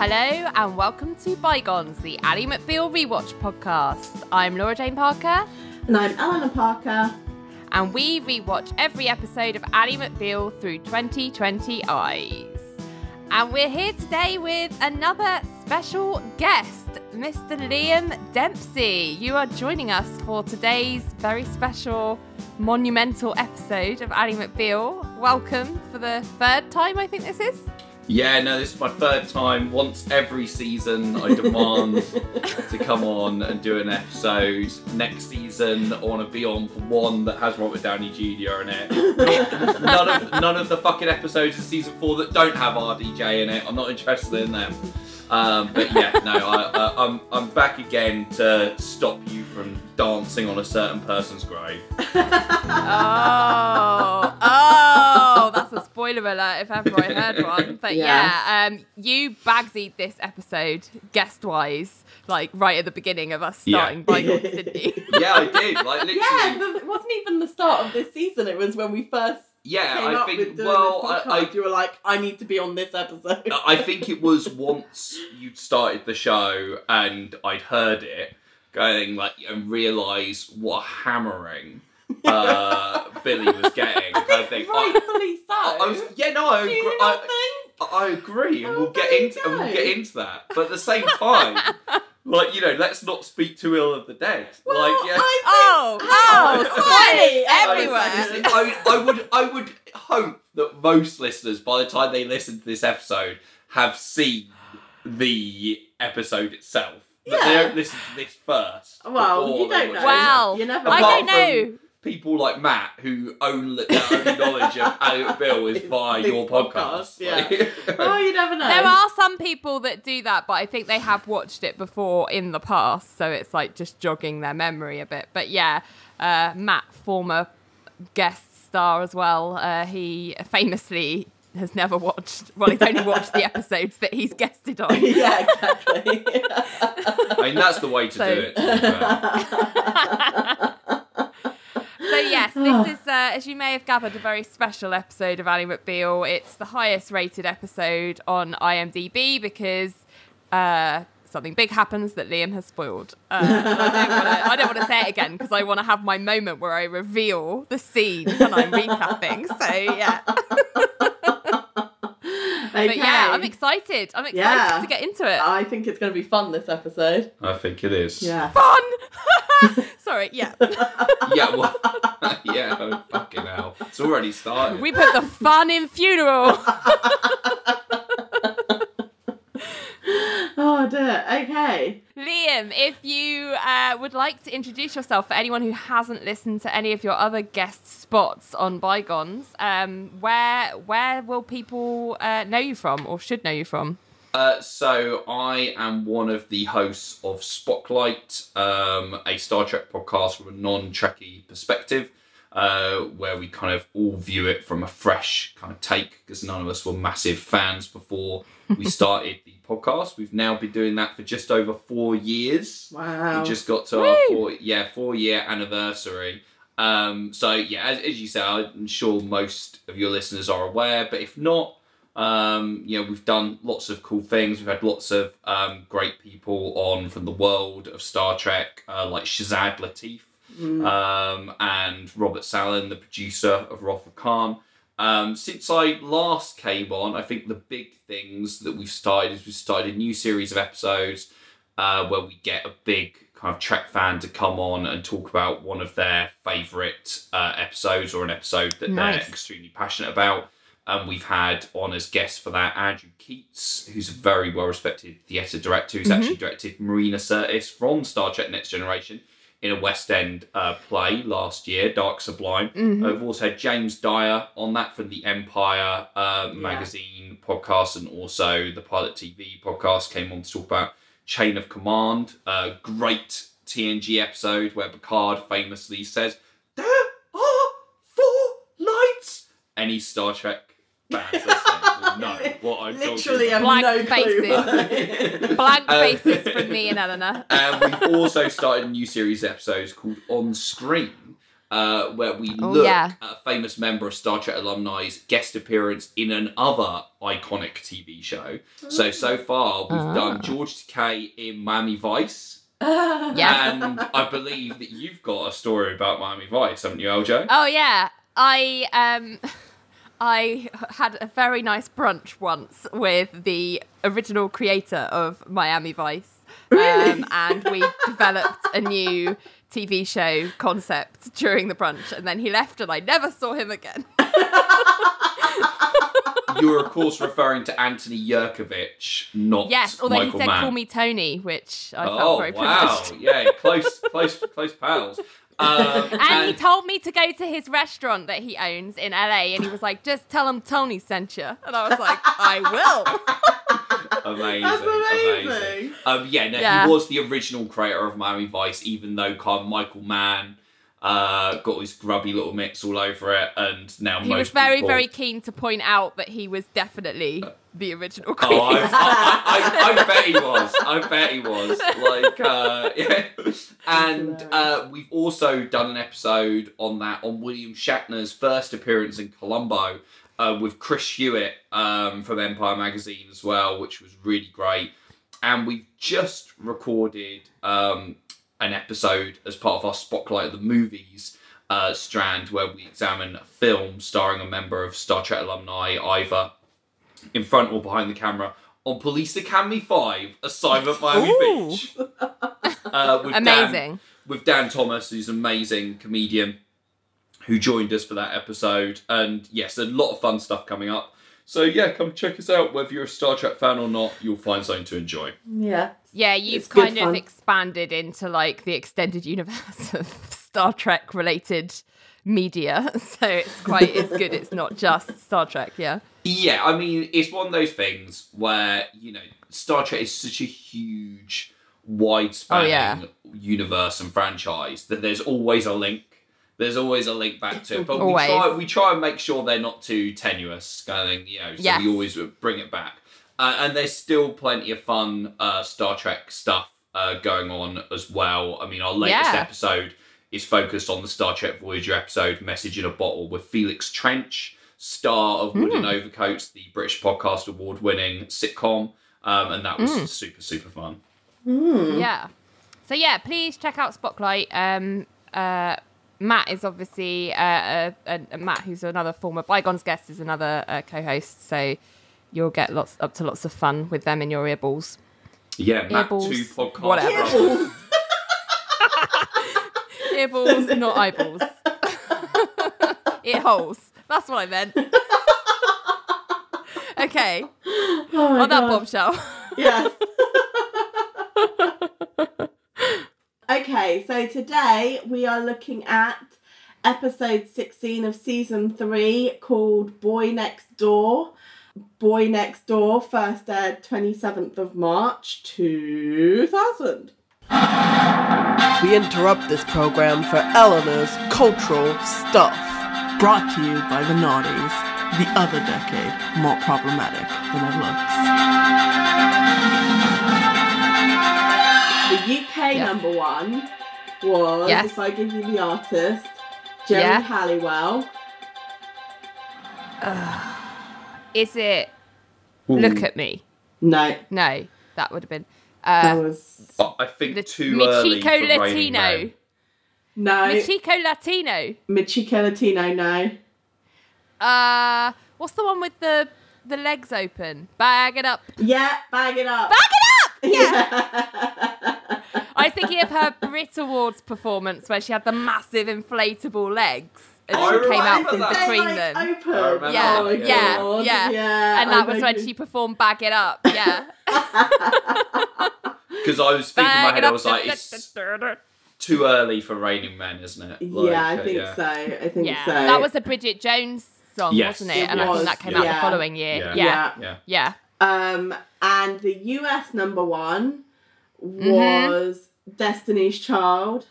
Hello and welcome to Bygones, the Ally McBeal rewatch podcast. I'm Laura Jane Parker, And I'm Eleanor Parker. and we rewatch every episode of Ally McBeal through 2020 eyes. And we're here today with another special guest, Mr. Liam Dempsey. You are joining us for today's very special, monumental episode of Ally McBeal. Welcome for the third time, I think this is. Yeah, no, this is my third time. Once every season, I demand to come on and do an episode. Next season, I want to be on for one that has Robert Downey Jr. in it. none of none of the fucking episodes of season four that don't have RDJ in it. I'm not interested in them. Um, but yeah, no, I, uh, I'm I'm back again to stop you from dancing on a certain person's grave. Oh, oh, that's a spoiler alert if ever I heard one. But yeah, um, you bagsied this episode guest wise, like right at the beginning of us Yeah. starting Bygones, didn't you? Yeah, I did. Like literally. Yeah, but it wasn't even the start of this season. It was when we first Yeah, I think. Well, I, podcast. I you were like, I need to be on this episode. I think it was once you'd started the show and I'd heard it going like and realise what a hammering uh, Billy was getting. I kind of think thing. I, rightfully so. I was yeah no I agree, I. I agree and Oh, we'll get into and we'll get into that. But at the same time, like you know, let's not speak too ill of the dead. Well, like yeah. I Oh, think, oh, Hey, spoilers everywhere. I, I would I would hope that most listeners, by the time they listen to this episode, have seen the episode itself. That they don't listen to this first. Well, before you don't know. it. Well, You never I don't know. From People like Matt, who own their only knowledge of Ally Bill is via your podcast, podcast. yeah. Oh, you never know. There are some people that do that, but I think they have watched it before in the past, so it's like just jogging their memory a bit. But yeah, uh, Matt, former guest star as well, uh, he famously has never watched. Well, he's only watched the episodes that he's guested on. yeah, exactly. I mean, that's the way to So- do it. to be fair. So yes, this is, uh, as you may have gathered, a very special episode of Ally McBeal. It's the highest rated episode on IMDb because uh, something big happens that Liam has spoiled. Uh, I don't want to say it again because I want to have my moment where I reveal the scene when I'm recapping. So yeah, okay. but yeah, I'm excited. I'm excited Yeah. to get into it. I think it's going to be fun this episode. I think it is. Yeah. Fun. Sorry, yeah. Yeah. Well, yeah. Oh, fucking hell. It's already started. We put the fun in funeral. Oh dear. Okay. Liam, if you uh, would like to introduce yourself for anyone who hasn't listened to any of your other guest spots on Bygones, um, where where will people uh, know you from or should know you from? Uh, so I am one of the hosts of Spotlight, um, a Star Trek podcast from a non-Trekkie perspective, uh, where we kind of all view it from a fresh kind of take because none of us were massive fans before we started the podcast. We've now been doing that for just over four years. Wow. We just got to Woo! our four, yeah four year anniversary. Um, so yeah, as, as you say, I'm sure most of your listeners are aware, but if not, um, you know, we've done lots of cool things. We've had lots of um, great people on from the world of Star Trek, uh, like Shazad Latif um, and Robert Sallin, the producer of Wrath of Khan. Um, since I last came on, I think the big things that we've started is we've started a new series of episodes uh, where we get a big kind of Trek fan to come on and talk about one of their favourite uh, episodes or an episode that Nice. they're extremely passionate about. And we've had on as guests for that Andrew Keates, who's a very well respected theatre director who's actually directed Marina Sirtis from Star Trek Next Generation in a West End uh, play last year, Dark Sublime. Uh, we've also had James Dyer on that from the Empire uh, magazine podcast and also the Pilot TV podcast came on to talk about Chain of Command. A great TNG episode where Picard famously says, There are four lights. Any Star Trek fans listening will know what I'm Literally, talking have about. Blank no clue. Blank Um, faces from me and Eleanor. and we've also started a new series of episodes called On Screen, uh, where we Oh, look yeah. at a famous member of Star Trek alumni's guest appearance in another iconic TV show. So so far we've Ah. done George Takei in Miami Vice. Yeah. And I believe that you've got a story about Miami Vice, haven't you, LJ? Oh yeah, I um, I had a very nice brunch once with the original creator of Miami Vice, um, and we developed a new TV show concept during the brunch, and then he left, and I never saw him again. You're of course referring to Anthony Yerkovich, not Yes, although Michael he said Mann. "call me Tony," which I felt very oh very wow! privileged. Yeah, close, close, close pals. Um, And he told me to go to his restaurant that he owns in LA, and he was like, "Just tell him Tony sent you." And I was like, "I will." amazing, That's amazing. amazing. Um, yeah, no, Yeah. he was the original creator of Miami Vice, even though kind of Michael Mann uh, got his grubby little mitts all over it, and now He most was very, people- very keen to point out that he was definitely the original Oh, I, creator. I, I, I bet he was. I bet he was. Like, uh, yeah. And uh, we've also done an episode on that on William Shatner's first appearance in Columbo uh, with Chris Hewitt um, from Empire Magazine as well, which was really great. And we've just recorded um, an episode as part of our Spotlight of the Movies uh, strand where we examine a film starring a member of Star Trek alumni, either in front or behind the camera on Police Academy 5, Assignment Miami Ooh. Beach. Uh, with Dan, Amazing. with Dan Thomas, who's an amazing comedian who joined us for that episode. And yes, a lot of fun stuff coming up. So yeah, come check us out. Whether you're a Star Trek fan or not, you'll find something to enjoy. Yeah. Yeah, you've It's kind of fun. expanded into like the extended universe of Star Trek related media. So it's quite it's good. It's not just Star Trek, yeah. Yeah, I mean, it's one of those things where, you know, Star Trek is such a huge, wide spanning Oh, yeah. universe and franchise that there's always a link. There's always a link back to it. But we try we try and make sure they're not too tenuous, kind of thing, you know, so Yes. we always bring it back. Uh, and there's still plenty of fun uh, Star Trek stuff uh, going on as well. I mean, our latest Yeah. episode is focused on the Star Trek Voyager episode, Message in a Bottle, with Felix Trench, star of Wooden Overcoats, the British Podcast Award winning sitcom. Um, and that was super, super fun. Yeah. So yeah, please check out Spotlight. Um, uh, Matt is obviously uh, Matt, who's another former Bygones guest, is another uh, co-host. So you'll get lots up to lots of fun with them in your earballs. Yeah, Matt Earballs, 2 podcast. whatever. Earballs, not eyeballs. Ear holes. That's what I meant. okay. Oh my On that bombshell. Yes. okay, so today we are looking at episode 16 of season 3 called Boy Next Door. Boy Next Door first aired 27th of March 2000. We interrupt this program for Eleanor's cultural stuff. Brought to you by the Naughties, the other decade more problematic than it looks. The UK Yes. number one was, Yes. if I give you the artist, Geri Yeah. Halliwell. Is it Ooh. Look at Me? No, No, that would have been. that Uh, was. Oh, I think the too early for Mi Chico Raining Latino. Men. No, Mi Chico Latino. Mi Chico Latino, no. Uh, what's the one with the the legs open? Bag it up. Yeah, bag it up. Bag it up. Yeah. I was thinking of her Brit Awards performance where she had the massive inflatable legs and I she came out remember from that. between them. like, Open. I remember Yeah, oh yeah, yeah. yeah. and I that was when who- she performed Bag It Up. Yeah. Because I was thinking in my head, I was like, it's too early for Raining Men, isn't it? Like, yeah, I uh, think yeah. so. I think Yeah. so. That was a Bridget Jones song, Yes. wasn't it? It And I think that came out the following year. Yeah. Yeah. yeah. Yeah. Yeah. Um, and the US number one Mm-hmm. was Destiny's Child.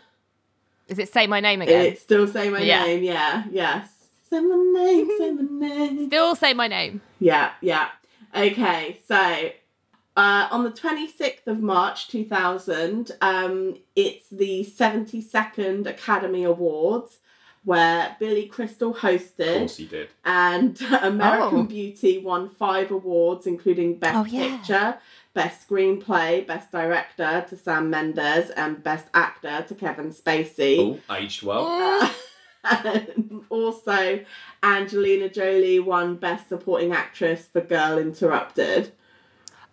Is it Say My Name again? It's still say my Yeah. name. Yeah, yes. Say my name. Say my name. Still Say My Name. Yeah, yeah. Okay, so uh, on the 26th of March 2000, um, it's the 72nd Academy Awards where Billy Crystal Of hosted, course he did. and American Oh. Beauty won five awards, including Best Oh, yeah. Picture, Best Screenplay, Best Director to Sam Mendes, and Best Actor to Kevin Spacey. Oh, aged well. And also, Angelina Jolie won Best Supporting Actress for Girl Interrupted.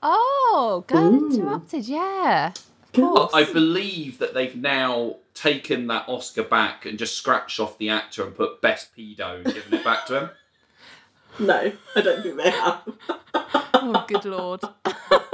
Oh, Girl Ooh. Interrupted, yeah. Of course. I believe that they've now taken that Oscar back and just scratched off the actor and put best pedo and given it back to him. No, I don't think they have. Oh, good lord.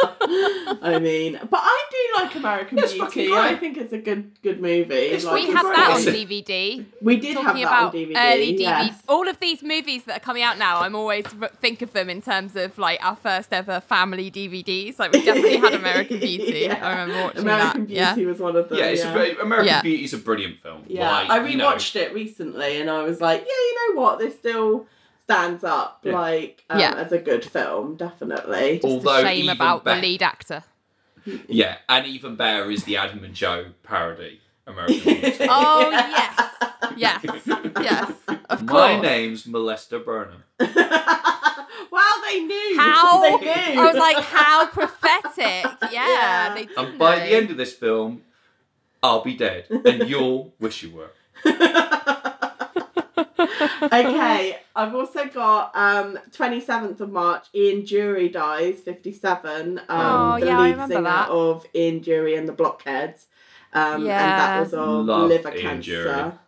I mean, but I do like American It's Beauty. I think it's a good good movie. It's Like, we fucking had that on DVD. we did have that about on DVD. early DVD. yes. All of these movies that are coming out now, I'm always think of them in terms of like our first ever family DVDs. Like we definitely had American Beauty. Yeah. I remember watching American that. Beauty was one of them. yeah, it's yeah. A, American Yeah. Beauty is a brilliant film. Yeah, Like, I you know, rewatched it recently, and I was like, yeah, you know what? This still stands up Yeah. like um, Yeah. as a good film, definitely. Yeah. Although a shame about be- the lead actor. Yeah, and even better is the Adam and Joe parody, American Beauty. Oh yes, yes, yes. Of course. My name's Molester Burnham. wow, they knew. How they knew. I was like, how prophetic. Yeah. Yeah. They And by know. the end of this film, I'll be dead, and you'll wish you were. Okay, I've also got um 27th of March, Ian Dury dies, 57. Um, Oh, the yeah, I lead remember singer that. of Ian Dury and the Blockheads. Um, and Yeah. that was of Love liver Ian cancer. Dury.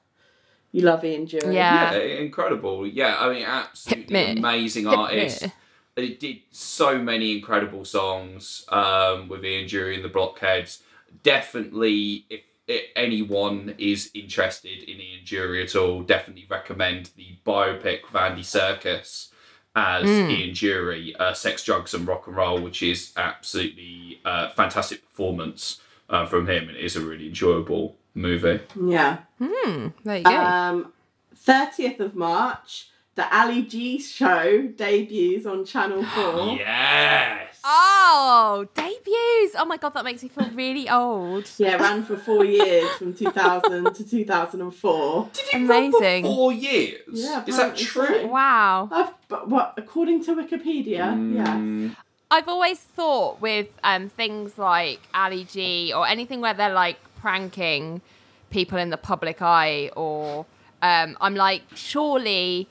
You love Ian Dury. Yeah. Yeah, incredible. Yeah, I mean, absolutely Hit amazing Hit artist. me. It did so many incredible songs um, with Ian Dury and the Blockheads. Definitely, if, if anyone is interested in Ian Dury at all, definitely recommend the biopic Andy Serkis as Mm. Ian Dury, uh, Sex, Drugs and Rock and Roll, which is absolutely uh, fantastic performance uh, from him. It is a really enjoyable movie. Yeah. Hmm. There you go. Um, 30th of March, the Ali G show debuts on Channel 4. Yes! Oh, debuts! Oh my god, that makes me feel really old. Yeah, ran for four years from 2000 to 2004. Did it run for Amazing. four years? Yeah, is that apparently true? Wow. I've, but what, according to Wikipedia, yes. Mm, I've always thought with um, things like Ali G or anything where they're like pranking people in the public eye, or um, I'm like, surely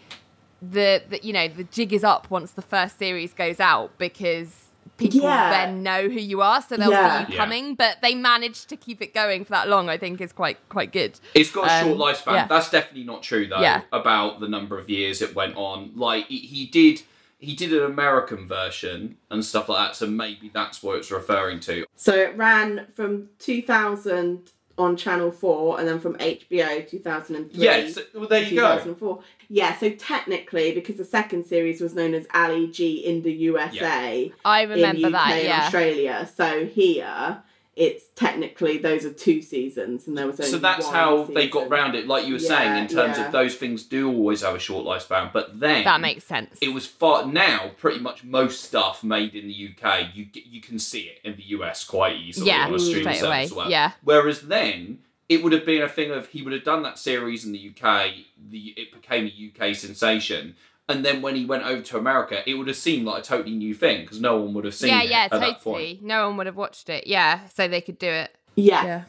the, the you know the jig is up once the first series goes out because people Yeah. then know who you are, so they'll Yeah. see you Yeah. coming. But they managed to keep it going for that long. I think is quite quite good. It's got a Um, short lifespan. yeah. That's definitely not true though. Yeah. About the number of years it went on. Like he, he did, he did an American version and stuff like that. So maybe that's what it's referring to. So it ran from 2000 on Channel 4 and then from HBO 2003. Yes. well, there to you go. 2004. Yeah, so technically, because the second series was known as Ali G in the USA, I in remember UK that. and Yeah. Australia, so here it's technically those are two seasons and there was only So that's one how they got season. round it. Like you were saying, in terms yeah. of those things do always have a short lifespan. But then That makes sense. it was far now pretty much most stuff made in the UK you you can see it in the US quite easily Yeah, on a streaming straight service away, as well. yeah. Whereas then it would have been a thing of he would have done that series in the UK, the it became a UK sensation, and then when he went over to America, it would have seemed like a totally new thing because no one would have seen yeah, it yeah, at that point. totally. No one would have watched it. Yeah, so they could do it. Yes.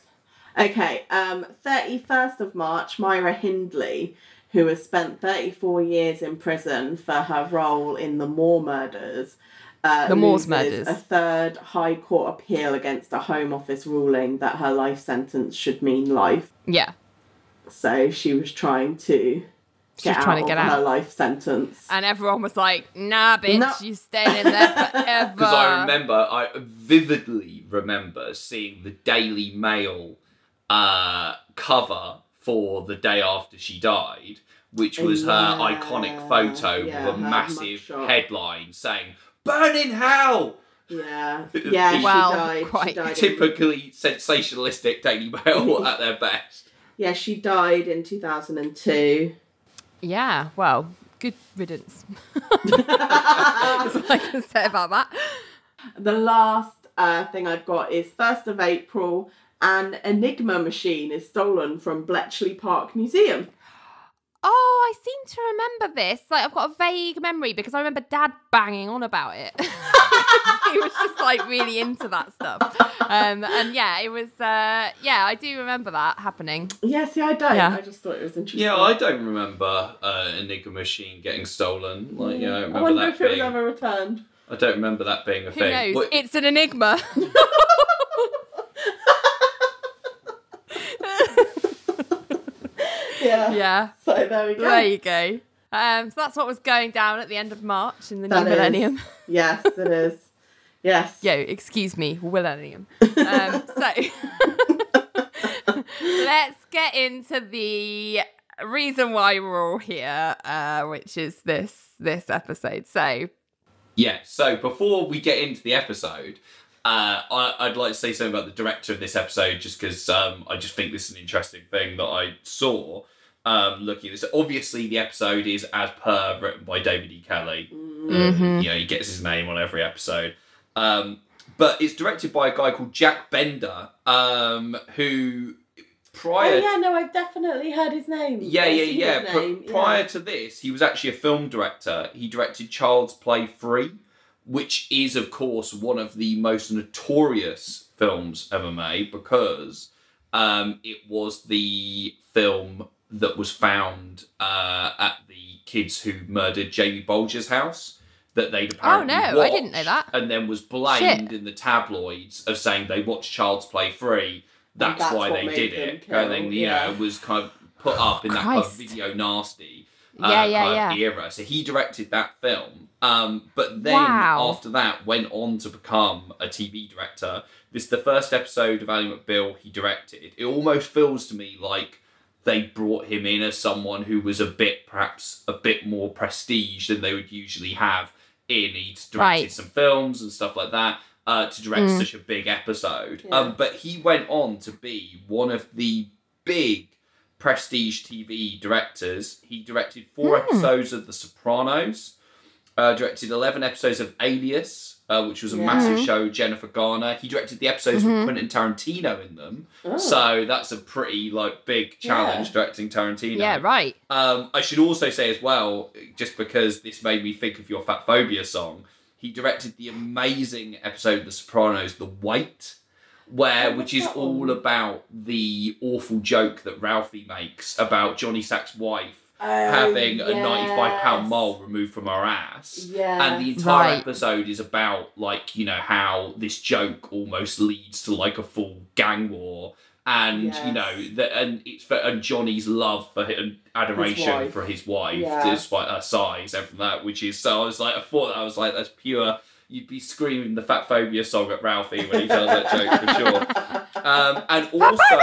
Okay, um, 31st of March, Myra Hindley, who has spent 34 years in prison for her role in the Moore murders, uh, The Moors murders. a third High Court appeal against a Home Office ruling that her life sentence should mean life. Yeah. So she was trying to She was trying to of get her life sentence. And everyone was like, nah, bitch, No. you staying in there forever. Because I remember, I vividly remember seeing the Daily Mail uh, cover for the day after she died, which was her iconic photo yeah, with a massive mugshot. headline saying "Burn in Hell." Yeah, yeah, she Well, died. She quite. died in- Typically sensationalistic Daily Mail at their best. yeah, she died in 2002. Yeah, well, good riddance. That's all I can say about that. The last uh, thing I've got is 1st of April, an Enigma machine is stolen from Bletchley Park Museum. Oh, I seem to remember this. Like I've got a vague memory because I remember Dad banging on about it. he was just like really into that stuff. Um, and yeah, it was. Uh, yeah, I do remember that happening. Yeah, see, I don't. Yeah. I just thought it was interesting. Yeah, I don't remember uh, Enigma Machine getting stolen. Like, yeah, I don't I remember wonder that if it was being. ever returned. I don't remember that being a Who thing. knows? What- It's an enigma. Yeah. yeah. So there we go. There you go. Um, so that's what was going down at the end of March in the That new is. millennium. Yes, it is. Yes. Yo, excuse me, millennium. Um, so let's get into the reason why we're all here, uh, which is this this episode. So Yeah, so before we get into the episode, uh, I, I'd like to say something about the director of this episode, just because um, I just think this is an interesting thing that I saw um, looking at this. Obviously, the episode is as per written by David E. Kelley. Mhm. You know, he gets his name on every episode. Um, but it's directed by a guy called Jack Bender, um, who prior. Oh yeah, no, I've definitely heard his name. yeah, yeah, yeah. Pr- name, prior to this, he was actually a film director. He directed Child's Play 3, which is, of course, one of the most notorious films ever made because um, it was the film that was found uh, at the kids who murdered Jamie Bulger's house. That they'd apparently Oh, no, I didn't know that. and then was blamed Shit. in the tabloids of saying they watched Child's Play 3. That's, that's why they did it. Kind of kill, thing, you yeah. know, was kind of put up in that kind of video nasty uh, Yeah, yeah, kind yeah. of era. So he directed that film. Um, but then Wow. after that, went on to become a TV director. This is the first episode of Ally McBeal he directed. It almost feels to me like they brought him in as someone who was a bit, perhaps a bit more prestige than they would usually have in. He'd directed Right. some films and stuff like that. Uh, to direct Mm. such a big episode, Yeah. um, but he went on to be one of the big prestige TV directors. He directed four Hmm. episodes of The Sopranos, uh, directed 11 episodes of Alias, uh, which was a Yeah. massive show, Jennifer Garner. He directed the episodes Mhm. with Quentin Tarantino in them. Oh. So that's a pretty like big challenge Yeah. directing Tarantino. yeah, right. Um, I should also say as well, just because this made me think of your Fat Phobia song, he directed the amazing episode of The Sopranos, The Weight, where Oh, which is all about the awful joke that Ralphie makes about Johnny Sack's wife Oh, having a um, ninety-five pound mole removed from her ass. Yeah. And the entire Right. episode is about like you know how this joke almost leads to like a full gang war, and you know that and it's for and Johnny's love for him, and adoration wife. for his wife, Yeah. despite her size, everything that, which is so I was like I thought that I was like that's pure. You'd be screaming the Fat Phobia song at Ralphie when he tells that joke for sure. Um, and also,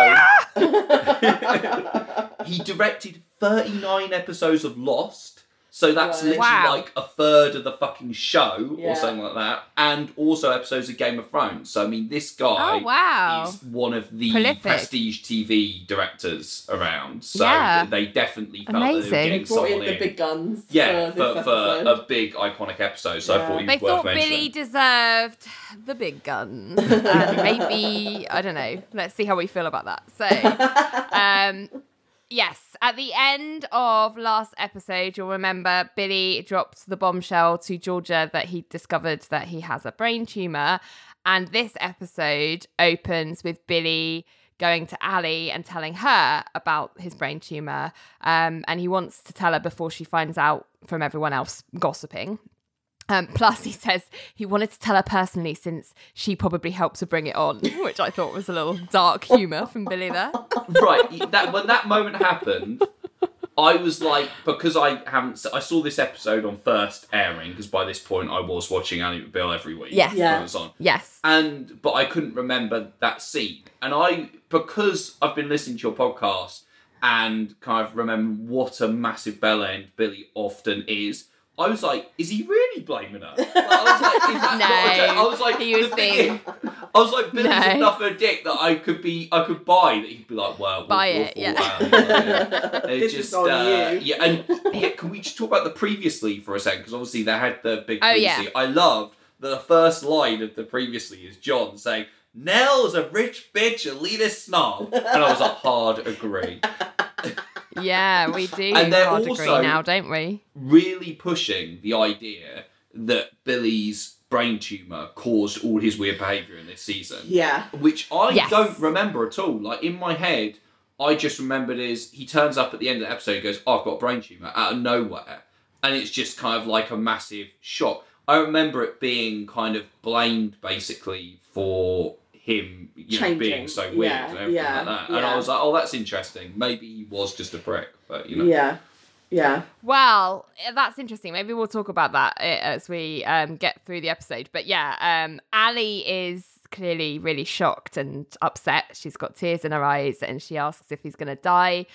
he directed 39 episodes of Lost. So that's Right. literally Wow. like a third of the fucking show Yeah. or something like that. And also episodes of Game of Thrones. So I mean this guy Oh wow. is one of the Prolific. prestige TV directors around. So Yeah. they definitely felt that they were getting He brought in the in. big guns. yeah, for, for, this for episode. a big iconic episode. So I thought he was They worth thought mentioning. Billy deserved the big guns. and maybe I don't know. Let's see how we feel about that. So, um, yes, at the end of last episode, you'll remember Billy dropped the bombshell to Georgia that he discovered that he has a brain tumor, and this episode opens with Billy going to Ally and telling her about his brain tumor, um, and he wants to tell her before she finds out from everyone else gossiping. Um, plus, he says he wanted to tell her personally since she probably helped to bring it on, which I thought was a little dark humour from Billy there. right that when that moment happened i was like because i haven't I saw this episode on first airing because by this point i was watching Ally McBeal every week Yes. Yeah. it was on Yes. and but i couldn't remember that scene and i because i've been listening to your podcast and kind of remember what a massive bell end billy often is I was like, is he really blaming her? Like, I was like, is that not a? I was like, he was the thing being- is- I was like, Billy's No. enough of a dick that I could be, I could buy that he'd be like, well, we'll- Buy we'll it, fall yeah. down, yeah. It this just, is on uh, you. yeah, and yeah, can we just talk about the previously for a second? Because obviously they had the big Oh, yeah. I loved that the first line of the previously is John saying, "Nell's a rich bitch, elitist snob," and I was like, hard agree. Yeah, we do. And they're hard also- now, don't we? really pushing the idea that Billy's brain tumor caused all his weird behavior in this season. Yeah. which I Yes. don't remember at all. Like in my head, I just remembered is he turns up at the end of the episode, and goes, "I've got a brain tumor" out of nowhere, and it's just kind of like a massive shock. I remember it being kind of blamed basically for him you know, being so weird Yeah, and everything yeah, like that. And yeah. I was like, "Oh, that's interesting. Maybe he was just a prick." But you know, Yeah. Yeah. Well, eh, that's interesting. Maybe we'll talk about that eh, as we um, get through the episode. But yeah, um, Ally is clearly really shocked and upset. She's got tears in her eyes and she asks if he's going to die.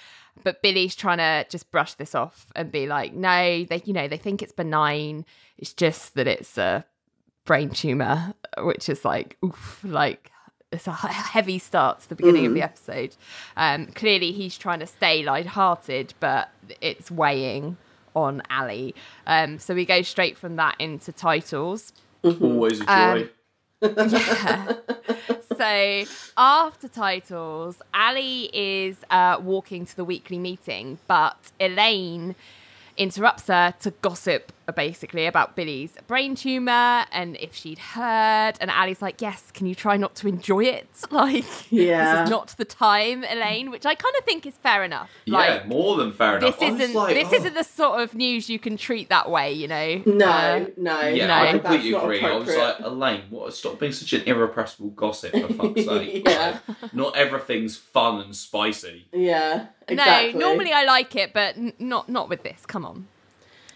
But Billy's trying to just brush this off and be like, no, they, you know, they think it's benign. It's just that it's a brain tumor, which is like, oof, like it's a heavy start to the beginning of the episode. Um, clearly, he's trying to stay light-hearted, but it's weighing on Ally. Um, so we go straight from that into titles. always a joy. Um, Yeah. so after titles, Ally is uh, walking to the weekly meeting, but Elaine interrupts her to gossip uh, basically about Billy's brain tumor and if she'd heard. And Ally's like, "Yes, can you try not to enjoy it? Like, Yeah. this is not the time, Elaine." Which I kind of think is fair enough. yeah, Like, more than fair enough. I was isn't like, this oh. isn't the sort of news you can treat that way, you know. No, Uh, no. Yeah, No. I completely not agree. I was like, Elaine, what? Stop being such an irrepressible gossip, for fuck's sake. Yeah. Like, not everything's fun and spicy. yeah. Exactly. No, normally I like it, but n- not not with this. Come on.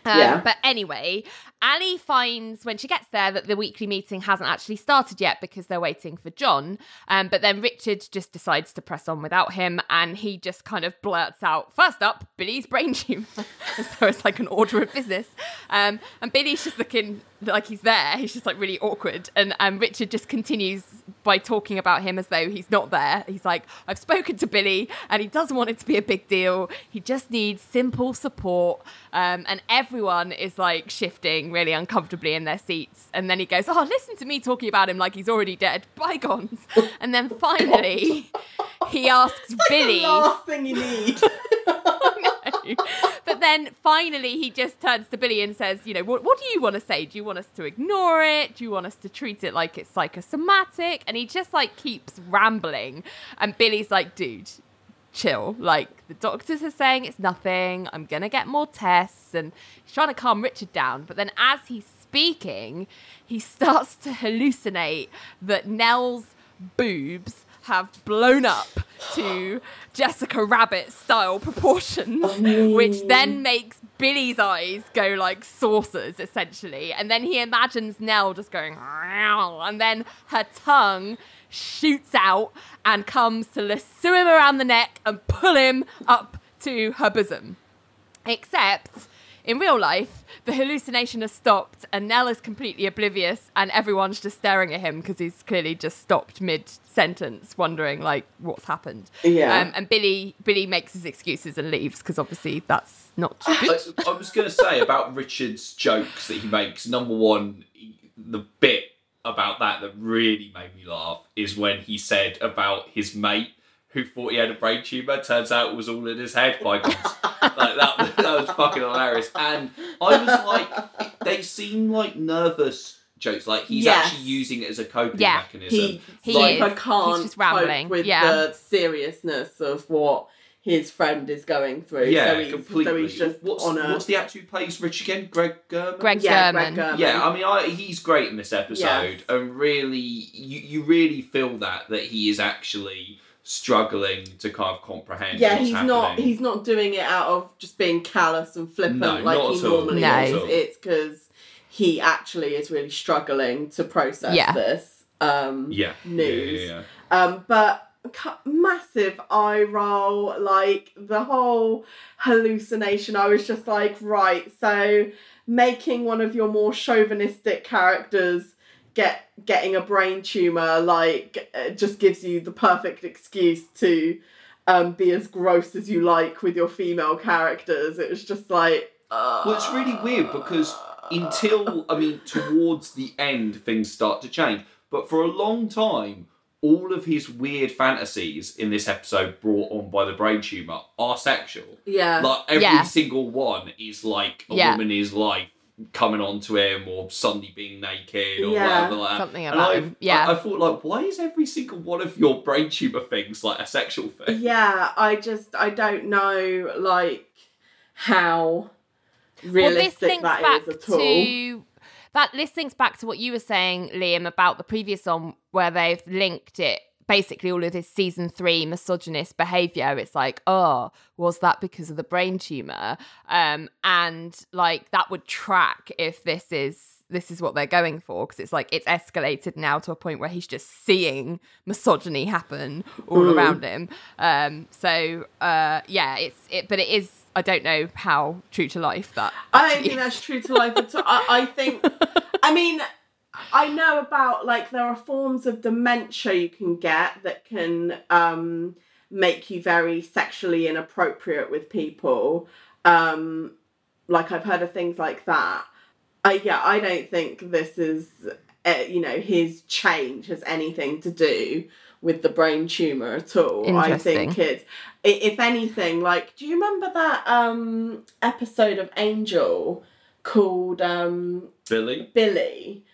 Um, Yeah. But anyway, Ally finds when she gets there that the weekly meeting hasn't actually started yet because they're waiting for John. Um, but then Richard just decides to press on without him, and he just kind of blurts out, first up, Billy's brain tumor." so it's like an order of business. Um, and Billy's just looking like he's there. He's just like really awkward, and and Richard just continues by talking about him as though he's not there. He's like, "I've spoken to Billy, and he doesn't want it to be a big deal. He just needs simple support." Um, and everyone is like shifting really uncomfortably in their seats. And then he goes, "Oh, listen to me talking about him like he's already dead. Bygones." and then finally, he asks Billy. The last thing you need. but then finally he just turns to Billy and says, you know, what, what do you want to say? Do you want us to ignore it? Do you want us to treat it like it's psychosomatic? And he just like keeps rambling. And Billy's like, dude, chill. Like the doctors are saying it's nothing. I'm going to get more tests. And he's trying to calm Richard down. But then as he's speaking, he starts to hallucinate that Nell's boobs have blown up to Jessica Rabbit style proportions, oh, which then makes Billy's eyes go like saucers essentially. And then he imagines Nell just going, and then her tongue shoots out and comes to lasso him around the neck and pull him up to her bosom. Except in real life, the hallucination has stopped and Nell is completely oblivious and everyone's just staring at him because he's clearly just stopped mid sentence, wondering like what's happened. Yeah. Um, and Billy Billy makes his excuses and leaves because obviously that's not good. I, I was going to say about Richard's jokes that he makes. Number one, the bit about that that really made me laugh is when he said about his mate who thought he had a brain tumor. Turns out it was all in his head. By God, like that, that was fucking hilarious. And I was like, they seem like nervous jokes. Like he's Yes. actually using it as a coping Yeah, mechanism. he He like, is. I can't He's just rambling, cope with yeah. the seriousness of what his friend is going through. yeah, so he's, completely. So he's just what's, on a what's the actor who plays Rich again? Greg Germann. Greg yeah, Germann. Greg Germann. Yeah, I mean, I, he's great in this episode, Yes. and really, you you really feel that that he is actually struggling to kind of comprehend. yeah, what's he's happening. not. He's not doing it out of just being callous and flippant No, like not he at all, normally not is. It's because he actually is really struggling to process Yeah. this um, yeah news. Yeah, yeah, Um, but cu- massive eye roll, like the whole hallucination. I was just like, right, so making one of your more chauvinistic characters get getting a brain tumor, like, uh, just gives you the perfect excuse to um, be as gross as you like with your female characters. It was just like, uh, Well, it's really weird because until I mean, towards the end, things start to change. But for a long time, all of his weird fantasies in this episode brought on by the brain tumor are sexual. Yeah. Like every Yeah. single one is like a Yeah. woman is like coming onto him or suddenly being naked or Yeah. whatever like that. Something And about I- him. Yeah. I, I thought like, why is every single one of your brain tumor things like a sexual thing? yeah, I just I don't know like how well, this realistic links that back at all. to that. This links back to what you were saying, Liam, about the previous one where they've linked it. Basically, all of this season three misogynist behavior. It's like, oh, was that because of the brain tumor? Um, and like that would track if this is this is what they're going for because it's like it's escalated now to a point where he's just seeing misogyny happen all Mm. around him. Um, so uh, yeah, it's it, but it is. I don't know how true to life that. I don't think is. that's true to life at all. I, I think, I mean, I know about like there are forms of dementia you can get that can um, make you very sexually inappropriate with people. Um, like I've heard of things like that. Uh, yeah, I don't think this is, uh, you know, his change has anything to do with the brain tumor at all. I think Interesting. it's, if anything, like, do you remember that um episode of Angel called um Billy, Billy?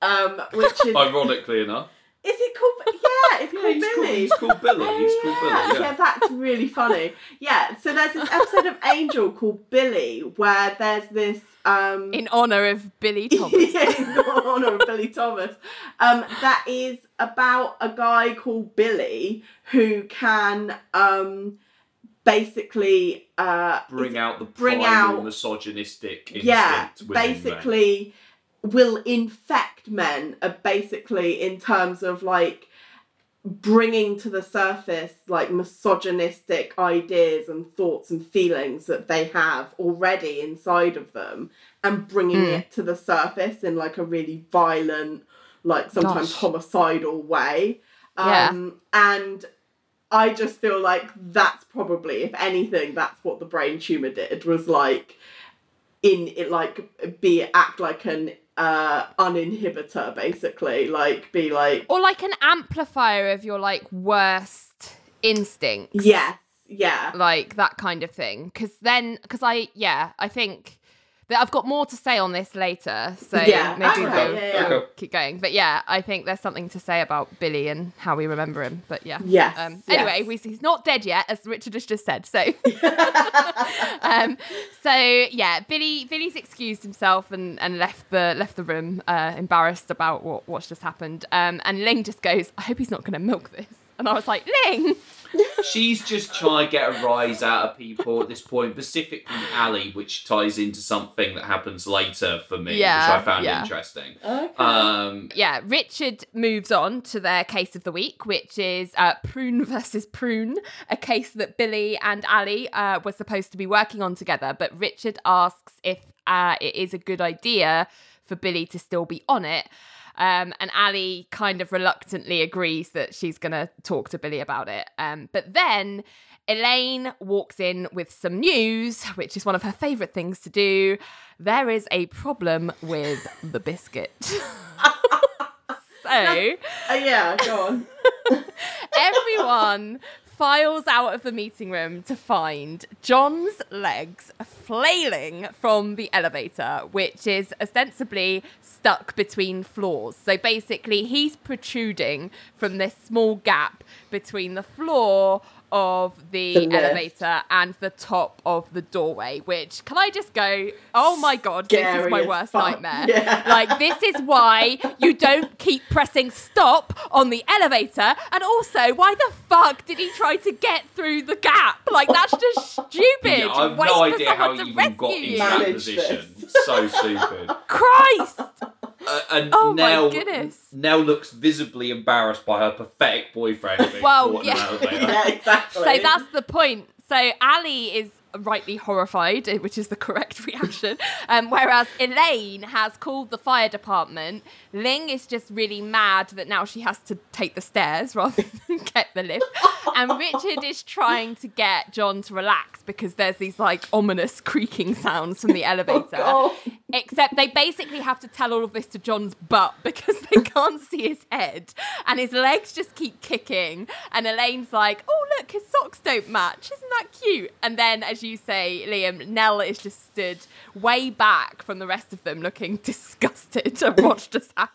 Um, which is ironically enough, is it called? Yeah, it's yeah, called he's called, Billy. he's called Billy. He's called yeah, Billy. Yeah. that's really funny. Yeah, so there's this episode of Angel called Billy where there's this um in honor of Billy Thomas. yeah, in honor of Billy Thomas. Um, that is about a guy called Billy who can um basically uh Bring out the Bring primal out- misogynistic instinct yeah within men. Will infect men uh, basically in terms of like bringing to the surface like misogynistic ideas and thoughts and feelings that they have already inside of them and bringing Mm. it to the surface in like a really violent like sometimes Gosh. homicidal way Yeah. um and I just feel like that's probably, if anything, that's what the brain tumor did was like in it like be act like an uh uninhibitor basically. Like be like or like an amplifier of your like worst instincts. yes yeah. Like that kind of thing. Because then because i yeah i think i've got more to say on this later so Yeah, maybe okay, we'll, yeah, yeah. we'll keep going. But yeah i think there's something to say about billy and how we remember him but yeah. Yes um, yes. anyway we, he's not dead yet as richard has just said so. Um, so yeah billy billy's excused himself and, and left the left the room uh, embarrassed about what, what's just happened. Um, and ling just goes i hope he's not going to milk this and i was like ling She's just trying to get a rise out of people at this point, specifically Ally, which ties into something that happens later for me, Yeah, which I found yeah. interesting. okay. Um, yeah, Richard moves on to their case of the week, which is uh, Prune versus Prune, a case that Billy and Ally uh, were supposed to be working on together. But Richard asks if uh, it is a good idea for Billy to still be on it. Um, and Ally kind of reluctantly agrees that she's going to talk to Billy about it. Um, but then Elaine walks in with some news, which is one of her favourite things to do. There is a problem with the biscuit. so Uh, yeah go on everyone files out of the meeting room to find John's legs flailing from the elevator, which is ostensibly stuck between floors. So basically, he's protruding from this small gap between the floor of the, The elevator and the top of the doorway which can i just go oh my god this is my worst fuck. nightmare Yeah. like this is why you don't keep pressing stop on the elevator and also why the fuck did he try to get through the gap like that's just stupid yeah, I have Wait no idea how to he even rescue got into you. that Manage position. this. So stupid. christ Uh, and Oh my goodness. Nell looks visibly embarrassed by her pathetic boyfriend being Well, yeah. yeah exactly So that's the point. So Ally is rightly horrified, eh, which is the correct reaction. Um, whereas Elaine has called the fire department. Ling is just really mad that now she has to take the stairs rather than get the lift. And Richard is trying to get John to relax because there's these like ominous creaking sounds from the oh, elevator. Oh, Except they basically have to tell all of this to John's butt because they can't see his head and his legs just keep kicking. And Elaine's like, oh, look, his socks don't match. Isn't that cute? And then, as you say, Liam, Nell is just stood way back from the rest of them looking disgusted at what just happened.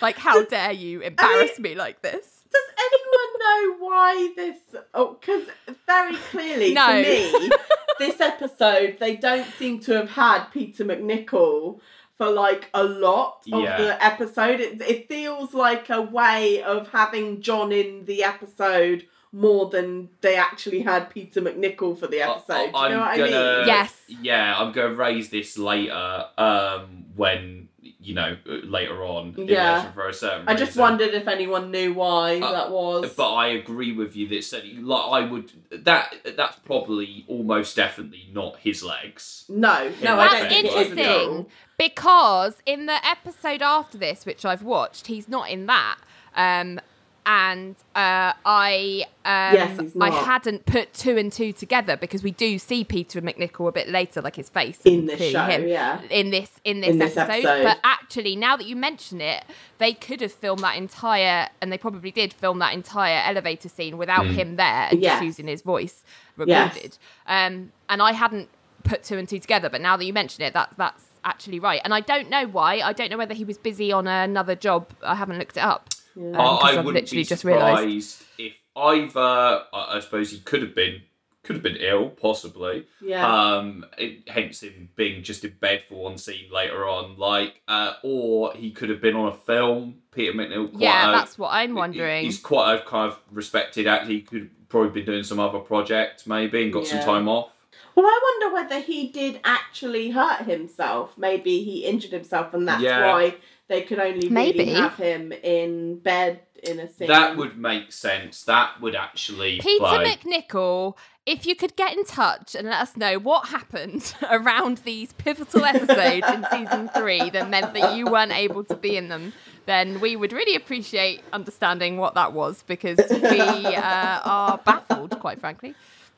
Like, how dare you embarrass me like this? Does anyone know why this? Oh, because very clearly No. for me, this episode they don't seem to have had Peter MacNicol for like a lot of Yeah. the episode. It, it feels like a way of having John in the episode more than they actually had Peter MacNicol for the episode. Do you know what I gonna, mean? Yes. Yeah, I'm gonna raise this later. Um, when you know later on. Yeah. relation for a certain. I just reason. wondered if anyone knew why Uh, that was. But I agree with you that certainly, like I would that that's probably almost definitely not his legs. no, no, I That's don't think it is at interesting because in the episode after this, which I've watched, he's not in that. Um, and uh, I um, Yes, I hadn't put two and two together because we do see Peter MacNicol a bit later, like his face In this show, him, yeah. in this in this, In this episode. episode. But actually, now that you mention it, they could have filmed that entire, and they probably did film that entire elevator scene without him there and Yes. just using his voice Yes. recorded. Um, and I hadn't put two and two together, but now that you mention it, that that's actually right. And I don't know why. I don't know whether he was busy on another job. I haven't looked it up. Um, 'cause I, I I've wouldn't literally be just surprised realised. if either. I, I suppose he could have been could have been ill, possibly. Yeah. Um, it, hence him being just in bed for one scene later on, like, uh, or he could have been on a film. Peter MacNicol. Quite Yeah, a- that's what I'm wondering. He's quite a kind of respected actor. He could have probably been doing some other project, maybe, and got some time off. Well, I wonder whether he did actually hurt himself. Maybe he injured himself, and that's Yeah. why they could only Maybe. really have him in bed in a scene. That would make sense. That would actually Peter play. MacNicol, if you could get in touch and let us know what happened around these pivotal episodes in season three that meant that you weren't able to be in them, then we would really appreciate understanding what that was because we uh, are baffled, quite frankly.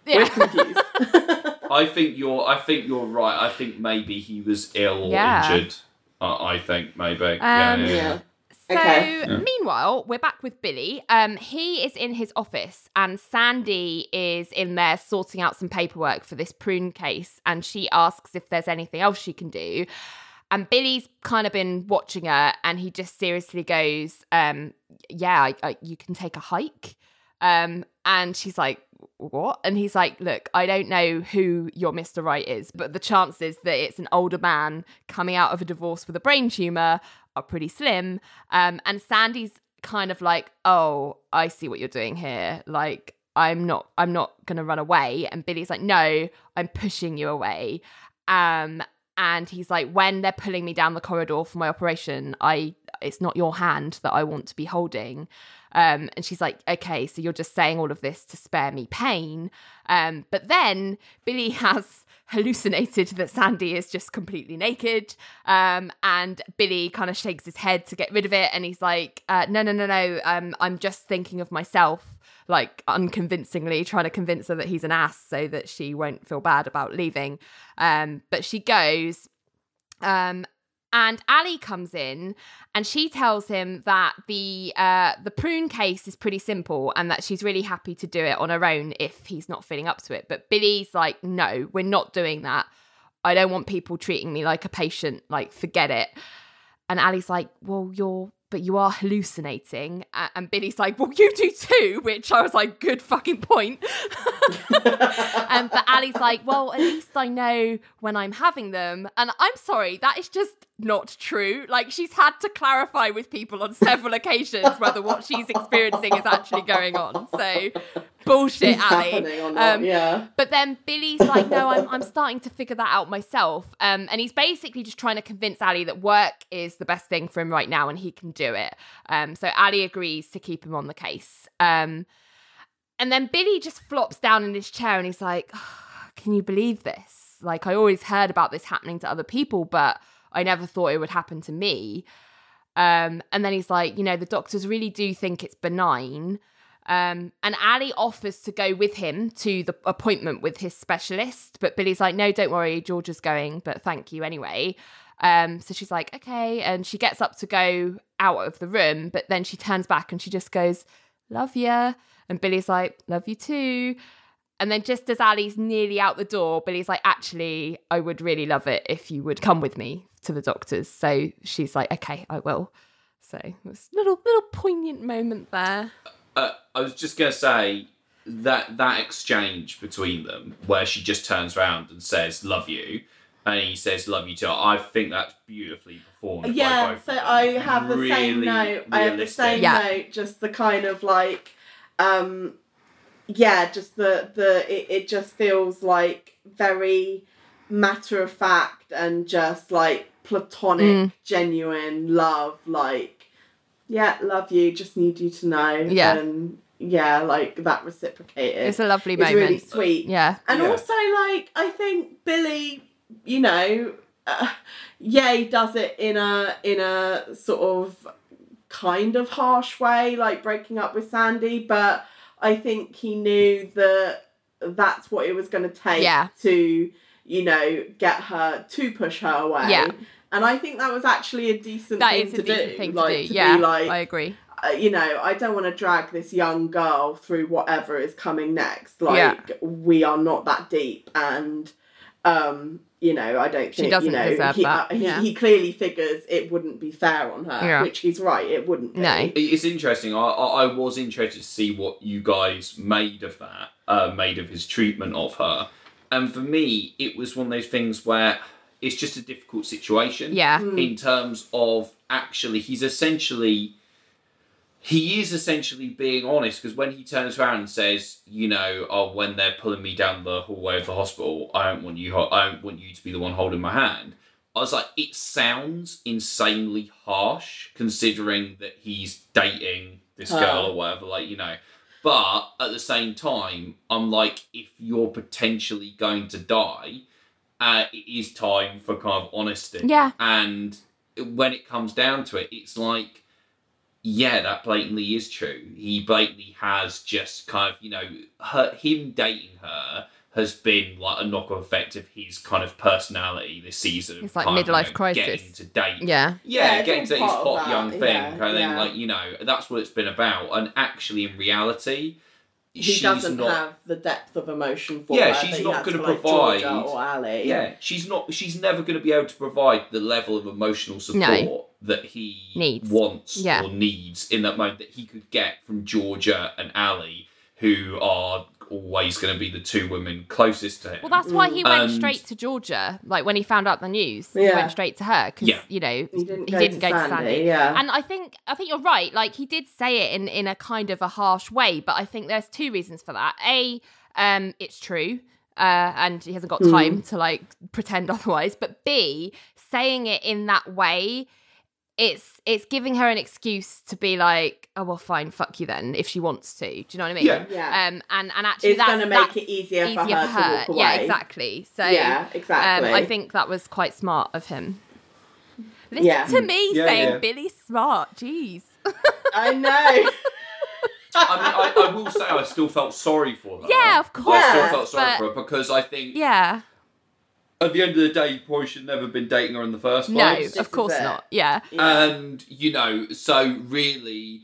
We're confused. I think you're. I think you're right. I think maybe he was ill or Yeah. injured. Uh, I think maybe. yeah, Um, yeah, yeah. yeah. So, Okay. meanwhile, we're back with Billy. Um, he is in his office, and Sandy is in there sorting out some paperwork for this prune case. And she asks if there's anything else she can do. And Billy's kind of been watching her, and he just seriously goes, um, "Yeah, I, I, you can take a hike." Um, and she's like, "What?" And he's like, "Look, I don't know who your Mr. Right is, but the chances that it's an older man coming out of a divorce with a brain tumor are pretty slim." Um, and Sandy's kind of like, "Oh, I see what you're doing here. Like, I'm not, I'm not gonna run away." And Billy's like, "No, I'm pushing you away." Um, and he's like, "When they're pulling me down the corridor for my operation, I, it's not your hand that I want to be holding." Um, and she's like, okay, so you're just saying all of this to spare me pain. Um, but then Billy has hallucinated that Sandy is just completely naked. Um, and Billy kind of shakes his head to get rid of it. And he's like, uh, no, no, no, no. Um, I'm just thinking of myself, like unconvincingly trying to convince her that he's an ass so that she won't feel bad about leaving. Um, but she goes. Um, and Ally comes in and she tells him that the uh, the prune case is pretty simple and that she's really happy to do it on her own if he's not feeling up to it. But Billy's like, no, we're not doing that. I don't want people treating me like a patient. Like, forget it. And Ally's like, well, you're, but you are hallucinating. And Billy's like, well, you do too, which I was like, good fucking point. and but Ally's like, well, at least I know when I'm having them. And I'm sorry, that is just not true. Like she's had to clarify with people on several occasions whether what she's experiencing is actually going on. So bullshit, It's Ally. happening or not, Um, yeah. But then Billy's like, no, I'm, I'm starting to figure that out myself. Um, and he's basically just trying to convince Ally that work is the best thing for him right now and he can do it. Um, so Ally agrees to keep him on the case. Um, and then Billy just flops down in his chair and he's like, "Oh, can you believe this? Like, I always heard about this happening to other people, but I never thought it would happen to me. Um, and then he's like, you know, the doctors really do think it's benign. Um, and Ally offers to go with him to the appointment with his specialist, but Billy's like, no, don't worry, George is going, but thank you anyway. Um, so she's like, okay. And she gets up to go out of the room, but then she turns back and she just goes, love ya. And Billy's like, love you too. And then just as Ally's nearly out the door, Billy's like, actually, I would really love it if you would come with me to the doctor's. So she's like, okay, I will. So it was a little, little poignant moment there. Uh, I was just gonna say that that exchange between them, where she just turns around and says "love you," and he says "love you too." I think that's beautifully performed. by Yeah, both so. I have the same Really note. I have the same Yeah. note, just the kind of like, um, yeah, just the the it, it just feels like very matter of fact and just like platonic, Mm. genuine love. Like, yeah, love you. Just need you to know. Yeah. and yeah, like that reciprocated. It's a lovely It's moment. really sweet. Yeah. And Yeah. also, like, I think Billy, you know, uh, yeah, he does it in a in a sort of kind of harsh way, like breaking up with Sandy. But I think he knew that that's what it was going to take Yeah. to, you know, get her to push her away. Yeah. And I think that was actually a decent That thing is a to decent do. thing to like, do. Yeah. be like, I agree. uh, you know, I don't want to drag this young girl through whatever is coming next. Like, Yeah. we are not that deep, and um, you know, I don't She think doesn't you know deserve he, that, uh, he, yeah. he clearly figures it wouldn't be fair on her, Yeah. which he's right. It wouldn't. Be. No. It's interesting. I, I I was interested to see what you guys made of that, uh, made of his treatment of her. And for me, it was one of those things where it's just a difficult situation. Yeah. Hmm. In terms of actually, he's essentially. He is essentially being honest because when he turns around and says, you know, oh, when they're pulling me down the hallway of the hospital, I don't want you. I don't want you to be the one holding my hand. I was like, it sounds insanely harsh considering that he's dating this Oh. girl or whatever, like, you know. But at the same time, I'm like, if you're potentially going to die, uh, it is time for kind of honesty. Yeah. And when it comes down to it, it's like, yeah, that blatantly is true. He blatantly has just kind of, you know, her, him dating her has been like a knock-on effect of his kind of personality this season. It's like kind of, you midlife know, crisis. Getting to date. Yeah. Yeah, Yeah, getting to his hot young thing, yeah, kind of thing. yeah. Like you know, that's what it's been about. And actually, in reality, He she's doesn't not. have the depth of emotion for Yeah, her she's that he not has gonna for, like, provide- Georgia or Ally. Yeah, she's not. She's never going to be able to provide the level of emotional support that he Needs. wants Yeah. or needs in that moment that he could get from Georgia and Ally, who are always going to be the two women closest to him. Well, that's why he went And- straight to Georgia. Like when he found out the news, he went straight to her because Yeah. you know He didn't he go didn't to go to Sandy, Sandy. yeah. And I think I think you're right. Like he did say it in in a kind of a harsh way, but I think there's two reasons for that. A, um, it's true. Uh, and he hasn't got time to like pretend otherwise. But B, saying it in that way, it's it's giving her an excuse to be like, oh well, fine, fuck you then, if she wants to. Do you know what I mean? Yeah. Yeah. Um, and and actually, It's that's gonna make it easier for her to walk away. Yeah, exactly. So Yeah, exactly. Um, I think that was quite smart of him. Listen Yeah. to me Yeah, saying yeah. Billy's smart. Jeez. I know. I mean, I, I will say I still felt sorry for her. Yeah, of course. I still felt sorry but- for her because I think Yeah. At the end of the day, you probably should never have been dating her in the first No, place. This of course not. Yeah. And you know, so really,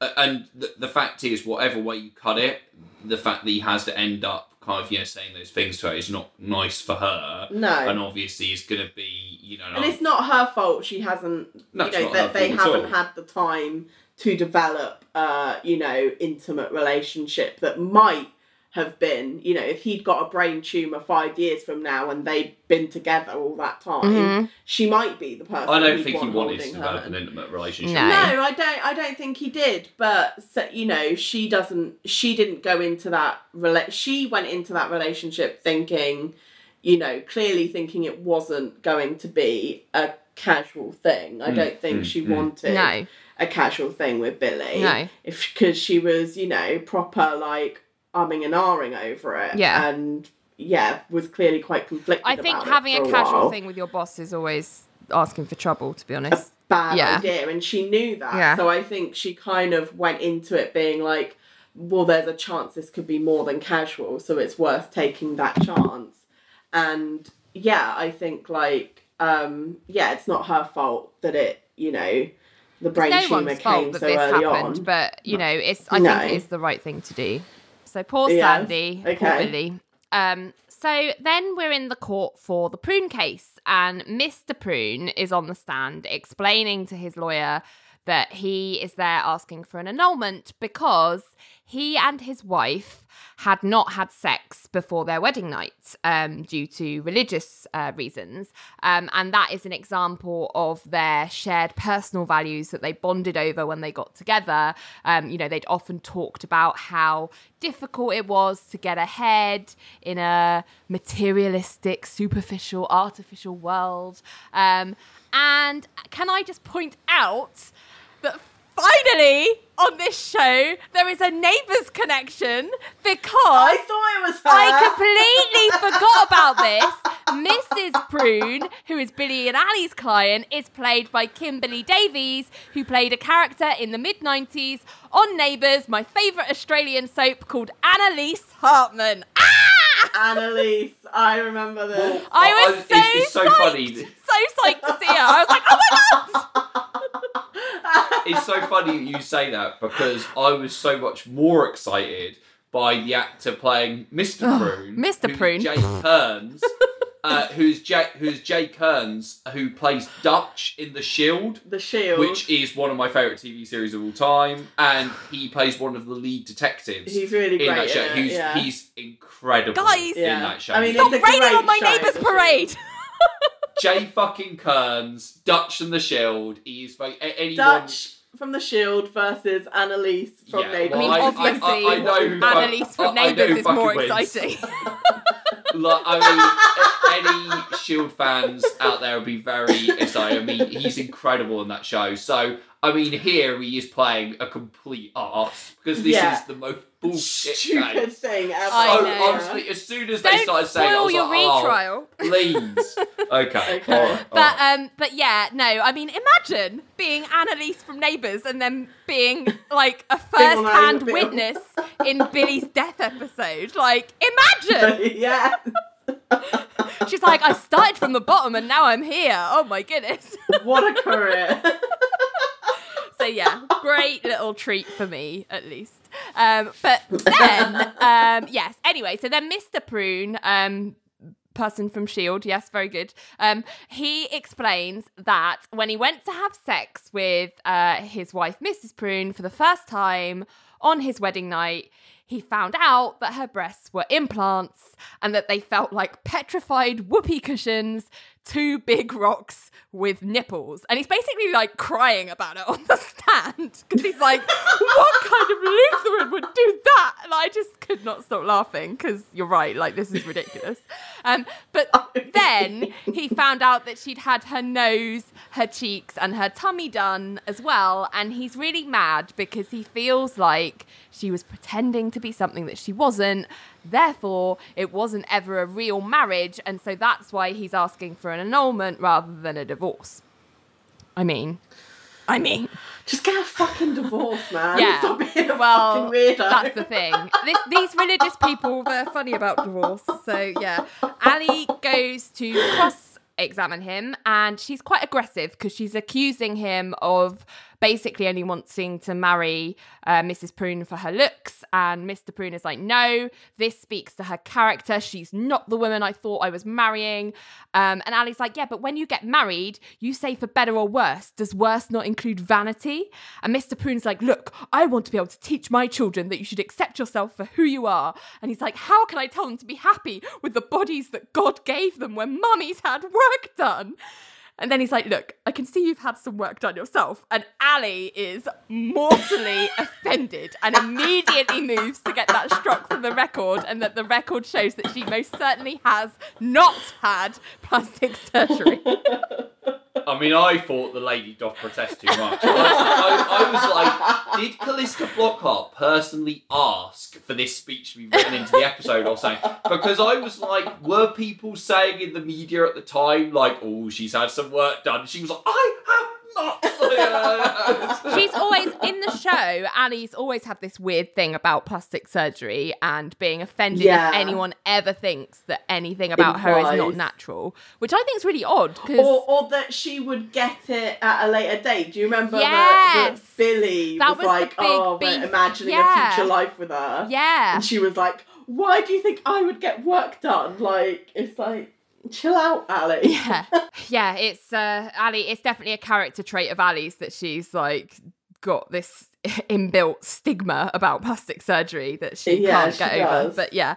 uh, and the, the fact is, whatever way you cut it, the fact that he has to end up kind of you know saying those things to her is not nice for her. No. and obviously is going to be you know. And it's not her fault. She hasn't, No, you know, not that her they fault at haven't had the time to develop, uh, you know, intimate relationship that might have been, you know, if he'd got a brain tumor five years from now and they'd been together all that time, Mhm. she might be the person. I don't he'd think he wanted to holding develop an intimate relationship. No. No, I don't. I don't think he did. But so, you know, she doesn't. She didn't go into that. Rela- she went into that relationship thinking, you know, clearly thinking it wasn't going to be a casual thing. I don't think mm, she mm. wanted No. a casual thing with Billy. No. if because she was, you know, proper like umming and ahhing over it. Yeah. and yeah, was clearly quite conflicted. I think having for a casual while thing with your boss is always asking for trouble, to be a honest. bad Yeah. idea and she knew that Yeah. so i think she kind of went into it being like well there's a chance this could be more than casual so it's worth taking that chance and yeah i think like um, yeah, it's not her fault that it, you know, the brain no tumor came fault that so this early happened, on. but you know, it's I No. think it's the right thing to do. So poor Yes, Sandy, poor okay. Billy. Um, so then we're in the court for the Prune case, and Mr. Prune is on the stand explaining to his lawyer that he is there asking for an annulment because he and his wife had not had sex before their wedding night um, due to religious uh, reasons. Um, and that is an example of their shared personal values that they bonded over when they got together. Um, you know, they'd often talked about how difficult it was to get ahead in a materialistic, superficial, artificial world. Um, and can I just point out that finally on this show there is a neighbours connection because I thought it was her. I completely forgot about this. Mrs. Prune, who is Billy and Ally's client, is played by Kimberley Davies, who played a character in the mid 90s on Neighbours, my favourite Australian soap called Annalise Hartman. Ah! Annalise, I remember this. I I- was so, it's- it's so psyched, funny. so psyched to see her. I was like, oh my god! It's so funny you say that because I was so much more excited by the actor playing Mr. Prune, Mr. Prune. Jay Karnes, uh, who's Jay, who's Jay Karnes, who plays Dutch in The Shield. the shield. Which is one of my favourite TV series of all time, and he plays one of the lead detectives He's really in great that show. in He's, yeah. he's incredible Guys! in Yeah. that show. I mean, Stop It's a raining on my show, neighbour's for parade! Jay fucking Karnes, Dutch and the Shield. He's like a- anyone. Dutch from the Shield versus Annalise from Yeah, Neighbours. I mean, Well, I- I- I know who Annalise from I- I know Neighbours is more wins. exciting. Like, I mean, any Shield fans out there will be very excited. I mean, he's incredible in that show. So, I mean, here he is playing a complete arse because this Yeah. is the most bullshit stupid game. thing ever. I Oh, know. honestly, as soon as they Don't started saying, it, I spoil was your like, oh, retrial. please. Okay. Okay. all right, all But right. um, but yeah, no. I mean, imagine being Annalise from Neighbours and then being like a first-hand witness in Billy's death episode. Like, imagine. yeah. She's like, I started from the bottom and now I'm here. Oh my goodness. What a career. So yeah, great little treat for me at least. Um, but then, um, yes. Anyway, so then Mr. Prune, um, person from Shield, yes, very good. Um, he explains that when he went to have sex with uh, his wife, Mrs. Prune, for the first time on his wedding night. He found out that her breasts were implants and that they felt like petrified whoopee cushions, two big rocks with nipples. And he's basically like crying about it on the stand because he's like, what kind of Lutheran would do that? And I just could not stop laughing because you're right, like, this is ridiculous. Um, but then he found out that she'd had her nose, her cheeks, and her tummy done as well. And he's really mad because he feels like she was pretending to be something that she wasn't. Therefore, it wasn't ever a real marriage. And so that's why he's asking for an annulment rather than a divorce. I mean, I mean, Just get a fucking divorce, man. Yeah. Stop being a well, fucking weirdo. that's the thing. This, these religious people, they're funny about divorce. So, yeah. Ally goes to cross examine him, and she's quite aggressive because she's accusing him of basically only wanting to marry uh, Mrs. Prune for her looks. And Mr. Prune is like, no, this speaks to her character. She's not the woman I thought I was marrying. Um, and Ally's like, yeah, but when you get married, you say for better or worse. Does worse not include vanity? And Mr. Prune's like, look, I want to be able to teach my children that you should accept yourself for who you are. And he's like, how can I tell them to be happy with the bodies that God gave them when mummies had work done? And then he's like, Look, I can see you've had some work done yourself. And Ally is mortally offended and immediately moves to get that struck from the record and that the record shows that she most certainly has not had plastic surgery. I mean, I thought the lady doth protest too much. I, I, I was like, did Calista Flockhart personally ask for this speech to be written into the episode or something? Because I was like, were people saying in the media at the time, like, oh, she's had some work done? She was like, I have She's always in the show. Ally's always had this weird thing about plastic surgery and being offended Yeah. if anyone ever thinks that anything about her is not natural, which I think is really odd because Or, or that she would get it at a later date. Do you remember that- Yes. that Billy That was, was like, oh, we're imagining Yeah. a future life with her? yeah, And she was like, why do you think I would get work done? Like, it's like, chill out, Ally. yeah, yeah. It's uh, Ally. It's definitely a character trait of Ally's that she's like got this inbuilt stigma about plastic surgery that she Yeah, can't she get over. does. But yeah,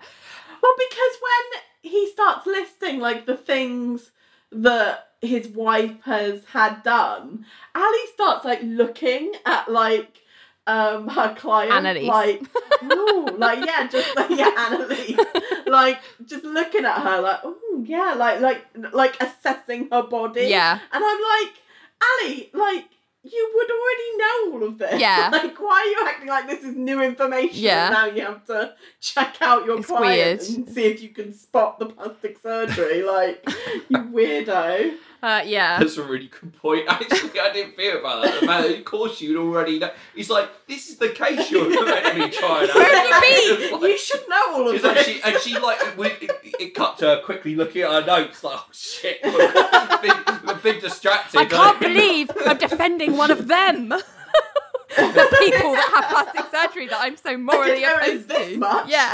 Well, because when he starts listing like the things that his wife has had done, Ally starts like looking at like um her client Annalise. like ooh, like yeah, just like yeah, Annalise. like just looking at her like, oh yeah, like like like assessing her body. yeah. And I'm like, Ally, like you would already know all of this. Yeah. Like, why are you acting like this is new information? Yeah. And now you have to check out your It's client weird. and see if you can spot the plastic surgery. like, you weirdo. Uh, yeah. That's a really good point. Actually, I didn't think about that. The man, of course, you'd already know. He's like, this is the case you're meant to be trying out. Where have you like- you should know all of like this. she, and she like it, it, it cut to her quickly looking at her notes like oh shit I've been, I've been distracted I can't believe I'm defending one of them. the people that have plastic surgery that I'm so morally opposed to. much. Yeah.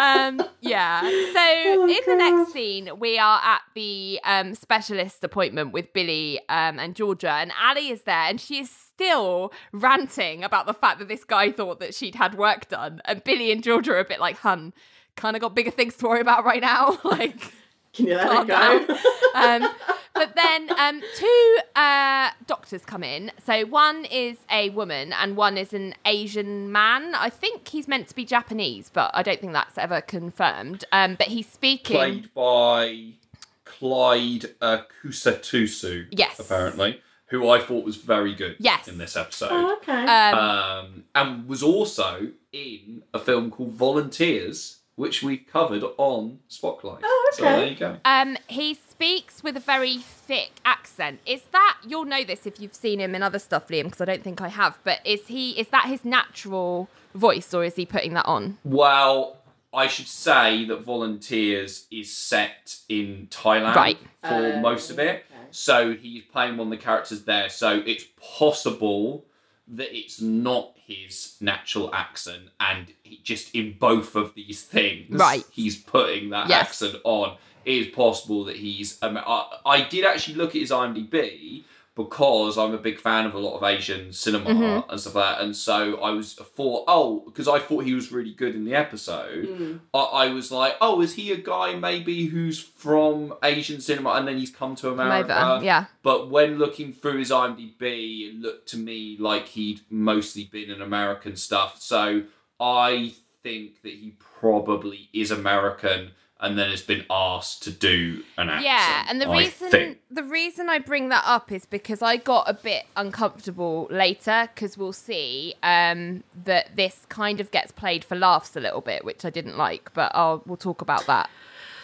Um, yeah. So Oh, in the next scene, we are at the um, specialist appointment with Billy um, and Georgia, and Ally is there, and she is still ranting about the fact that this guy thought that she'd had work done, and Billy and Georgia are a bit like, "Hun, kind of got bigger things to worry about right now." like. Can you let it go? but then um, two uh, doctors come in. So one is a woman and one is an Asian man. I think he's meant to be Japanese, but I don't think that's ever confirmed. Um, but he's speaking. Played by Clyde uh, Kusatsu. Yes. Apparently, who I thought was very good. Yes. In this episode. oh, okay. Um, um, and was also in a film called Volunteers, which we covered on Spotlight. Oh, okay. So there you go. um, he speaks with a very thick accent. Is that you'll know this if you've seen him in other stuff, Liam? Because I don't think I have. But is he is that his natural voice, or is he putting that on? Well, I should say that Volunteers is set in Thailand Right. for Oh, most of it. okay. So he's playing one of the characters there. So it's possible that it's not his natural accent, and he, just in both of these things, Right. he's putting that Yes. accent on. It is possible that he's. Um, I, I did actually look at his IMDb because I'm a big fan of a lot of Asian cinema Mm-hmm. and stuff like that, and so I was thought, oh, because I thought he was really good in the episode. Mm. I, I was like, oh, is he a guy maybe who's from Asian cinema and then he's come to America? Over. Yeah. But when looking through his IMDb, it looked to me like he'd mostly been in American stuff. So I think that he probably is American and then it's been asked to do an accent. Yeah, and the I reason think. the reason I bring that up is because I got a bit uncomfortable later because we'll see um, that this kind of gets played for laughs a little bit, which I didn't like, but I'll we'll talk about that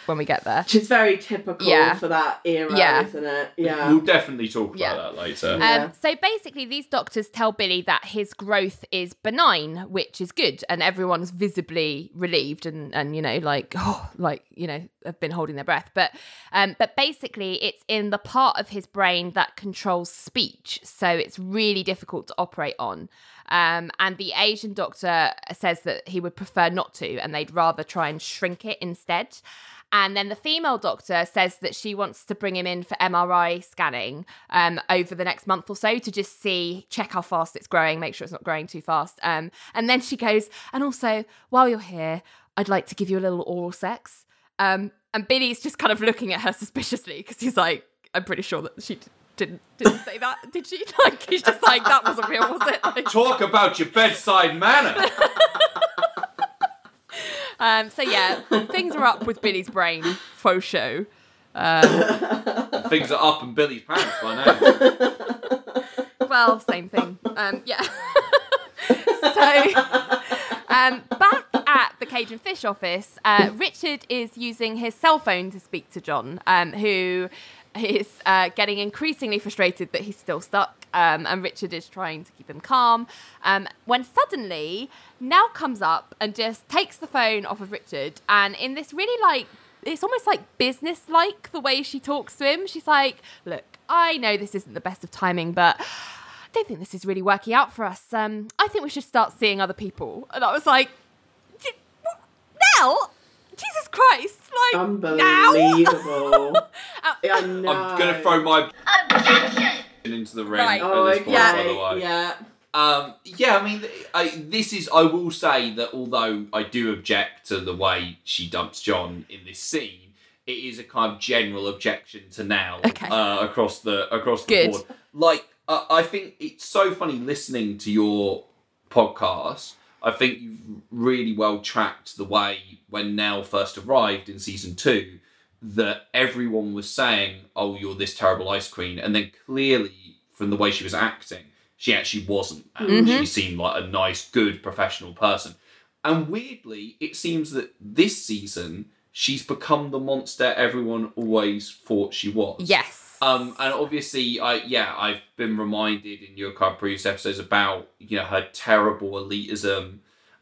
when we get there. Which is very typical Yeah. for that era, Yeah. isn't it? Yeah. We'll definitely talk about Yeah. that later. Yeah. Um, so basically, these doctors tell Billy that his growth is benign, which is good, and everyone's visibly relieved and and you know like oh like you know have been holding their breath. But um, but basically, it's in the part of his brain that controls speech, so it's really difficult to operate on. Um, and the Asian doctor says that he would prefer not to, and they'd rather try and shrink it instead. And then the female doctor says that she wants to bring him in for MRI scanning um, over the next month or so to just see, check how fast it's growing, make sure it's not growing too fast. Um, and then she goes, and also, while you're here, I'd like to give you a little oral sex. Um, and Billy's just kind of looking at her suspiciously because he's like, I'm pretty sure that she d- didn't didn't say that, did she? Like he's just like that wasn't real, was it? Like, Talk about your bedside manner. um, so yeah, things are up with Billy's brain, faux show. Things are up in Billy's pants by now. Well, same thing. Um, yeah. so, um, back at the Cage and Fish office, uh, Richard is using his cell phone to speak to John, um, who is uh, getting increasingly frustrated that he's still stuck, um, and Richard is trying to keep him calm. Um, when suddenly Nell comes up and just takes the phone off of Richard, and in this really like it's almost like business like the way she talks to him. She's like, "Look, I know this isn't the best of timing, but." I don't think this is really working out for us. Um, I think we should start seeing other people. And I was like, "Y- Nell? Jesus Christ! Like now? Unbelievable. Uh, I know. I'm gonna throw my into the ring Right. at Oh, this point, by the okay. way. Yeah. Um, yeah, I mean, I, this is. I will say that although I do object to the way she dumps John in this scene, it is a kind of general objection to now Okay. uh, across the across the Good. board. Like, uh, I think it's so funny listening to your podcast. I think you've really well tracked the way when Nell first arrived in season two that everyone was saying, "Oh, you're this terrible ice queen," and then clearly from the way she was acting, she actually wasn't, and Mhm. she seemed like a nice, good, professional person. And weirdly, it seems that this season she's become the monster everyone always thought she was. Yes. Um, and obviously, I yeah, I've been reminded in your kind of previous episodes about you know her terrible elitism,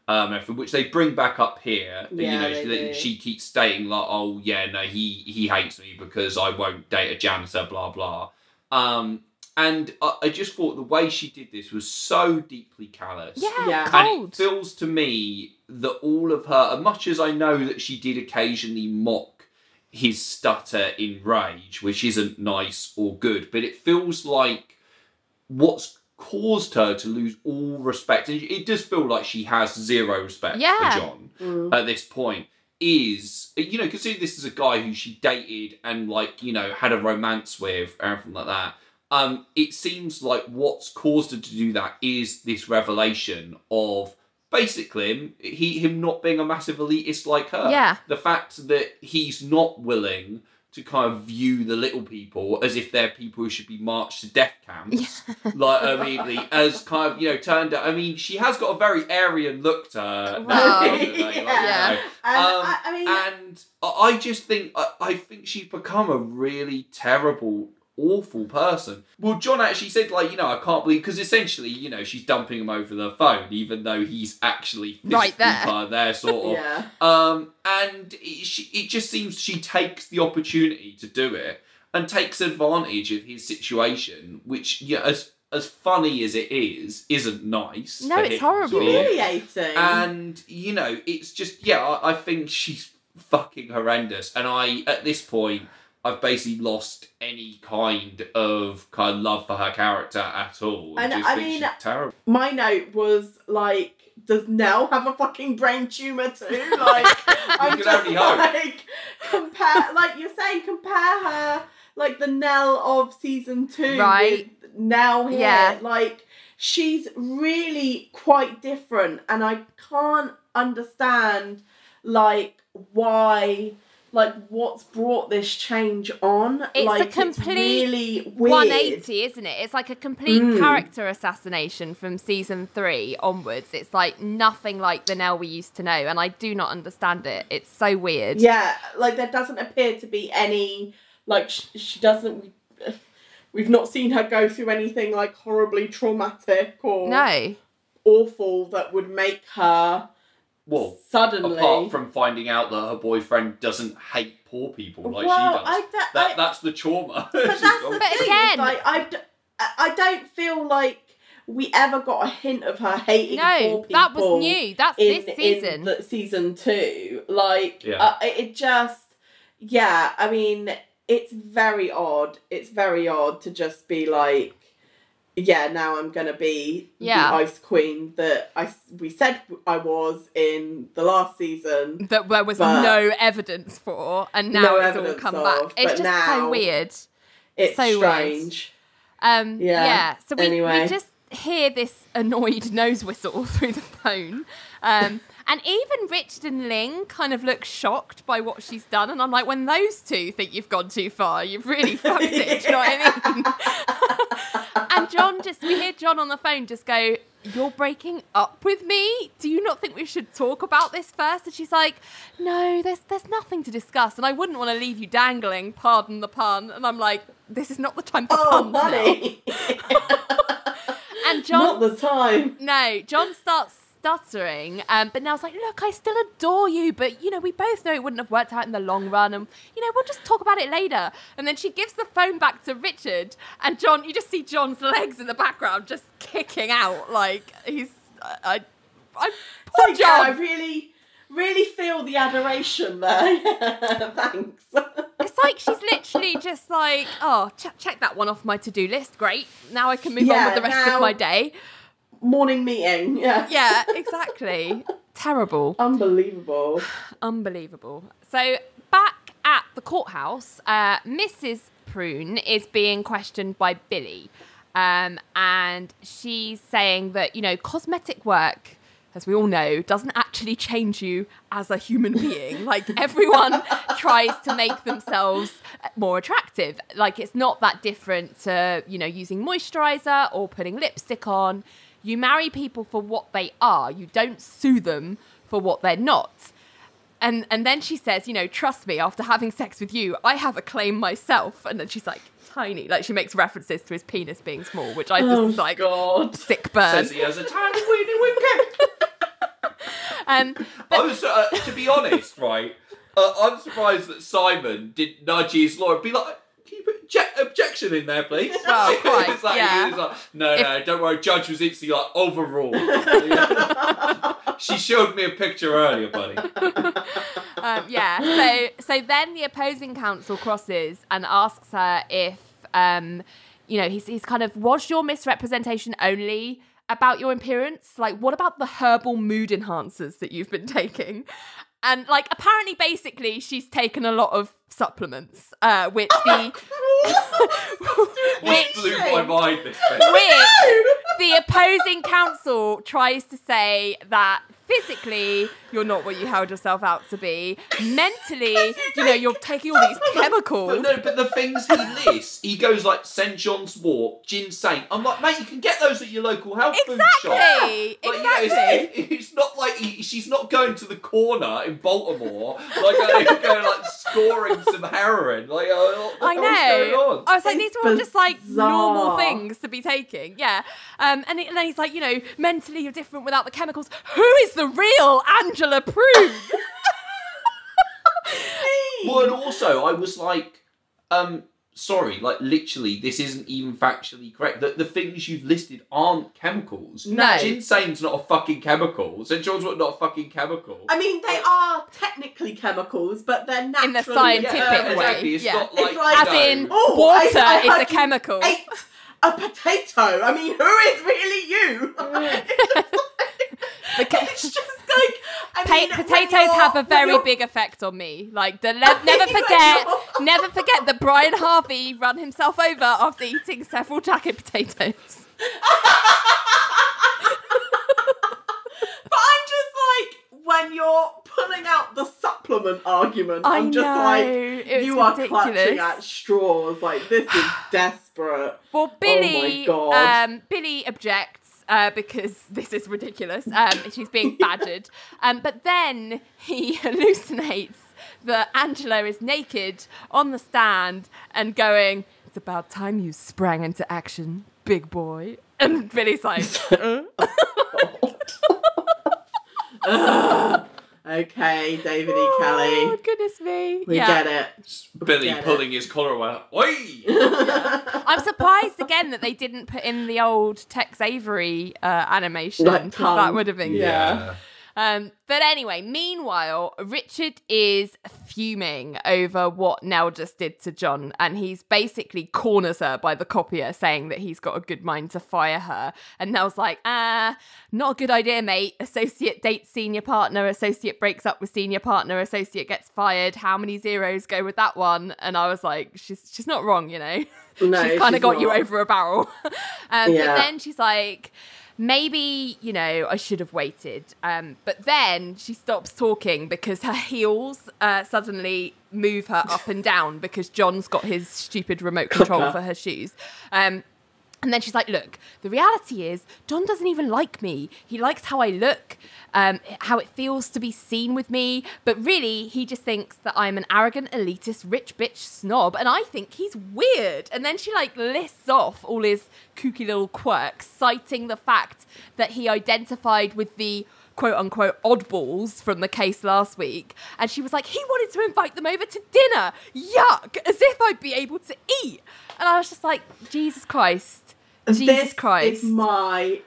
um, which they bring back up here. you Yeah, know, they she, do. she keeps stating like, "Oh yeah, no, he he hates me because I won't date a janitor." Blah blah. Um, and I, I just thought the way she did this was so deeply callous. yeah, Yeah. And it feels to me that all of her, as much as I know that she did occasionally mock his stutter in rage, which isn't nice or good, but it feels like what's caused her to lose all respect, and it does feel like she has zero respect Yeah. for John Mm. at this point. Is you know, considering this is a guy who she dated and like you know had a romance with, everything like that. Um, it seems like what's caused her to do that is this revelation of basically him, he him not being a massive elitist like her. Yeah. The fact that he's not willing to kind of view the little people as if they're people who should be marched to death camps, Yeah. like immediately as kind of you know turned out. I mean, she has got a very Aryan look to her. now, Well, like, you know, yeah. And um, I, I mean, and I I just think I, I think she's become a really terrible, awful person. Well, John actually said like you know I can't believe because essentially you know she's dumping him over the phone even though he's actually Right there. there sort of. yeah. Um, and it, she, it just seems she takes the opportunity to do it and takes advantage of his situation, which yeah, as as funny as it is, isn't nice. No, it's horrible. to be in. Humiliating. And you know, it's just yeah, I, I think she's fucking horrendous. And I at this point I've basically lost any kind of kind of love for her character at all. And just I think mean- she's terrible. my note was like, does Nell have a fucking brain tumor too? Like, I'm just like, compare, like you're saying, compare her, like the Nell of season two, Right. with Nell here. Yeah. Like, she's really quite different, and I can't understand, like, why. Like what's brought this change on? It's a like, complete really weird. 180, isn't it? It's like a complete Mm. character assassination from season three onwards. It's like nothing like the Nell we used to know, and I do not understand it. It's so weird. Yeah, like there doesn't appear to be any like sh- she doesn't. We've not seen her go through anything like horribly traumatic or No. awful that would make her Well, suddenly. apart from finding out that her boyfriend doesn't hate poor people like well, she does. I, don't- that I- that's the trauma. but that's the But thing. again- like I, d- I I don't feel like we ever got a hint of her hating poor No, people. that was new. That's in, this season. in the season two. Like, Yeah. uh, it it just, yeah. I mean, it's very odd. It's very odd to just be like, yeah, now I'm gonna be Yeah. the ice queen that I we said I was in the last season. that there was no evidence for, and now No it's all come of, back. It's just so weird. It's So weird. strange. Um, yeah. Yeah, So we, anyway. we just hear this annoyed nose whistle through the phone. Um, and even Richard and Ling kind of look shocked by what she's done. And I'm like, when those two think you've gone too far, you've really fucked it. Do you know what I mean? and John just we hear John on the phone just go, "You're breaking up with me. Do you not think we should talk about this first? And she's like, "No, there's there's nothing to discuss, and I wouldn't want to leave you dangling. Pardon the pun." And I'm like, "This is not the time for Oh, puns now." And John Not the time. No, John starts stuttering, um, but now's like, look, I still adore you, but you know, we both know it wouldn't have worked out in the long run, and you know, we'll just talk about it later. And then she gives the phone back to Richard, and John, you just see John's legs in the background just kicking out, like he's, I, I, I So, yeah, I really, really feel the adoration there. Thanks. It's like she's literally just like, oh, ch- check that one off my to-do list. Great, now I can move on with the rest now- of my day. Morning meeting. Yeah. Yeah, exactly. Terrible. Unbelievable. Unbelievable. So back at the courthouse, uh, Mrs. Prune is being questioned by Billy, um, and she's saying that you know cosmetic work, as we all know, doesn't actually change you as a human being. like everyone tries to make themselves more attractive. Like it's not that different to you know using moisturizer or putting lipstick on. You marry people for what they are. You don't sue them for what they're not. And and then she says, you know, trust me, after having sex with you, I have a claim myself. And then she's like, tiny. Like she makes references to his penis being small, which I just Oh, like God. sick burn. Says he has a tiny weeny winky. Um I was, uh, to be honest, right? Uh, I'm surprised that Simon did nudge his lawyer, be like, keep obje- objection in there, please. Well, quite, it's like, yeah. it's like, no, If- no, don't worry. Judge was instantly like overruled. she showed me a picture earlier, buddy. um, yeah. So so then the opposing counsel crosses and asks her if um, you know, he's he's kind of was your misrepresentation only about your appearance? Like what about the herbal mood enhancers that you've been taking? And like apparently basically she's taken a lot of supplements, uh, which the This which blew my mind. This bit. which the opposing counsel tries to say that physically you're not what you held yourself out to be. Mentally, you know, you're taking all these But chemicals. no, but the things he lists, he goes like St John's Wort, ginseng. I'm like, mate, you can get those at your local health food shop. Exactly, Like, you know, exactly. it's, it's not like he, she's not going to the corner in Baltimore, like going like scoring some heroin. Like, what I hell's going know. on? I was like, It's these are all just like normal things to be taking. Yeah. Um, and, it, and then he's like, you know, mentally you're different without the chemicals. Who is the real Angela Prune? Well, and also I was like, um, sorry, like literally, this isn't even factually correct. The, the things you've listed aren't chemicals. No. Ginseng's not a fucking chemical. St. John's Wort not a fucking chemical. I mean, they are technically chemicals, but they're naturally In the scientific uh, yeah, way, exactly. It's yeah. not It's like, like- As you in, know, Oh, water I- I is a chemical. ate a potato. I mean, who is really you? Because- it's just like I Pa- mean, potatoes have a very big effect on me. Like the le- never forget, never forget that Brian Harvey ran himself over after eating several jacket potatoes. But I'm just when you're pulling out the supplement argument. I I'm just know, like it you are clutching at straws. Like this is desperate. Well, Billy, Oh God. um, Billy objects uh, because this is ridiculous. Um, she's being badgered, um, but then he hallucinates that Angela is naked on the stand and going, "It's about time you sprang into action, big boy." And Billy's like, "Uh?" Okay, David E. "Oh Kelley. goodness me!" We yeah. get it. Billy Get it. pulling his collar away. Oi! I'm surprised again that they didn't put in the old Tex Avery uh, animation Like 'cause that would have been good. Yeah. Um, but anyway, meanwhile, Richard is fuming over what Nell just did to John, and he's basically corners her by the copier, saying that he's got a good mind to fire her. And Nell's like, ah, not a good idea, mate. Associate dates senior partner, associate breaks up with senior partner, associate gets fired. How many zeros go with that one? And I was like, she's she's not wrong, you know. No, she's kind of got you over a barrel. um, Yeah. But then she's like, maybe, you know, I should have waited. Um, but then she stops talking because her heels uh, suddenly move her up and down because John's got his stupid remote control for her shoes. Um, And then she's like, Look, the reality is, Don doesn't even like me. He likes how I look, um, how it feels to be seen with me. But really, he just thinks that I'm an arrogant, elitist, rich bitch snob. And I think he's weird. And then she like lists off all his kooky little quirks, citing the fact that he identified with the quote unquote oddballs from the case last week. And she was like, he wanted to invite them over to dinner. Yuck, as if I'd be able to eat. And I was just like, Jesus Christ. Jesus this Christ. is my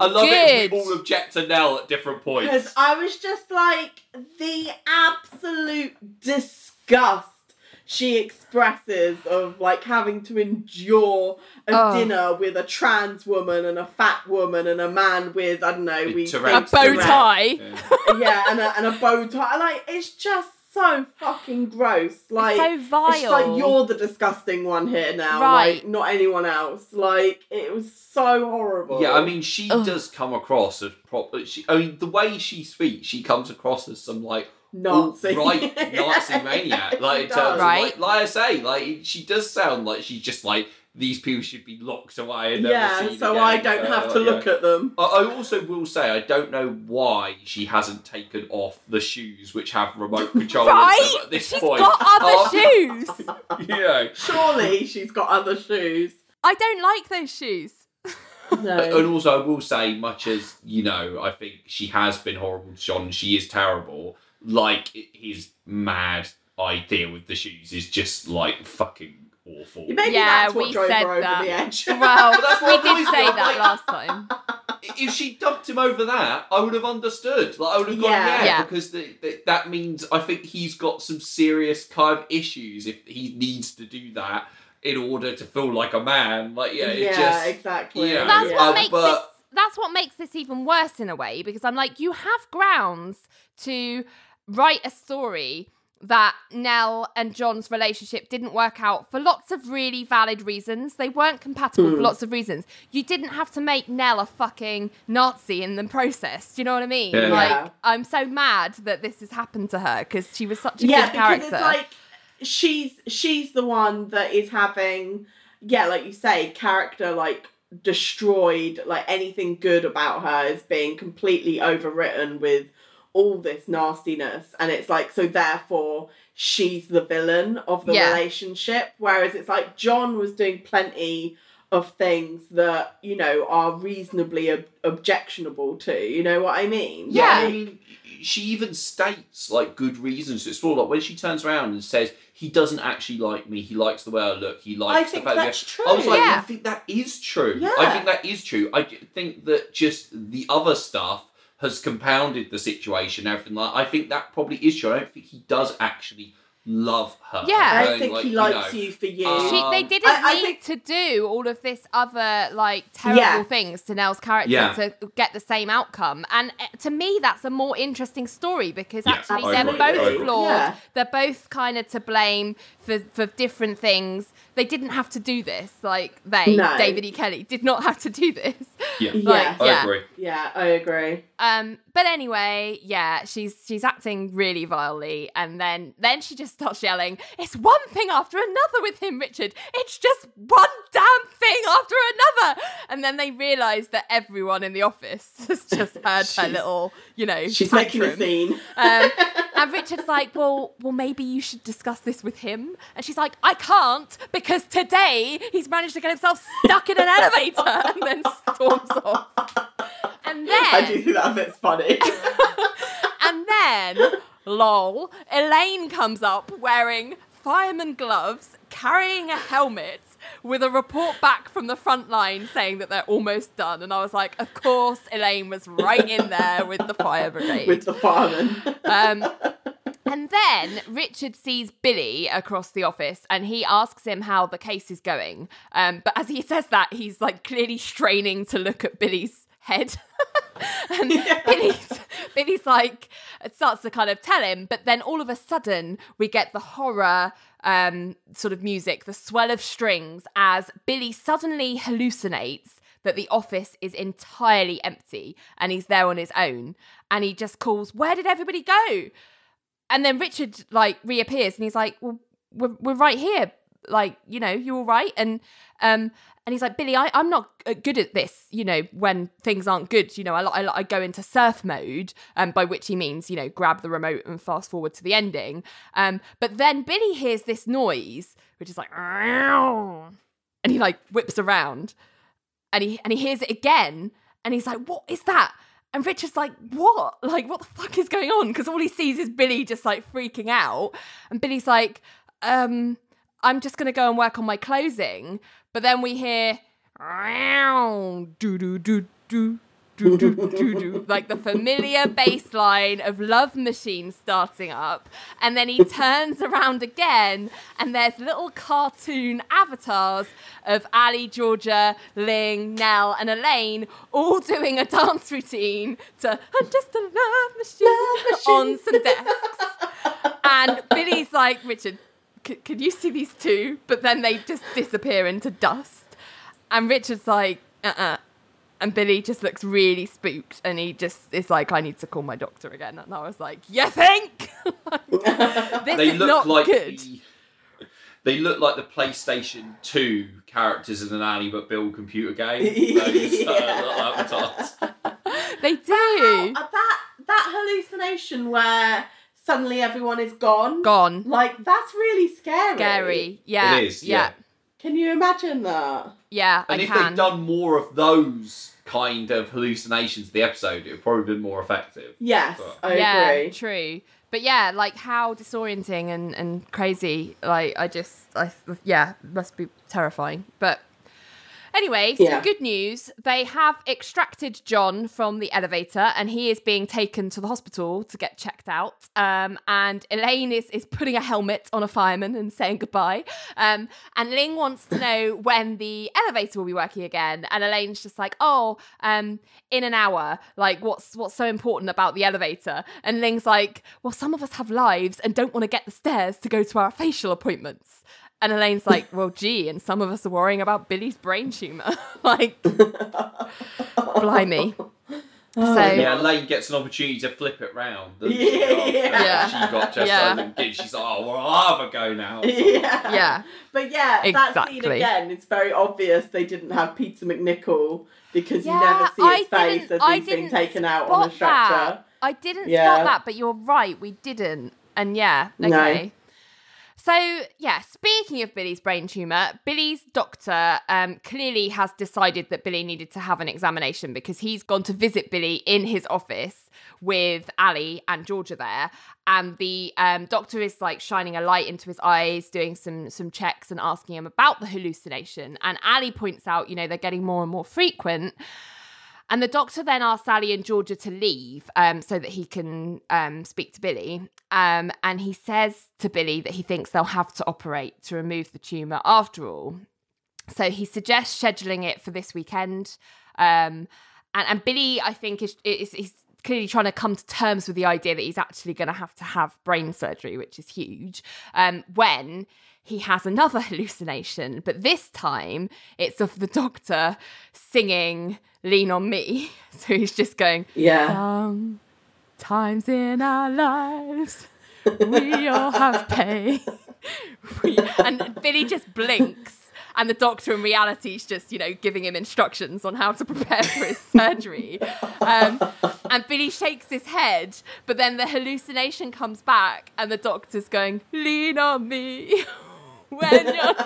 I love it. if Good. We all object to Nell at different points. because I was just like the absolute disgust she expresses of like having to endure a Oh. dinner with a trans woman and a fat woman and a man with I don't know we A bow tie. Yeah. yeah and a, and a bow tie like it's just so fucking gross like so It's vile. like you're the disgusting one here now, Right. like not anyone else. Like it was so horrible. Yeah, I mean, she Ugh. does come across as proper. She, I mean, the way she speaks, she comes across as some like Nazi, right Nazi maniac. Like, in terms does. of, like, like I say, like she does sound like she's just like these people should be locked away and never yeah, seen so again. I don't Uh, have to yeah. look at them. I I also will say I don't know why she hasn't taken off the shoes which have remote control Right? at this She's point. got other Oh, shoes. Yeah. Surely she's got other shoes. I don't like those shoes. No. And also, I will say, much as you know, I think she has been horrible to John. She is terrible. Like his mad idea with the shoes is just like fucking awful. Maybe Yeah, that's what we drove said her over that. the edge. Well, But that's we what did boys say do, that like- last time. if she dumped him over that, I would have understood. Like I would have gone, Yeah. yeah, Yeah. because the, the, that means I think he's got some serious kind of issues if he needs to do that in order to feel like a man. Like yeah, it yeah, just exactly. yeah. That's yeah. what Uh, makes but- this. That's what makes this even worse in a way because I'm like, you have grounds to write a story that Nell and John's relationship didn't work out for lots of really valid reasons. They weren't compatible for Hmm. lots of reasons. You didn't have to make Nell a fucking Nazi in the process. Do you know what I mean? Yeah. Like, Yeah. I'm so mad that this has happened to her because she was such a good character. yeah, because it's like she's she's the one that is having yeah, like you say, character like destroyed. Like anything good about her is being completely overwritten with all this nastiness, and it's like so. Therefore, she's the villain of the Yeah. relationship. Whereas it's like John was doing plenty of things that you know are reasonably ob- objectionable to. You know what I mean? Yeah, Yeah. I mean, she even states like good reasons to explore. Like when she turns around and says he doesn't actually like me, he likes the way I look, he likes I think the fact that's that true. I was like, Yeah. I think that is true. Yeah. I think that is true. i think that just the other stuff has compounded the situation. Everything like I think that probably is true. I don't think he does actually love her. Yeah. I Going, think like, he you likes know, you for you. uh, She, they Um, didn't I- I need think- to do all of this other like terrible Yeah. things to Nell's character Yeah. to get the same outcome. And uh, to me, that's a more interesting story because Yeah, actually they're agree, both agree. flawed. Yeah. They're both kind of to blame for for different things. They didn't have to do this. Like they, No. David E. Kelley, did not have to do this. Yeah, Yeah. I yeah. agree. Yeah, I agree. Um, but anyway, yeah, she's she's acting really vilely, and then then she just starts yelling, "It's one thing after another with him, Richard. It's just one damn thing after another." And then they realise that everyone in the office has just heard her little, you know, She's making a scene. Um, and Richard's like, well, well, maybe you should discuss this with him. And she's like, I can't because today he's managed to get himself stuck in an elevator and then storms off. And then I do think that bit's funny. and then, lol, Elaine comes up wearing fireman gloves, carrying a helmet. With a report back from the front line saying that they're almost done. And I was like, of course, Elaine was right in there with the fire brigade. with the fireman. Um, and then Richard sees Billy across the office and he asks him how the case is going. Um, but as he says that, he's like clearly straining to look at Billy's head. and Billy's, Billy's like, starts to kind of tell him, but then all of a sudden we get the horror um, sort of music, the swell of strings as Billy suddenly hallucinates that the office is entirely empty and he's there on his own. And he just calls where did everybody go? And then richard like reappears and he's like well we're, we're right here. Like you know you're all right? And um and he's like billy I, i'm not uh, good at this you know when things aren't good you know i, I, I go into surf mode um by which he means you know grab the remote and fast forward to the ending um but then billy hears this noise which is like and he like whips around and he and he hears it again and he's like what is that and Richard's like, what? Like, what the fuck is going on? Because all he sees is Billy just like freaking out. And Billy's like, um, I'm just going to go and work on my closing. But then we hear, do do do do do do do do like the familiar bass line of Love Machine starting up, and then he turns around again, and there's little cartoon avatars of Ally, Georgia, Ling, Nell, and Elaine all doing a dance routine to "I'm Just a Love Machine" on some desks, and Billy's like, Richard, c- could you see these two? But then they just disappear into dust, and Richard's like, uh uh and Billy just looks really spooked and he just is like, I need to call my doctor again. And I was like, You think? this They is look not like good. the, they look like the PlayStation Two characters in an Annie but Bill computer game. Those uh, Yeah. little. They do. Uh, that that hallucination where suddenly everyone is gone. Gone. Like that's really scary. Scary. Yeah. It is, Yeah. yeah. Can you imagine that? Yeah, And I if can. they'd done more of those kind of hallucinations, the episode, it would probably been more effective. Yes, But- I yeah, agree. true. But yeah, like how disorienting and, and crazy. Like I just, I yeah, must be terrifying. But anyway, Yeah. good news. They have extracted John from the elevator, and he is being taken to the hospital to get checked out. Um, and Elaine is is putting a helmet on a fireman and saying goodbye. Um, and Ling wants to know when the elevator will be working again. And Elaine's just like, oh, um, in an hour. Like, what's what's so important about the elevator? And Ling's like, well, some of us have lives and don't want to get the stairs to go to our facial appointments. And Elaine's like, well, gee, and some of us are worrying about Billy's brain tumor. like, blimey. Oh, so, Yeah, Lane gets an opportunity to flip it round. doesn't she, Yeah. after Yeah. She got just Yeah. yeah. and she's like, oh, well, I'll have a go now. yeah. yeah, But yeah, that scene again, it's very obvious they didn't have Peter MacNicol because Yeah, you never see I his face didn't- as I he's being taken out on a stretcher. that. I didn't Yeah. spot that, but you're right, we didn't. And yeah, No. So yeah, speaking of Billy's brain tumor, Billy's doctor um, clearly has decided that Billy needed to have an examination because he's gone to visit Billy in his office with Ally and Georgia there, and the um, doctor is like shining a light into his eyes, doing some some checks and asking him about the hallucination. And Ally points out, you know, they're getting more and more frequent. And the doctor then asks Sally and Georgia to leave um, so that he can um, speak to Billy. Um, and he says to Billy that he thinks they'll have to operate to remove the tumour after all. So he suggests scheduling it for this weekend. Um, and, and Billy, I think, is, is, is clearly trying to come to terms with the idea that he's actually going to have to have brain surgery, which is huge, um, when he has another hallucination. But this time it's of the doctor singing Lean on Me. So he's just going, Yeah. times in our lives we all have pain. We- and Billy just blinks. And the doctor in reality is just, you know, giving him instructions on how to prepare for his surgery. Um, and Billy shakes his head, but then the hallucination comes back, and the doctor's going, Lean on me. when you're...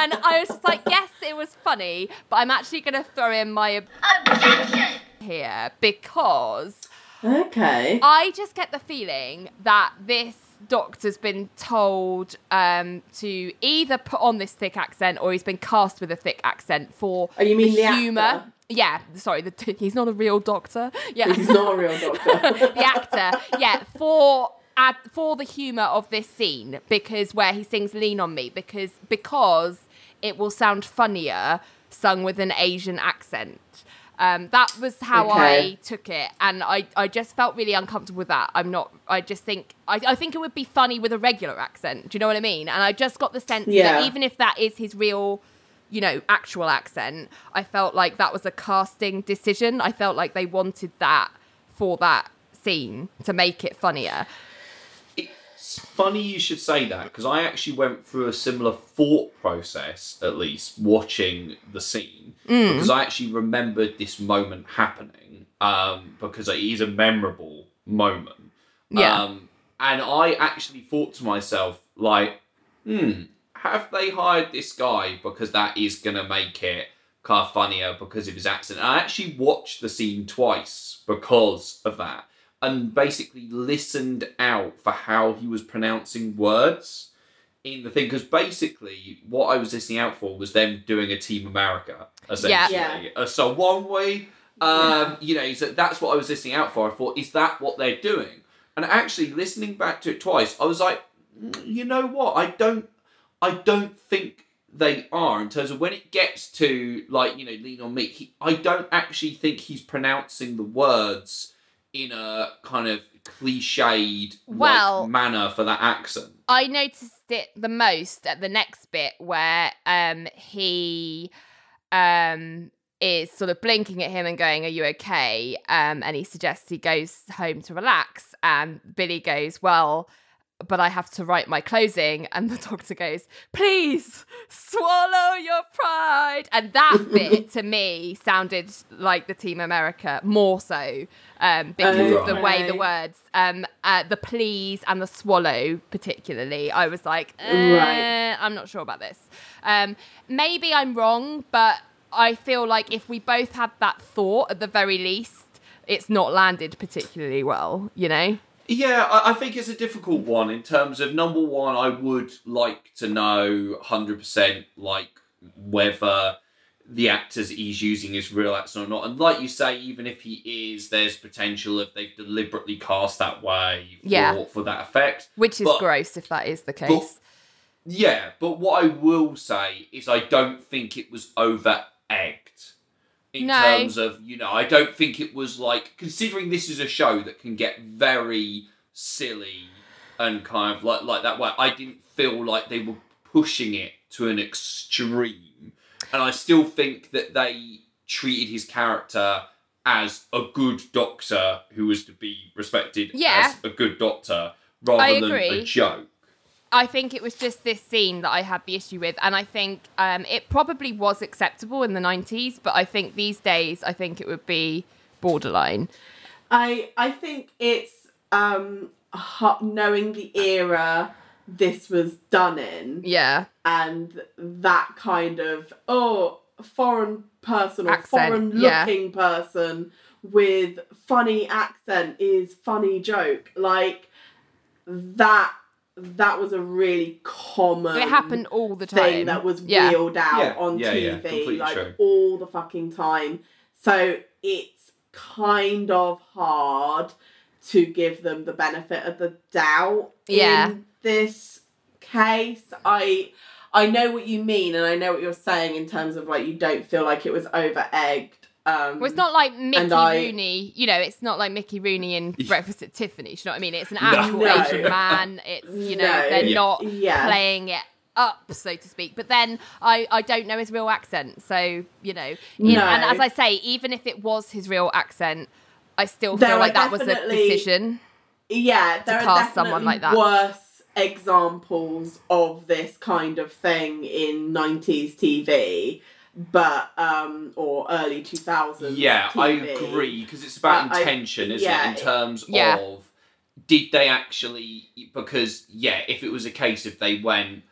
And I was just like, yes, it was funny, but I'm actually going to throw in my Objection! here because Okay. I just get the feeling that this doctor's been told um, to either put on this thick accent or he's been cast with a thick accent for Oh, you mean the humor. actor? Yeah, sorry, the he's not a real doctor. Yeah, He's not a real doctor. the actor. Yeah, for ad, for the humor of this scene because where he sings "Lean on Me" because because it will sound funnier sung with an Asian accent. Um, that was how Okay. I took it, and I, I just felt really uncomfortable with that. I'm not. I just think I, I think it would be funny with a regular accent. Do you know what I mean? And I just got the sense Yeah. that even if that is his real, you know, actual accent, I felt like that was a casting decision. I felt like they wanted that for that scene to make it funnier. It's funny you should say that because I actually went through a similar thought process, at least watching the scene, Mm. because I actually remembered this moment happening um, because it is a memorable moment. Yeah. Um, and I actually thought to myself, like, hmm, have they hired this guy because that is going to make it kind of funnier because of his accent? And I actually watched the scene twice because of that and basically listened out for how he was pronouncing words in the thing because basically what I was listening out for was them doing a Team America essentially. Yeah. Uh, so one way, um, you know, so that's what I was listening out for. I thought, is that what they're doing? And actually, listening back to it twice, I was like, "Mm, you know what? I don't, I don't think they are in terms of when it gets to like you know lean on me. He, I don't actually think he's pronouncing the words in a kind of cliched Well- like, manner for that accent. I noticed it the most at the next bit where um he um is sort of blinking at him and going, Are you okay? Um and he suggests he goes home to relax and Billy goes, Well, but I have to write my closing and the doctor goes, Please swallow your pride and that bit to me sounded like the Team America more so. Um because of the way the words um uh, the please and the swallow particularly i was like eh, Right. i'm not sure about this um maybe i'm wrong but i feel like if we both had that thought at the very least it's not landed particularly well you know Yeah, I, I think it's a difficult one in terms of number one. I would like to know hundred percent like whether the actors he's using is real accent or not. And like you say, even if he is, there's potential if they've deliberately cast that way for, Yeah. for that effect. which is But- gross if that is the case Yeah, but what I will say is I don't think it was over egged. In No. terms of, you know, I don't think it was like considering this is a show that can get very silly and kind of like like that way, I didn't feel like they were pushing it to an extreme. And I still think that they treated his character as a good doctor who was to be respected Yeah. as a good doctor rather than a joke. I think it was just this scene that I had the issue with, and I think um, it probably was acceptable in the '90s, but I think these days, I think it would be borderline. I I think it's um knowing the era this was done in Yeah, and that kind of oh foreign person or Accent, foreign yeah. looking person with funny accent is funny joke like that that was a really common it happened all the time. thing that was yeah. wheeled out Yeah, on yeah, yeah, TV completely like true. all the fucking time. So it's kind of hard to give them the benefit of the doubt Yeah. in this case. I I know what you mean and I know what you're saying in terms of like you don't feel like it was over egged. Um Well, it's not like Mickey I- Rooney, you know, it's not like Mickey Rooney in Breakfast at Tiffany's, you know what I mean? It's an No. actual No. Asian man. It's, you know, No. they're Yeah. not Yeah. playing it up, so to speak. But then I, I don't know his real accent. So, you know, in- No. and as I say, even if it was his real accent, I still There feel like that was a decision. yeah, there are cast definitely someone like that. worse examples of this kind of thing in 90s TV, but um or early 2000s. Yeah, I agree because it's about But I- intention, isn't yeah, it? In terms Yeah. of did they actually? Because yeah, if it was a case if they went,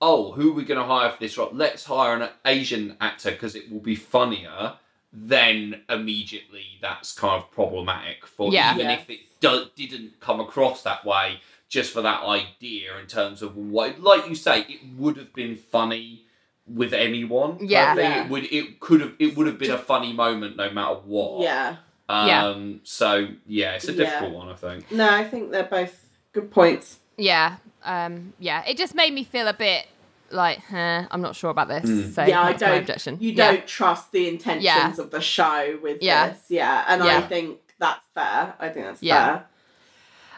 oh, who are we going to hire for this role? Let's hire an Asian actor because it will be funnier. Then immediately that's kind of problematic for Yeah. even Yeah. if it do- didn't come across that way. Just for that idea, in terms of what, like you say, it would have been funny with anyone. Yeah. I think Yeah. it would. It could have. It would have been a funny moment no matter what. Yeah. Um, Yeah. So yeah, it's a Yeah. difficult one, I think. No, I think they're both good points. Yeah. Um, yeah. It just made me feel a bit like, huh, I'm not sure about this. Mm. So yeah, I that's my don't. objection. You Yeah. don't trust the intentions Yeah. of the show with Yeah. this. Yeah, and I think that's fair. I think that's Yeah.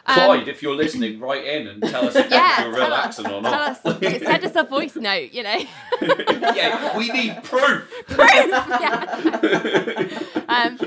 Fair. Um, Clyde, if you're listening, write in and tell us if Yeah, that's your real us, accent or tell not. us, send us a voice note, you know. yeah, we need proof. Proof, yeah. um,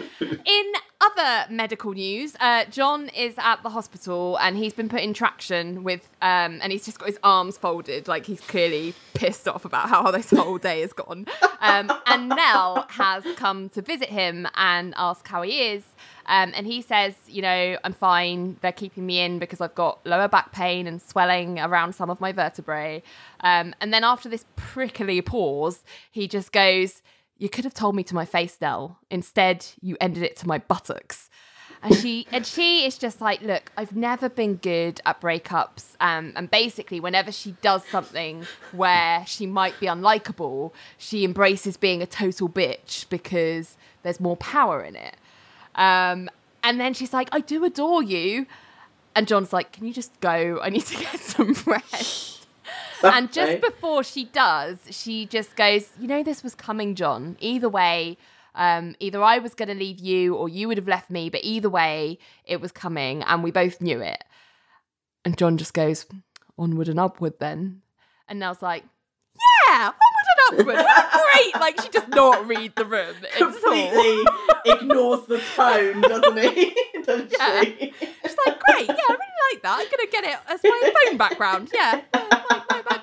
in other medical news, uh, John is at the hospital and he's been put in traction with, um, and he's just got his arms folded, like he's clearly pissed off about how this whole day has gone. Um, and Nell has come to visit him and ask how he is. Um, and he says, you know, I'm fine. They're keeping me in because I've got lower back pain and swelling around some of my vertebrae. Um, and then after this prickly pause, he just goes, You could have told me to my face, Nell. Instead, you ended it to my buttocks. And she and she is just like, look, I've never been good at breakups. Um, and basically, whenever she does something where she might be unlikable, she embraces being a total bitch because there's more power in it. Um, and then she's like, I do adore you. And John's like, Can you just go? I need to get some rest. and just before she does, she just goes, You know, this was coming, John. Either way, um, either I was going to leave you or you would have left me, but either way, it was coming and we both knew it. And John just goes, Onward and upward then. And Nell's like, Yeah, onward and. Great. Like, she does not read the room at all. completely ignores the tone, doesn't he? Doesn't Yeah. she? She's like, great, yeah, I really like that. I'm gonna get it as my phone background. Yeah,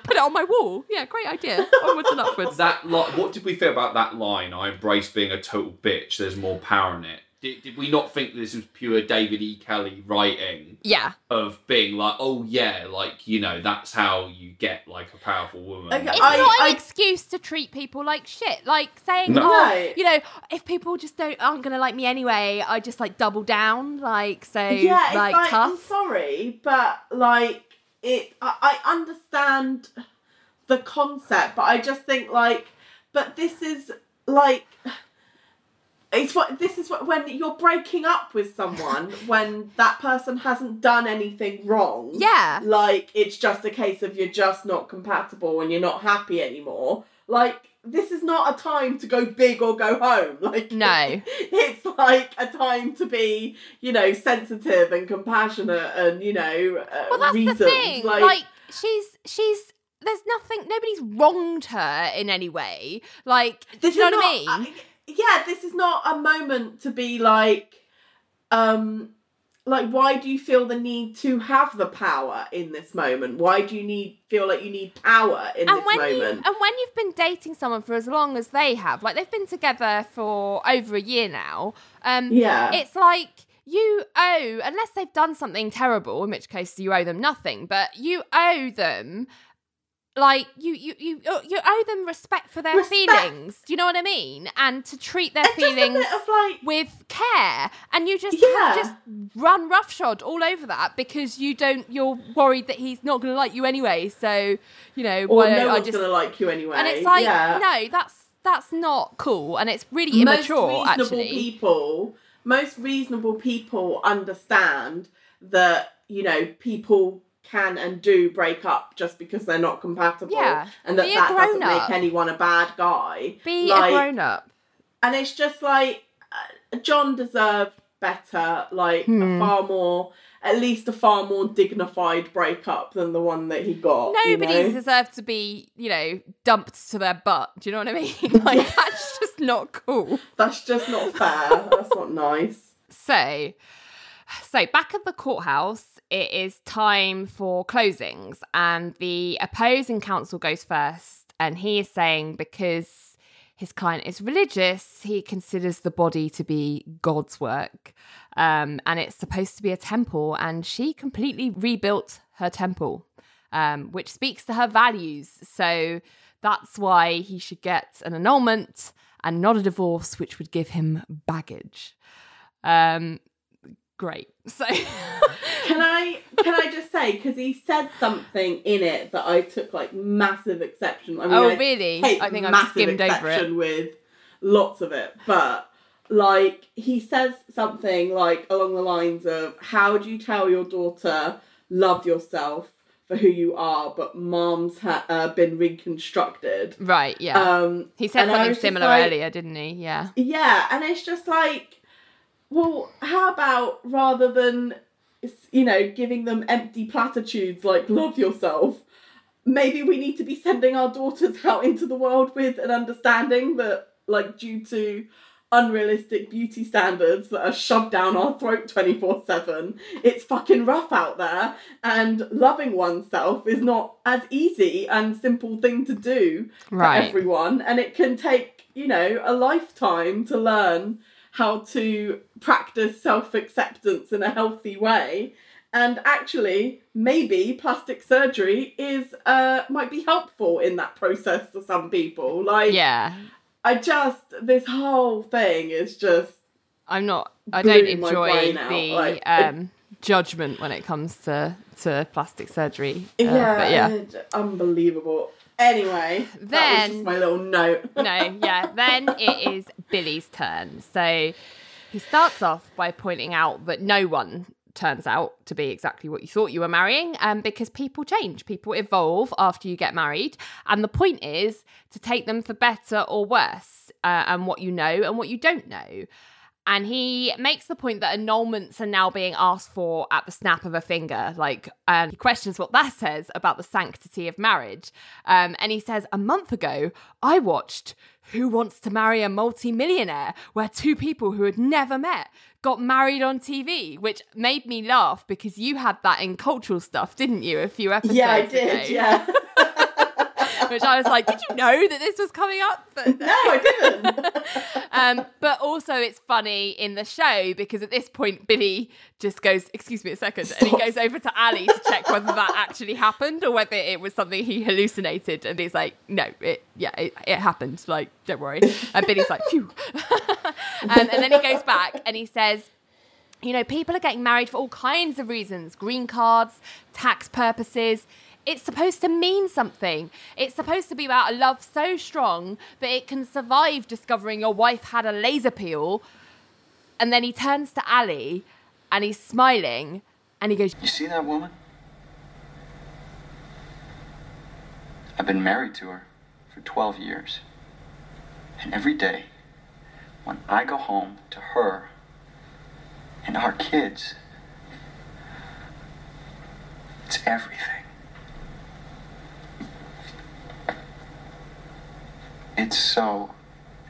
put it on my wall. Yeah, great idea. Onwards and upwards. That li- what did we feel about that line? I embrace being a total bitch. There's more power in it. Did, did we not think this was pure David E. Kelley writing yeah, of being like, oh yeah, like you know, that's how you get like a powerful woman. Okay, it's I- not an I- excuse to treat people like shit. Like saying, No. oh, you know, if people just don't aren't gonna like me anyway, I just like double down. Like so, yeah, it's like, like, I'm sorry, but like it, I, I understand the concept, but I just think like, but this is like. It's what this is what when you're breaking up with someone when that person hasn't done anything wrong. Yeah. Like it's just a case of you're just not compatible and you're not happy anymore. Like this is not a time to go big or go home. Like No. it's like a time to be, you know, sensitive and compassionate and you know, uh, Well, that's reasoned. the thing. Like, she's she's. There's nothing. Nobody's wronged her in any way. Like, this you know what I mean? uh, yeah, this is not a moment to be like, um, like why do you feel the need to have the power in this moment? Why do you need feel like you need power in and this when you moment? and when you've been dating someone for as long as they have, like they've been together for over a year now, um, Yeah. it's like you owe unless they've done something terrible, in which case you owe them nothing, but you owe them. Like you, you, you, you owe them respect for their Respect. feelings. Do you know what I mean? And to treat their And feelings like with care and you just Yeah. just run roughshod all over that because you don't you're worried that he's not going to like you anyway so you know or why no one's just gonna like you anyway. and it's like yeah. no that's that's not cool and it's really immature most reasonable actually people most reasonable people understand that you know people can and do break up just because they're not compatible Yeah. and that Be that doesn't grown-up. make anyone a bad guy be like, a grown up and it's just like uh, john deserved better like Hmm. a far more at least a far more dignified breakup than the one that he got you nobody know? deserves to be you know dumped to their butt do you know what I mean like that's just not cool that's just not fair that's not nice So, so back at the courthouse, it is time for closings, and the opposing counsel goes first, and he is saying because his client is religious, he considers the body to be God's work, um, and it's supposed to be a temple, and she completely rebuilt her temple, um, which speaks to her values. So that's why he should get an annulment and not a divorce, which would give him baggage. Um, great. So Can I can I just say because he said something in it that I took like massive exception. I mean, Oh, I really? I think I've skimmed over it. with lots of it, but like he says something like along the lines of, "How do you tell your daughter love yourself for who you are, but mom's ha- uh, been reconstructed?" right, yeah. Um, he said something similar like- earlier, didn't he? Yeah. yeah, and it's just like, well, how about rather than, you know, giving them empty platitudes like love yourself, maybe we need to be sending our daughters out into the world with an understanding that, like, due to unrealistic beauty standards that are shoved down our throat 24 7. It's fucking rough out there, and loving oneself is not as easy and simple thing to do for everyone, and it can take, you know, a lifetime to learn how to practice self acceptance in a healthy way. And actually, maybe plastic surgery is uh might be helpful in that process for some people. Like, Yeah. I just this whole thing is just I'm not. I don't enjoy the like, um, judgment when it comes to to plastic surgery. Uh, yeah, yeah. unbelievable. Anyway, that was Then- just my little note. no, yeah. Then it is Billy's turn. So he starts off by pointing out that no one turns out to be exactly what you thought you were marrying, um, because people change, people evolve after you get married, and the point is to take them for better or worse, uh, and what you know and what you don't know. And he makes the point that annulments are now being asked for at the snap of a finger. Like, and he questions what that says about the sanctity of marriage. Um, and he says, A month ago, I watched Who Wants to Marry a Multi-Millionaire, where two people who had never met got married on TV, which made me laugh because you had that in cultural stuff, didn't you? A few episodes yeah, I ago. did. Yeah. Which I was like, Did you know that this was coming up? But no, I didn't. um, but also it's funny in the show because at this point Billy just goes, "Excuse me a second, and he goes over to Ally to check whether that actually happened or whether it was something he hallucinated. And he's like, "No, it yeah, it, it happened. Like, don't worry." And Billy's like, "Phew." um, and then he goes back and he says. You know, people are getting married for all kinds of reasons green cards, tax purposes. It's supposed to mean something. It's supposed to be about a love so strong that it can survive discovering your wife had a laser peel. And then he turns to Ally and he's smiling and he goes, You see that woman? I've been married to her for 12 years. And every day, when I go home to her and our kids, it's everything. It's so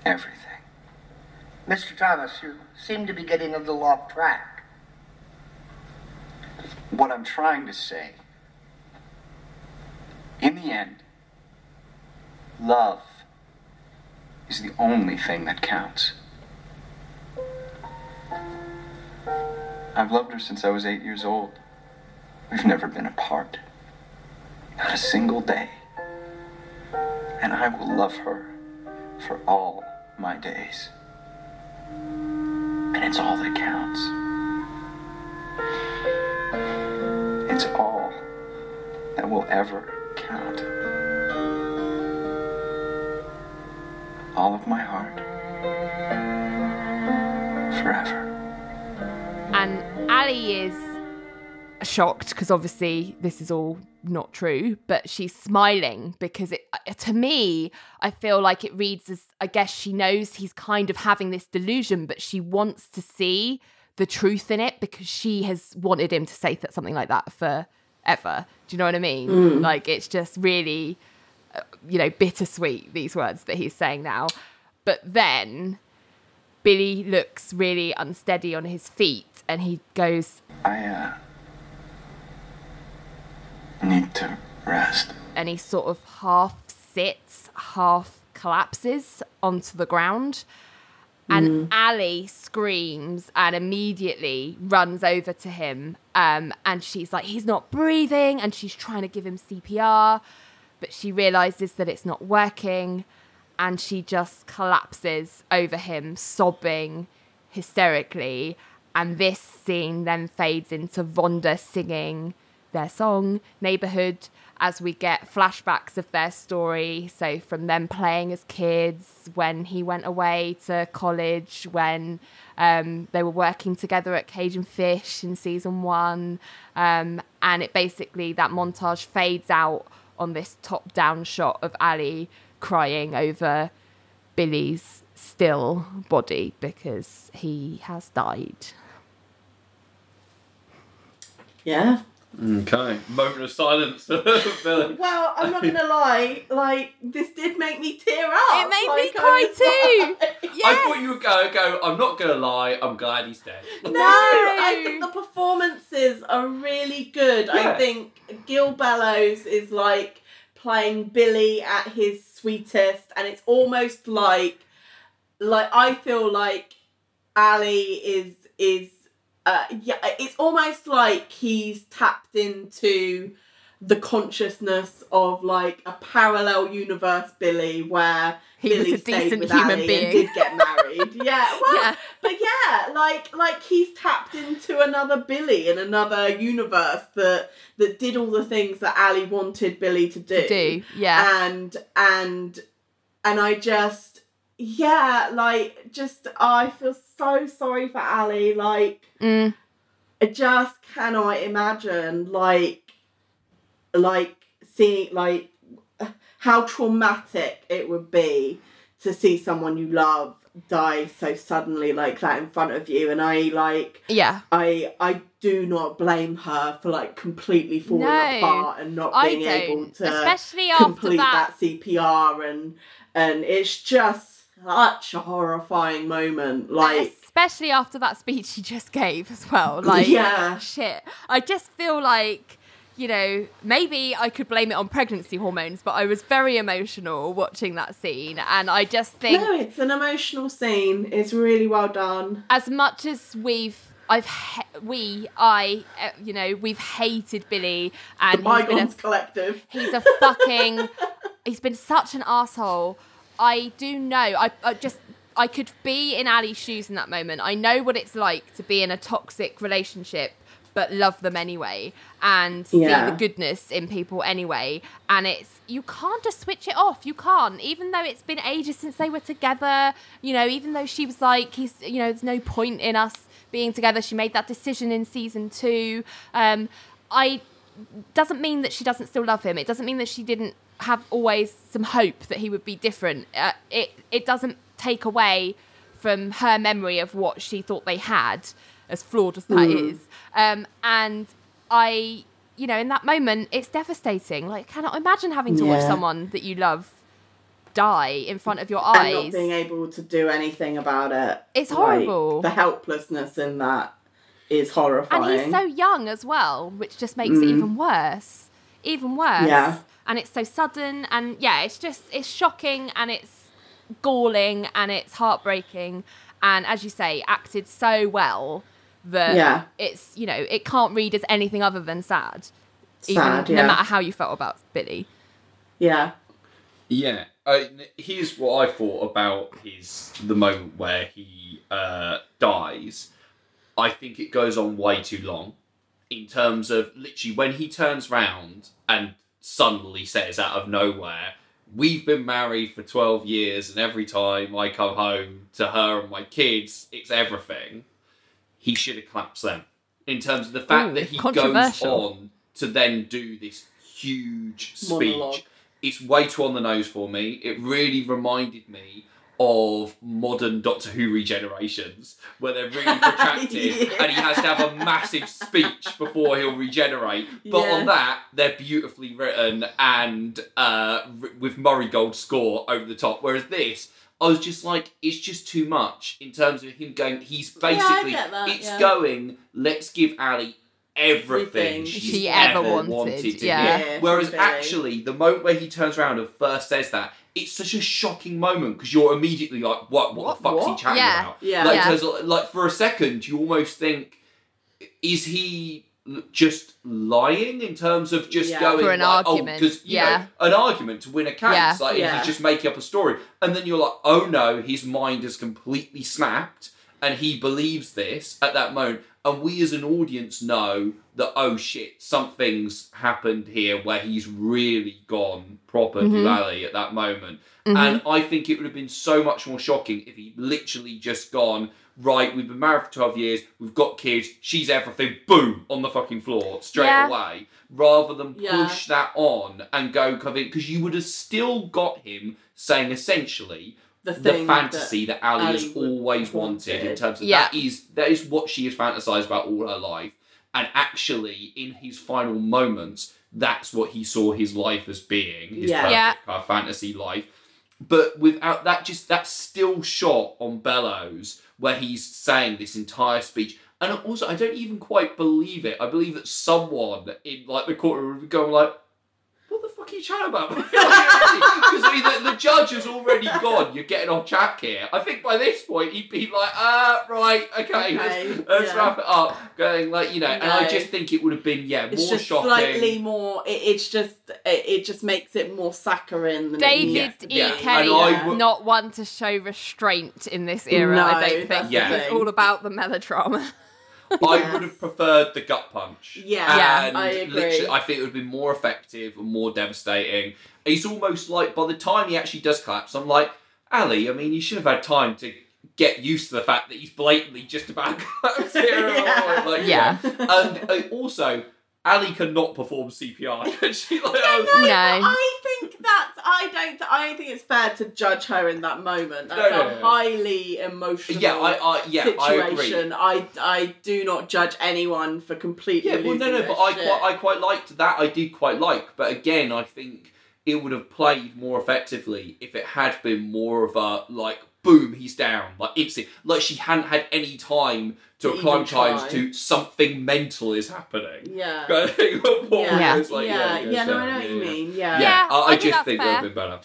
everything. Mr. Thomas, you seem to be getting a little off track. What I'm trying to say, in the end, love is the only thing that counts. I've loved her since I was eight years old. We've never been apart. Not a single day. And I will love her for all my days. And it's all that counts. It's all that will ever count. All of my heart. Forever. and Ally is shocked because obviously this is all not true, but she's smiling because it to me I feel like it reads as I guess she knows he's kind of having this delusion, but she wants to see the truth in it because she has wanted him to say th- something like that forever. Do you know what I mean? Like it's just really uh, you know bittersweet these words that he's saying now. But then Billy looks really unsteady on his feet and he goes I, uh. Need to rest. and he sort of half sits, half collapses onto the ground. And Ally screams and immediately runs over to him. Um, and she's like, he's not breathing. And she's trying to give him CPR. But she realizes that it's not working. And she just collapses over him, sobbing hysterically. And this scene then fades into Vonda singing their song, Neighborhood, as we get flashbacks of their story. So, from them playing as kids, when he went away to college, when um, they were working together at Cage and Fish in season one. Um, and it basically, that montage fades out on this top down shot of Ally crying over Billy's still body because he has died. Yeah, Okay. Moment of silence. Billy. Well, I'm not gonna lie, like this did make me tear up. It made me Like, I cry was too. like- I thought you would go, go, I'm not going to lie, I'm glad he's dead. No, I think the performances are really good. Yeah. I think Gil Bellows is like playing Billy at his sweetest, and it's almost like, like I feel like Ally is is uh yeah, it's almost like he's tapped into the consciousness of like a parallel universe Billy where He was a stayed decent human Ally being. and did get married. yeah, well, Yeah. but yeah, like like he's tapped into another Billy in another universe that that did all the things that Ally wanted Billy to do. Do yeah. And and and I just yeah, like just I feel so sorry for Ally. Like Mm. I just cannot imagine like like seeing like how traumatic it would be to see someone you love die so suddenly like that in front of you and I like Yeah. I I do not blame her for like completely falling No, apart and not being able to Especially after complete that. that CPR and and it's just such a horrifying moment like Especially after that speech he just gave as well. Like, Yeah. shit. I just feel like, you know, maybe I could blame it on pregnancy hormones, but I was very emotional watching that scene. And I just think, no it's an emotional scene it's really well done as much as we've. I've ha- we I uh, you know we've hated Billy and the he's been a Collective He's a fucking. he's been such an asshole. I do know. I, I just. I could be in Ally's shoes in that moment. I know what it's like to be in a toxic relationship, but love them anyway, and see the goodness in people anyway. And it's you can't just switch it off. You can't, even though it's been ages since they were together. You know, even though she was like, he's. You know, there's no point in us being together. She made that decision in season two. Um, I doesn't mean that she doesn't still love him. It doesn't mean that she didn't have always some hope that he would be different. Uh, it it doesn't take away from her memory of what she thought they had, as flawed as that is. Um, and I, you know, in that moment, it's devastating. Like, I cannot imagine having to watch someone that you love die in front of your and eyes. not being able to do anything about it It's Like, horrible. the helplessness in that is horrifying. and he's so young as well, which just makes it even worse. Even worse. Yeah. And it's so sudden and yeah, it's just it's shocking and it's galling and it's heartbreaking and as you say, acted so well that Yeah. it's you know, it can't read as anything other than sad. Sad, even yeah. no matter how you felt about Billy. yeah Yeah. Uh, here's what I thought about his the moment where he uh, dies. I think it goes on way too long in terms of literally when he turns round and suddenly says out of nowhere, We've been married for 12 years, and every time I come home to her and my kids, it's everything. He should have clapped them. In terms of the fact Ooh, that he goes on to then do this huge speech. Monologue. It's way too on the nose for me. It really reminded me of modern Doctor Who regenerations, where they're really protracted Yeah. and he has to have a massive speech before he'll regenerate. But Yeah. on that, they're beautifully written and uh, r- with Murray Gold score over the top. Whereas this, I was just like, it's just too much in terms of him going. He's basically, get that, it's yeah. going. Let's give Ally everything Everything she's she ever ever wanted, to yeah. Yeah, Whereas from actually, the moment where he turns around and first says that, it's such a shocking moment because you're immediately like, what? What, What? the fuck's What? he chatting Yeah. about? Yeah. Like, Yeah. 'cause, like for a second, you almost think, is he just lying in terms of just Yeah. going For an like, oh, argument, Oh, because you yeah. know, an argument to win a case. Yeah. Like Yeah. he's just making up a story, and then you're like, oh no, his mind has completely snapped, and he believes this at that moment. And we as an audience know that oh shit, something's happened here where he's really gone proper Mhm. Duali at that moment. Mm-hmm. And I think it would have been so much more shocking if he literally just gone, right, we've been married for 12 years, we've got kids, she's everything, boom, on the fucking floor straight Yeah. away, rather than Yeah. push that on and go cover because you would have still got him saying essentially the, the fantasy that, Ally, Ally has always wanted in terms of Yeah. that is that is what she has fantasized about all her life and actually in his final moments, that's what he saw his life as being, his Yeah. perfect Yeah. kind fantasy life. But without that, just that still shot on Bellows where he's saying this entire speech. And also, I don't even quite believe it. I believe that someone in like the courtroom would be going like, "What the fuck are you chatting about?" Because I mean, the, the judge has already gone. You're getting off track here. I think by this point he'd be like, "Ah, right, okay, Okay, let's, let's yeah. wrap it up." Going like, you know, and I just think it would have been yeah It's more just shocking. slightly more. It, it's just it, it just makes it more saccharine than David it E. Yeah, Kelley and I is would- not one to show restraint in this era, No, I don't think. that's the It's all about the melodrama. I would have preferred the gut punch. Yeah, Yeah, I agree. literally, I think it would have been more effective and more devastating. It's almost like by the time he actually does collapse, I'm like, Ally, I mean, you should have had time to get used to the fact that he's blatantly just about to collapse here. Yeah. Like, Yeah. And uh, also, Ally cannot perform CPR. Can she? Like, I was- No, No. but I think that I don't. I don't think it's fair to judge her in that moment. That's No, no, a no, highly emotional Yeah, I, I, yeah, I agree. situation. I, I, do not judge anyone for completely. Yeah, well, no, no, but I shit. quite, I quite liked that. I did quite like, but again, I think it would have played more effectively if it had been more of a like, boom, he's down, like instant, like she hadn't had any time to To even acclimatise try. to something mental is happening. Yeah. I think Paul Yeah, was like, yeah, he yeah, goes no, I know what you yeah. mean. Yeah, Yeah, Yeah, I, I, I think just that's think it would have been better.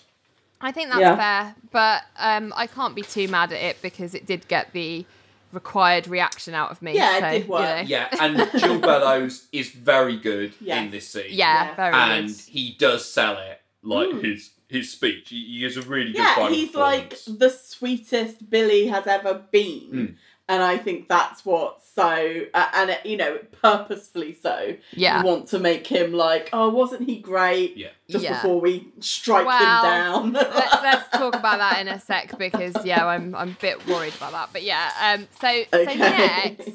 I think that's Yeah. fair, but um, I can't be too mad at it because it did get the required reaction out of me. Yeah, it so, did you work. know. Yeah, and Gil Bellows is very good Yes. in this scene. Yeah, Yeah. very and good. he does sell it like Mm. his his speech. He, he has a really good yeah. final He's like the sweetest Billy has ever been, Mm. and I think that's what. So, uh, and it, you know, purposefully so. Yeah. You want to make him like, oh, wasn't he great? Yeah. Just Yeah. before we strike Well, him down. let's, let's talk about that in a sec because yeah, I'm I'm a bit worried about that. But yeah, um, so so next,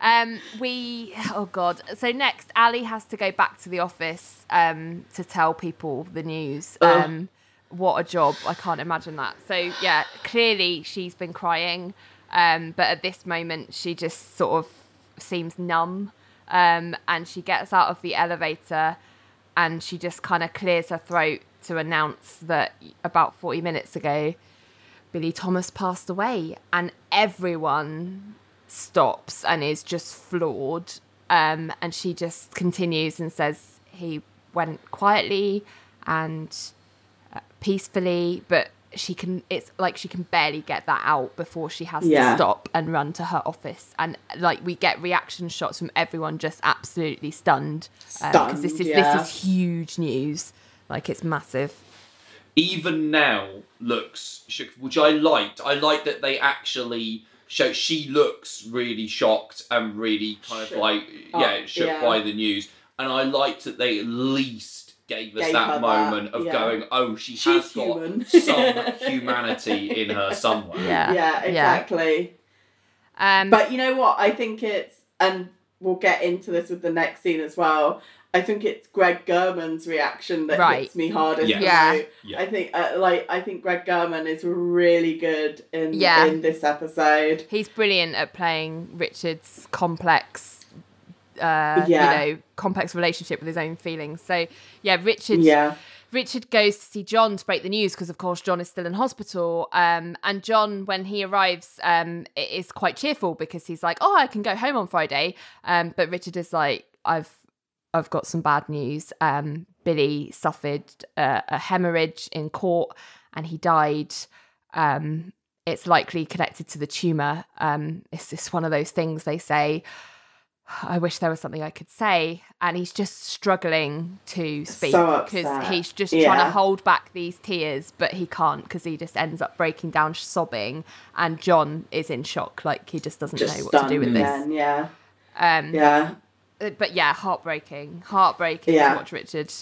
um, we oh god, so next Ally has to go back to the office um to tell people the news. Ugh. Um, what a job! I can't imagine that. So yeah, clearly she's been crying, um, but at this moment she just sort of seems numb, um, and she gets out of the elevator and she just kind of clears her throat to announce that about 40 minutes ago Billy Thomas passed away and everyone stops and is just floored um, and she just continues and says he went quietly and uh, peacefully but she can it's like she can barely get that out before she has Yeah. to stop and run to her office and like we get reaction shots from everyone just absolutely stunned because this is yeah. this is huge news like it's massive even now looks which I liked. I liked that they actually show she looks really shocked and really kind of like up, yeah shook yeah. by the news. And I liked that they at least gave us Gave her that that, moment of yeah. going, oh, she She's has got human. some humanity in her somewhere. yeah yeah, exactly. um But you know what? I think it's, and we'll get into this with the next scene as well. I think it's Greg Germann's reaction that Right. hits me hardest. Yeah. Yeah. Yeah. I think, uh, like, I think Greg Germann is really good in Yeah. in this episode. he's brilliant at playing Richard's complex, uh, Yeah. you know, complex relationship with his own feelings. So yeah, Richard. Yeah, Richard goes to see John to break the news because, of course, John is still in hospital. Um, and John, when he arrives, um, is quite cheerful because he's like, "Oh, I can go home on Friday." Um, but Richard is like, "I've, I've got some bad news. Um, Billy suffered a, a hemorrhage in court, and he died. Um, it's likely connected to the tumor. Um, it's just one of those things they say." I wish there was something I could say. And he's just struggling to speak So because he's just trying to hold back these tears, but he can't because he just ends up breaking down sobbing. And John is in shock, like he just doesn't just know what to do with this. Yeah, Um, yeah, But yeah, heartbreaking, heartbreaking Yeah. to watch Richard.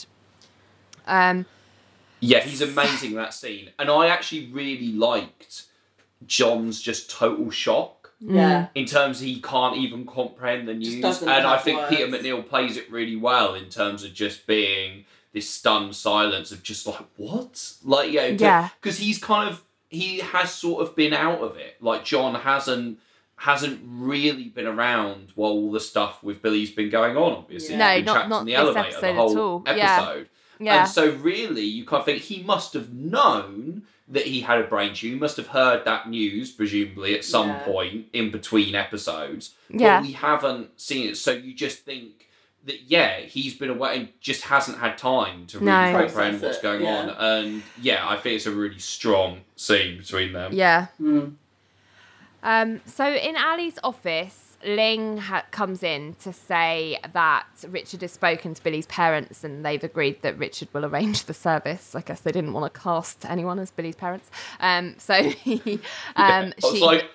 Um, Yeah, he's amazing in that scene. And I actually really liked John's just total shock yeah. in terms he can't even comprehend the news. And I have think Peter. MacNicol plays it really well in terms of just being this stunned silence of just like, what? Like, yeah, Yeah. Because he's kind of, he has sort of been out of it. Like, John hasn't hasn't really been around while all the stuff with Billy's been going on. Obviously, Yeah. He's been No, not- not in the this elevator episode the at whole all. Yeah. episode. Yeah. And so, really, you kind of think he must have known that he had a brain tumor. He must have heard that news, presumably, at some Yeah. point in between episodes. Yeah. But we haven't seen it. So you just think that, yeah, he's been away and just hasn't had time to really No. comprehend what's going yeah. on. And yeah, I think it's a really strong scene between them. Yeah. Mm. Um, so in Ally's office, Ling ha- comes in to say that Richard has spoken to Billy's parents and they've agreed that Richard will arrange the service. I guess they didn't want to cast anyone as Billy's parents. Um, so he, um, I was she, like,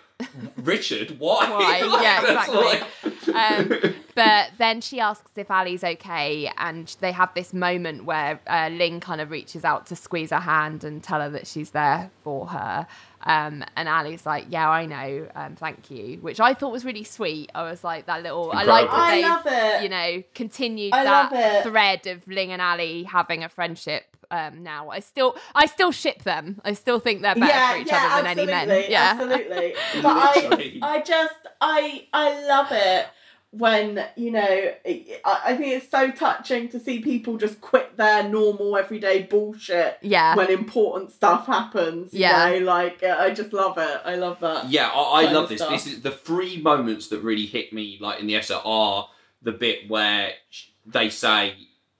Richard, why? Why? Yeah, exactly. um, but then she asks if Ally's okay, and they have this moment where uh, Ling kind of reaches out to squeeze her hand and tell her that she's there for her. Um, and Ally's like, "Yeah, I know, um, thank you," which I thought was really sweet. I was like, "That little," I like Incredible. that I they, love it. you know, continued I that thread of Ling and Ally having a friendship. Um, now I still, I still ship them. I still think they're better for each other than any men. Yeah, absolutely. But I, I just, I, I love it when you know. I, I think it's so touching to see people just quit their normal everyday bullshit yeah. when important stuff happens. You Yeah. know, like uh, I just love it. I love that. Yeah, I, I love this. stuff. This is the three moments that really hit me, like in the episode, are the bit where they say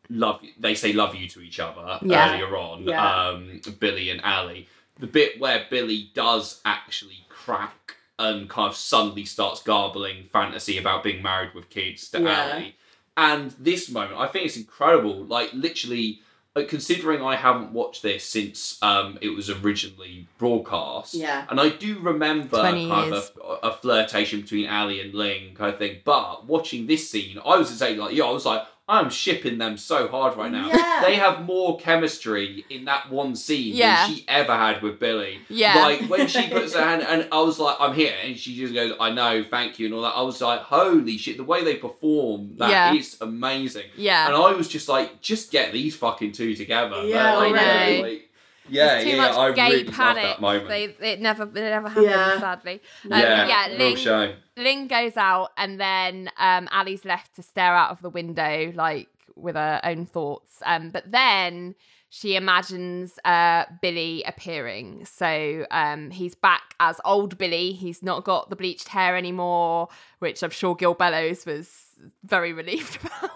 love. They say love you to each other Yeah. earlier on. Yeah. Um, Billy and Ally. The bit where Billy does actually crack and kind of suddenly starts garbling fantasy about being married with kids to Yeah. Ally. And this moment, I think it's incredible. Like literally, considering I haven't watched this since um, it was originally broadcast. Yeah. And I do remember kind years. of a, a flirtation between Ally and Ling kind of thing. But watching this scene, I was saying like, yeah, I was like, I'm shipping them so hard right now. Yeah. They have more chemistry in that one scene Yeah. than she ever had with Billy. Yeah. Like when she puts her hand and I was like, I'm here and she just goes, I know, thank you and all that. I was like, holy shit, the way they perform that is Yeah. amazing. Yeah. And I was just like, just get these fucking two together. Yeah, Like, I know. like, yeah, There's too yeah, much I gay really loved panic. that moment. They, it never, it never happened. Yeah. Sadly, Um, yeah, yeah. real Ling, shame. Ling goes out, and then um, Ally's left to stare out of the window, like with her own thoughts. Um, but then she imagines uh, Billy appearing. So um, he's back as old Billy. He's not got the bleached hair anymore, which I'm sure Gil Bellows was very relieved about.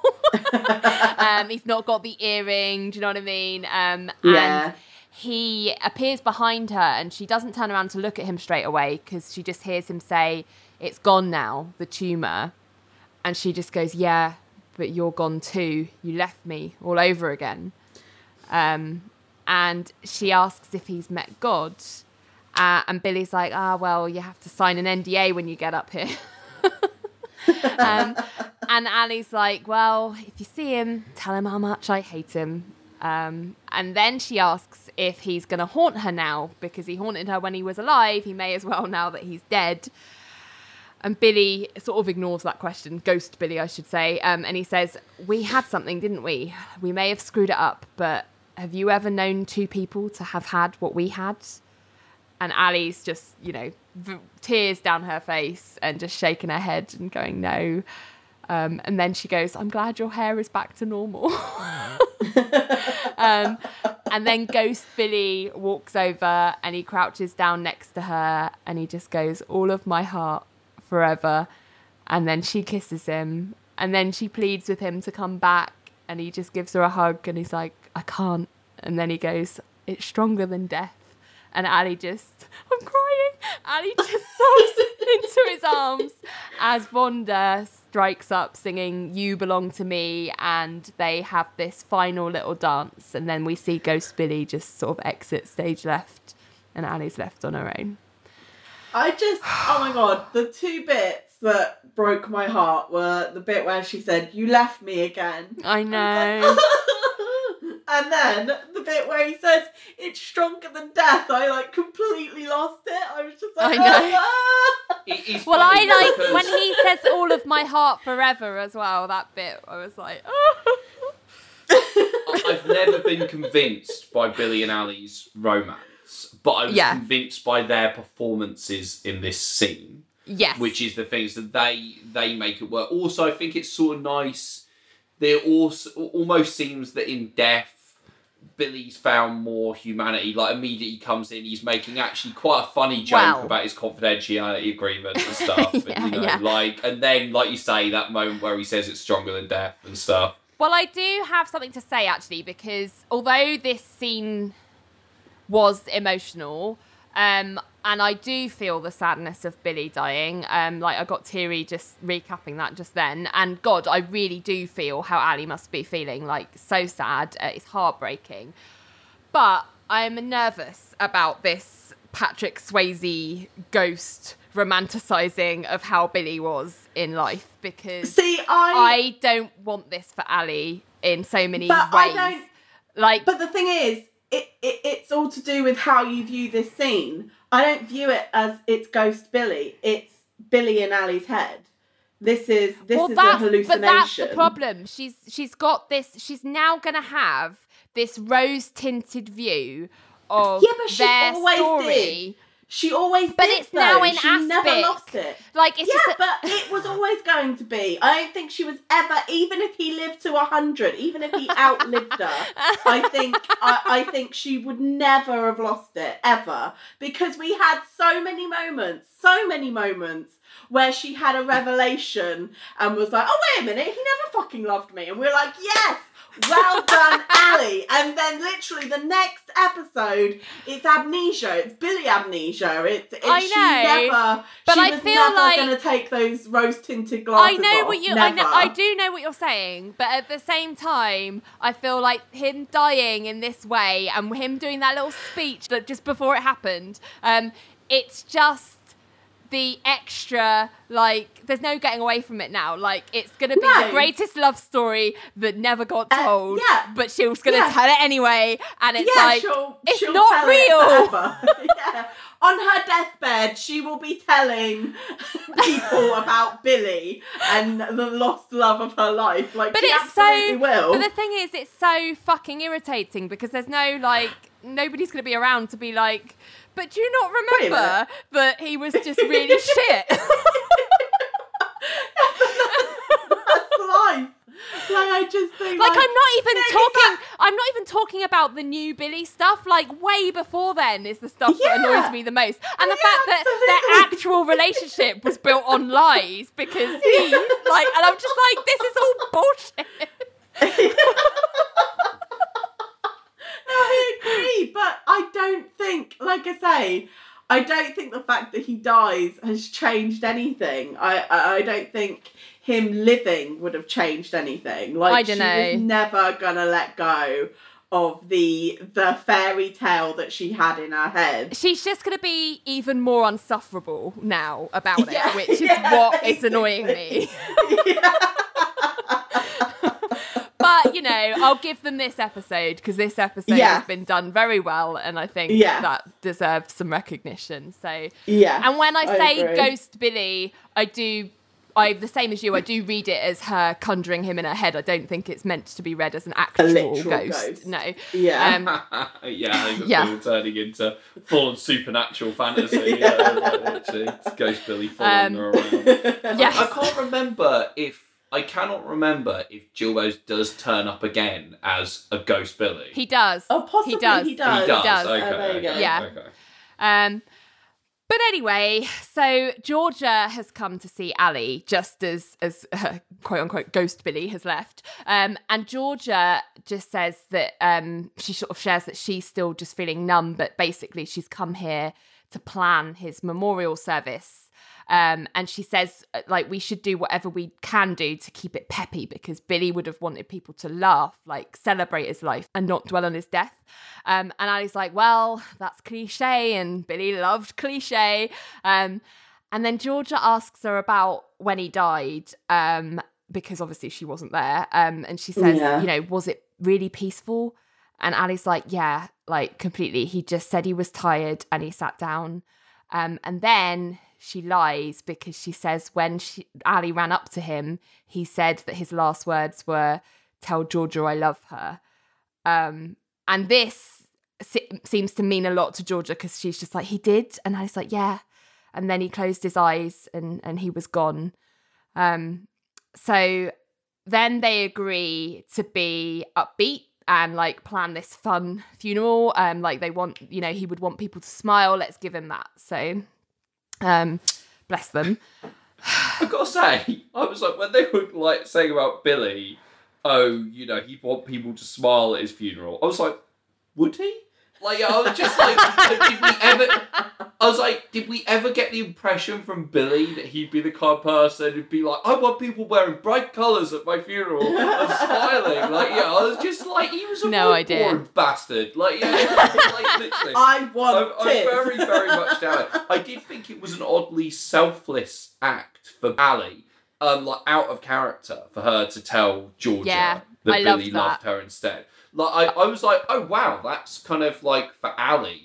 um, he's not got the earring. Do you know what I mean? Um, Yeah. And he appears behind her, and she doesn't turn around to look at him straight away because she just hears him say, "It's gone now, the tumor," and she just goes, "Yeah, but you're gone too. You left me all over again." Um, and she asks if he's met God. Uh, and Billy's like, ah, well, you have to sign an NDA when you get up here. um, and Ally's like, well, if you see him, tell him how much I hate him. Um, and then she asks if he's going to haunt her now because he haunted her when he was alive. He may as well now that he's dead. And Billy sort of ignores that question, Ghost Billy, I should say. Um, and he says, We had something, didn't we? We may have screwed it up, but have you ever known two people to have had what we had? And Ally's just, you know, v- tears down her face and just shaking her head and going, No. Um, and then she goes, I'm glad your hair is back to normal. um, and then Ghost Billy walks over and he crouches down next to her and he just goes, All of my heart forever. And then she kisses him and then she pleads with him to come back and he just gives her a hug and he's like, I can't. And then he goes, It's stronger than death. And Ally just, I'm crying. Ally just sobs into his arms as Vonda strikes up singing You Belong to Me. And they have this final little dance. And then we see Ghost Billy just sort of exit stage left. And Ally's left on her own. I just, oh my god, the two bits that broke my heart were the bit where she said, You left me again. I know. and then the bit where he says, It's stronger than death. I like completely lost it. I was just like, I know. "Ah." It is Well, I like because- when he says all of my heart forever as well. That bit, I was like, oh. I- I've never been convinced by Billy and Ally's romance, but I was Yeah. convinced by their performances in this scene. Yes. which is the things that they they make it work. Also, I think it's sort of nice. There also almost seems that in death, Billy's found more humanity. Like immediately comes in, he's making actually quite a funny joke about his confidentiality agreement and stuff. Yeah, and, you know, yeah. like and then like you say that moment where he says it's stronger than death and stuff. Well, I do have something to say actually, because although this scene was emotional, um, and I do feel the sadness of Billy dying. Um, like I got teary just recapping that just then, and God, I really do feel how Ally must be feeling. Like so sad, uh, it's heartbreaking. But I'm nervous about this Patrick Swayze ghost romanticizing of how Billy was in life because See, I, I don't want this for Ally in so many but ways. I don't. like, But the thing is, it, it it's all to do with how you view this scene. I don't view it as it's Ghost Billy. It's Billy in Ally's head. This is this well, is a hallucination. but that's the problem. She's she's got this. She's now gonna have this rose tinted view of Yeah, but she their always story. did. She always But did, it's now in she never lost it. Like it's yeah, just that- but it was always going to be. I don't think she was ever, even if he lived to a hundred, even if he outlived her. I think I, I think she would never have lost it ever because we had so many moments, so many moments where she had a revelation and was like, "Oh wait a minute, he never fucking loved me," and we are like, "Yes." Well done, Ally. And then literally the next episode, it's amnesia. It's Billy amnesia. It's, it's I she know, never. but she I was feel never like- going to take those rose tinted I glasses know off. what you. I know. I do know what you're saying, but at the same time, I feel like him dying in this way and him doing that little speech that just before it happened. Um, it's just the extra. Like, there's no getting away from it now. Like, it's gonna be No. the greatest love story that never got Uh, told. yeah. But she was gonna Yeah. tell it anyway, and it's yeah, like she'll, it's she'll not tell real. It yeah. On her deathbed, she will be telling people about Billy and the lost love of her life. Like, But it's so. will. But the thing is, it's so fucking irritating because there's no like nobody's gonna be around to be like. But do you not remember that he was just really shit? That's life. Like, I just think. like I'm not even Yeah, 'cause talking. that- I'm not even talking about the new Billy stuff. Like way before then is the stuff that annoys me the most, and the Yeah, fact that their absolutely. actual relationship was built on lies because he like, and I'm just like, this is all bullshit. I agree, but I don't think, like I say, I don't think the fact that he dies has changed anything. I I, I don't think him living would have changed anything. Like I she dunno. was never gonna let go of the the fairy tale that she had in her head. She's just going to be even more unsufferable now about it, Yeah, which is yeah, what is annoying me. but you know, I'll give them this episode because this episode Yes. has been done very well, and I think Yes. that deserves some recognition. So, Yeah. and when I say agree. Ghost Billy, I do. I the same as you. I do read it as her conjuring him in her head. I don't think it's meant to be read as an actual literal ghost. ghost. No. Yeah. Um, yeah, I think Yeah. yeah. turning into full on supernatural fantasy. yeah, like, literally, it's Ghost Billy following Um, her around. yes. I can't remember if I cannot remember if Gil Bellows does turn up again as a Ghost Billy. He does. Oh, possibly He does. he does. He does. does. Okay, Oh, there you go. Yeah. okay. Um, but anyway, so Georgia has come to see Ally just as as uh, quote unquote Ghost Billy has left. Um, and Georgia just says that um, she sort of shares that she's still just feeling numb, but basically she's come here to plan his memorial service. Um, and she says, uh, like, we should do whatever we can do to keep it peppy because Billy would have wanted people to laugh, like, celebrate his life and not dwell on his death. Um, and Ally's like, well, that's cliche. And Billy loved cliche. Um, and then Georgia asks her about when he died, um, because obviously she wasn't there. Um, and she says, Yeah. you know, was it really peaceful? And Ally's like, yeah, like completely. He just said he was tired and he sat down. Um, and then she lies because she says when she, Ally ran up to him, he said that his last words were, Tell Georgia I love her. Um, and this se- seems to mean a lot to Georgia because she's just like, He did. And Ally's like, Yeah. and then he closed his eyes and and he was gone. Um, so then they agree to be upbeat and like plan this fun funeral. Um, like they want, you know, he would want people to smile. Let's give him that. So, um, bless them. I've gotta say, I was like when they were like saying about Billy, oh, you know, he'd want people to smile at his funeral. I was like, would he? Like I was just like, did we ever? I was like, did we ever get the impression from Billy that he'd be the kind of person who'd be like, I want people wearing bright colours at my funeral and smiling? Like, yeah, I was just like, he was a No real idea. boring bastard. Like, yeah, like literally. I want I, I tits. very, very much doubt it. I did think it was an oddly selfless act for Ally, um, like out of character for her to tell Georgia Yeah, that I loved Billy that. loved her instead. Like I, I was like, oh wow, that's kind of like for Ally,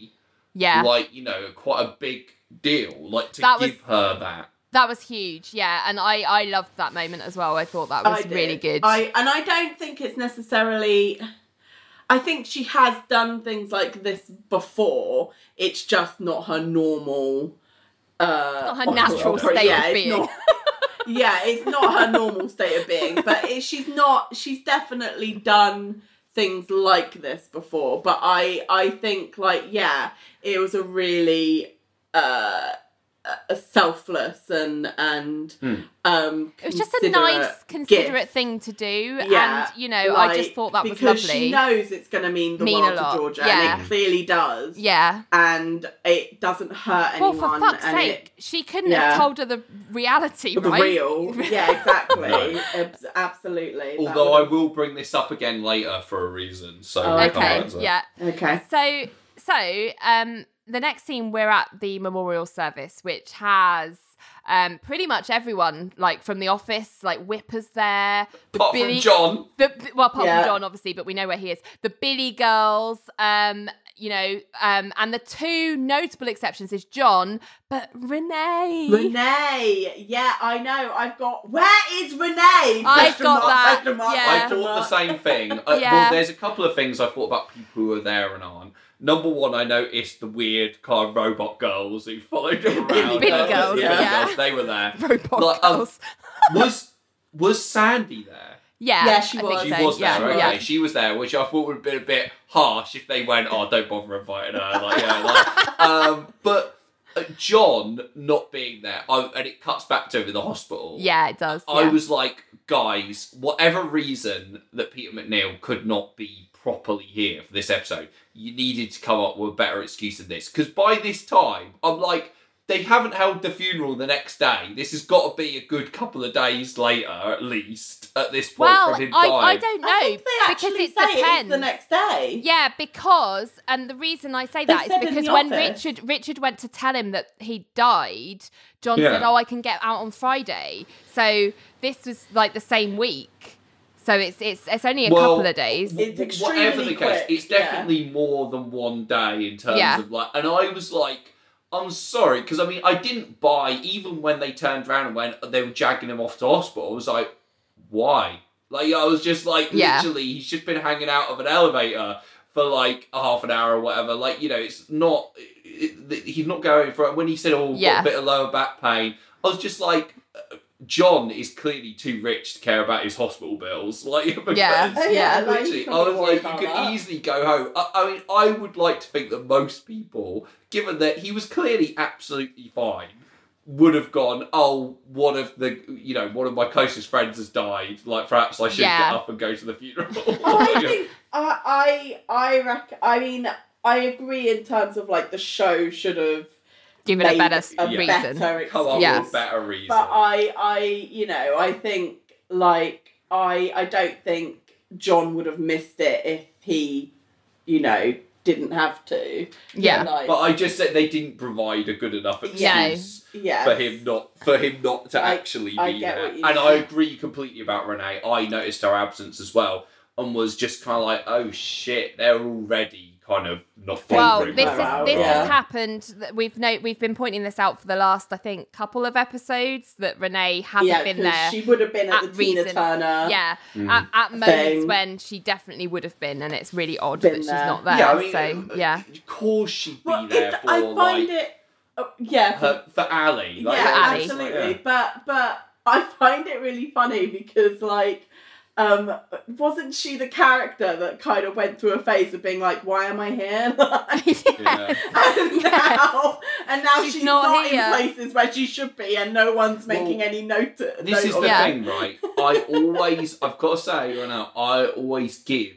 Yeah, like you know, quite a big deal. Like to That was- give her that. that was huge. Yeah, and I I loved that moment as well. I thought that was really good. I and I don't think it's necessarily. I think she has done things like this before. It's just not her normal. Uh, Not her natural oper- state yeah, of being. not- yeah, it's not her normal state of being, but it, she's not. She's definitely done things like this before. But I, I think like yeah, it was a really uh, selfless and and Hmm. um. it was just a nice, considerate gift. thing to do, Yeah, and you know, I just thought that was because lovely. she knows it's going to mean the Mean world a lot, to Georgia, yeah. and it clearly does. yeah. and it doesn't hurt Well, anyone. for fuck's and sake, she couldn't yeah. have told her the reality, it, the right? real, yeah, exactly, absolutely. Although I will bring this up again later for a reason. So Oh, we'll Okay, on to that. yeah. okay, So, so um, the next scene we're at the memorial service, which has um pretty much everyone like from the office, like Whipper's there, the Apart Billy, from John, the well, apart Yeah. from John, obviously, but we know where he is. The Billy girls, um, you know, um, and the two notable exceptions is John, but Renee. Renee. Yeah, I know. I've got. Where is Renee? I've got mark, that, mark, yeah. I thought the same thing. Uh, Well, there's a couple of things I thought about people who are there and aren't. Number one, I noticed the weird kind of robot girls who followed him around. Billy Uh, girls, Billy yeah. girls, they were there. Robot Like, um, girls. Was was Sandy there? yeah, Yeah, she I was. She so. was yeah, there. Okay, yeah. she was there, which I thought would have been a bit harsh if they went, "Oh, don't bother inviting her." Like, yeah, like, um, but uh, John not being there, I, and it cuts back to him in the hospital. Yeah, it does. I yeah. was like, guys, whatever reason that Peter MacNicol could not be properly here for this episode, you needed to come up with a better excuse than this. Because by this time, I'm like, they haven't held the funeral the next day. This has got to be a good couple of days later, at least, at this point Well, from him I, dying. I don't know I think they because it say depends. it's the next day. Yeah, because and the reason I say They that is because when office. Richard Richard went to tell him that he died, John Yeah. said, "Oh, I can get out on Friday." So this was like the same week. So it's it's it's only a Well, couple of days. w- It's whatever the extremely case, quick, it's yeah. definitely more than one day in terms Yeah. of like. And I was like, I'm sorry because I mean I didn't buy even when they turned around and went they were jagging him off to hospital. I was like, why? Like I was just like Yeah. literally he's just been hanging out of an elevator for like a half an hour or whatever. Like you know it's not it, it- he's not going for it. When he said oh Yeah. got a bit of lower back pain, I was just like. uh, John is clearly too rich to care about his hospital bills. Like, because Yeah, yeah, like, literally, you I was like, you could that. easily go home. I, I mean, I would like to think that most people, given that he was clearly absolutely fine, would have gone, oh, one of the, you know, one of my closest friends has died. Like, perhaps I should Yeah. get up and go to the funeral. I think I I I rec- I mean I agree in terms of like the show should have Given a better a reason. better Come up Yes. with a better reason. But I, I, you know, I think like I, I don't think John would have missed it if he, you know, didn't have to. Yeah. like, But I just said they didn't provide a good enough Yeah. excuse yeah, for him not for him not to I- actually I be get there. what you And mean. I agree completely about Renee. I noticed her absence as well and was just kind of like, oh shit, they're already kind of not Well, this is Wow, this yeah. has happened. We've no, we've been pointing this out for the last, I think, couple of episodes that Renee hasn't yeah, been 'cause there. She would have been at, at the Tina. Turner. yeah, Mm. at, at moments Thing. when she definitely would have been, and it's really odd Been that she's there. not there. yeah, I mean, so uh, yeah, of course she'd be But there for I find like. it. Oh, yeah, for, her, for Ally. Like, yeah, Ally. absolutely. Yeah. But but I find it really funny because like um wasn't she the character that kind of went through a phase of being like, why am I here? Yeah. and now and now She's she's, not not, in places where she should be and no one's making Well, any note This note is the. Yeah. thing, right? I always, I've got to say right now, I always give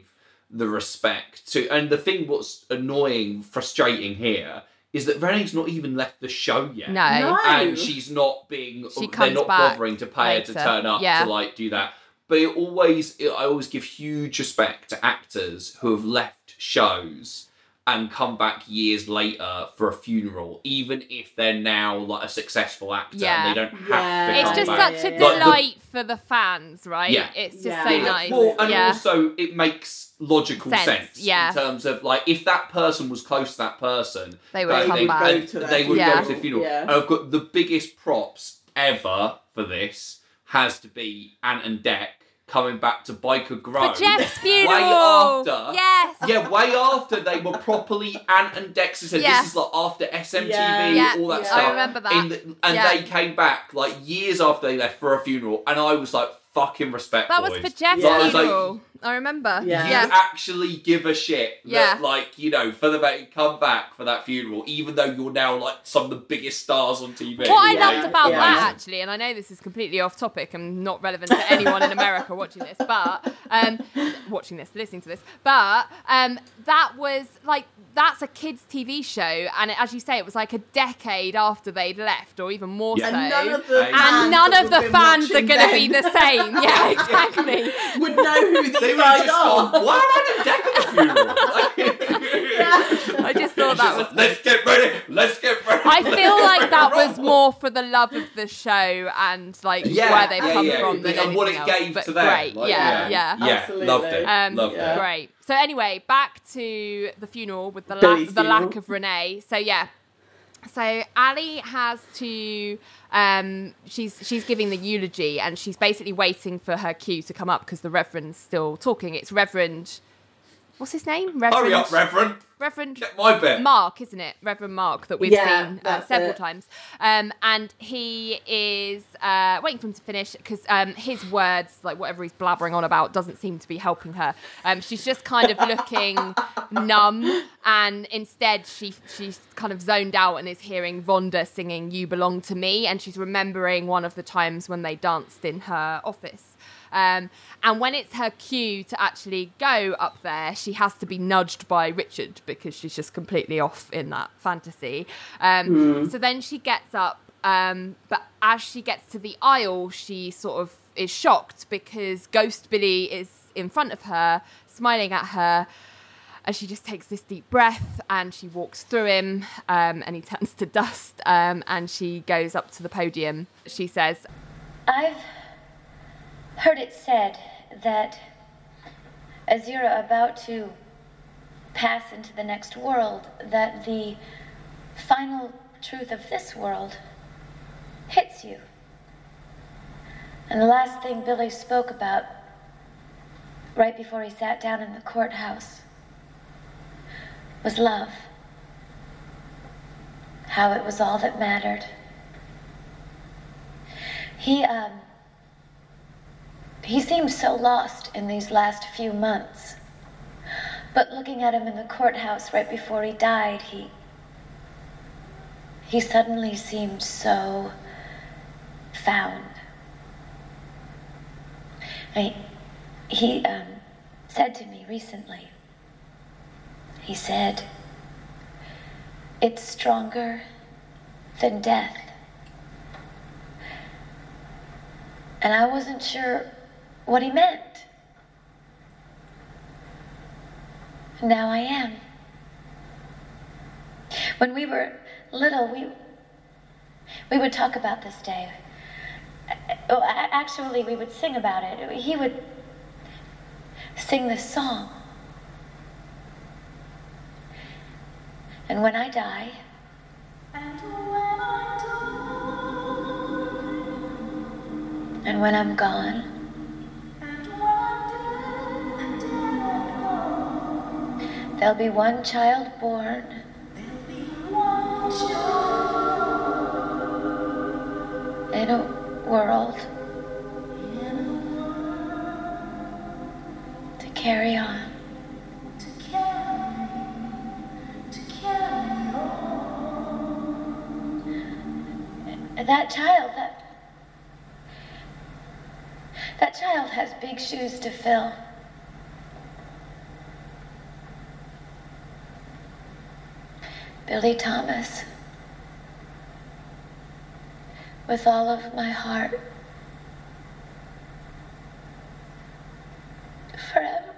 the respect to, and the thing what's annoying, frustrating here is that Renee's not even left the show yet. No. No. and she's not being She they're not back bothering to pay her to turn up Yeah. to like do that but it always it, i always give huge respect to actors who have left shows and come back years later for a funeral even if they're now like a successful actor Yeah. and they don't have Yeah. to It's come just back. such a Yeah. Like, the- delight for the fans, right? Yeah. It's just Yeah. so Yeah. nice. Well, and yeah. also it makes logical Sense, sense, yeah. in terms of like if that person was close to that person, They would that come they, back. they- Go to they would Yeah. go to the funeral. Yeah. And I've got the biggest props ever for this has to be Ant and Dec coming back to Byker Grove. For Geoff's funeral. Way after. Yes. Yeah, way after they were properly Ant and Dex. Said Yeah. this is like after SMTV, Yeah. Yeah. all that Yeah. stuff. I remember that. The- and Yeah. they came back like years after they left for a funeral, and I was like, "Fucking respect." That was for Geoff's Yeah. I like. I remember. Yeah. you Yeah. actually give a shit Yeah. like, you know, for the mate come back for that funeral, even though you're now like some of the biggest stars on TV. What I loved about Yeah. that actually, and I know this is completely off topic and not relevant to anyone in America watching this, but um, watching this, listening to this, but um, that was like that's a kids' TV show, and it, as you say, it was like a decade after they'd left, or even more Yeah. so. And none of the And And fans none of the would have been fans are going to be the same. Yeah, exactly. would know who these They were guys are. gone, why am I at Deck at the funeral? I just thought that was. Let's get ready. Let's get ready. I feel like that was more for the love of the show and like Yeah, where they've yeah, come yeah. from than and what it anything else. gave But to them. Great, Like, yeah, yeah. yeah, Absolutely. loved it. Um, loved Yeah. it. Great. So anyway, back to the funeral with the, la- Billy's the funeral. lack of Renee. So yeah. So Ally has to. Um, she's she's giving the eulogy and she's basically waiting for her cue to come up because the Reverend's still talking. It's Reverend. What's his name? Reverend. Hurry up, Reverend. Reverend Get my bit. Mark, isn't it? Reverend Mark that we've Yeah, seen uh, several it. times. Um, and he is uh, waiting for him to finish because um, his words, like whatever he's blabbering on about, doesn't seem to be helping her. Um, she's just kind of looking numb, and instead she she's kind of zoned out and is hearing Vonda singing "You Belong to Me," and she's remembering one of the times when they danced in her office. Um, and when it's her cue to actually go up there, she has to be nudged by Richard because she's just completely off in that fantasy. Um, So then she gets up, um, but as she gets to the aisle, she sort of is shocked because Ghost Billy is in front of her, smiling at her. And she just takes this deep breath and she walks through him um, and he turns to dust um, and she goes up to the podium. She says, I've heard it said that as you're about to pass into the next world, that the final truth of this world hits you. And the last thing Billy spoke about right before he sat down in the courthouse was love. How it was all that mattered. He, um, he seemed so lost in these last few months. But looking at him in the courthouse right before he died, he he suddenly seemed so found. I, he um, said to me recently, he said, It's stronger than death. And I wasn't sure what he meant. Now I am. When we were little, we we would talk about this day. Actually, we would sing about it. He would sing this song. And when I die, and when I'm gone, There'll be one child born. In a world. To carry on. To carry, to carry on. That child, that, that child has big shoes to fill. Billy Thomas. With all of my heart. Forever.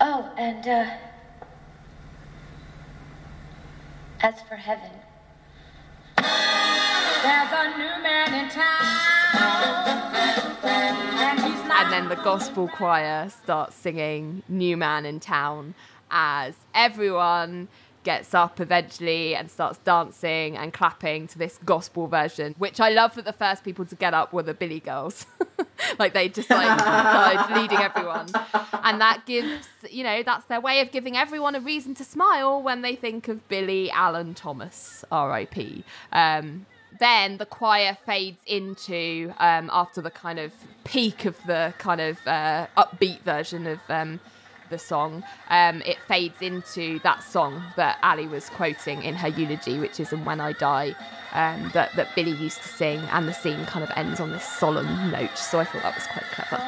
Oh, and uh, as for heaven, There's a new man in town. And he's not And then the gospel choir starts singing New Man in Town as everyone gets up eventually and starts dancing and clapping to this gospel version, which I love that the first people to get up were the Billy Girls. like they just like started leading everyone. And that gives, you know, that's their way of giving everyone a reason to smile when they think of Billy Allen Thomas, R.I.P. Um, then the choir fades into um, after the kind of peak of the kind of uh, upbeat version of um, the song. Um, it fades into that song that Ally was quoting in her eulogy, which is "And When I Die," um, that that Billy used to sing, and the scene kind of ends on this solemn note. So I thought that was quite clever.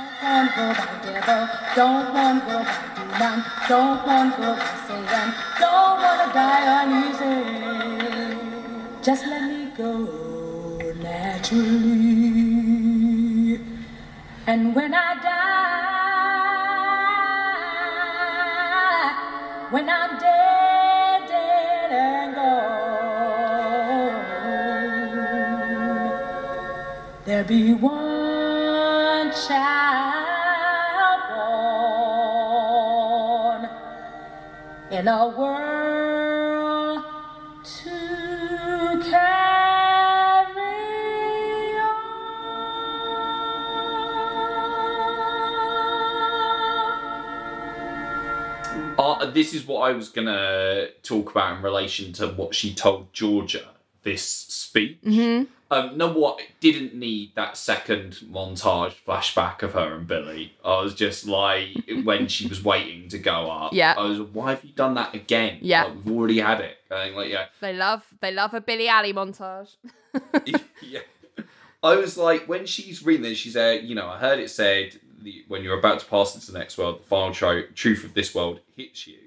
Don't wanna die uneasy. Just let me go naturally. And when I die, when I'm dead, dead and gone, there be one child born in a world Uh, this is what I was gonna talk about in relation to what she told Georgia. This speech. Um, number one, didn't need that second montage flashback of her and Billy. I was just like, when she was waiting to go up. Yeah. I was, why have you done that again? Yeah. Like, we've already had it. Going like, yeah. They love they love a Billy Ally montage. yeah. I was like, when she's reading this, she said, you know, I heard it said, the, when you're about to pass into the next world, the final tro- truth of this world hits you.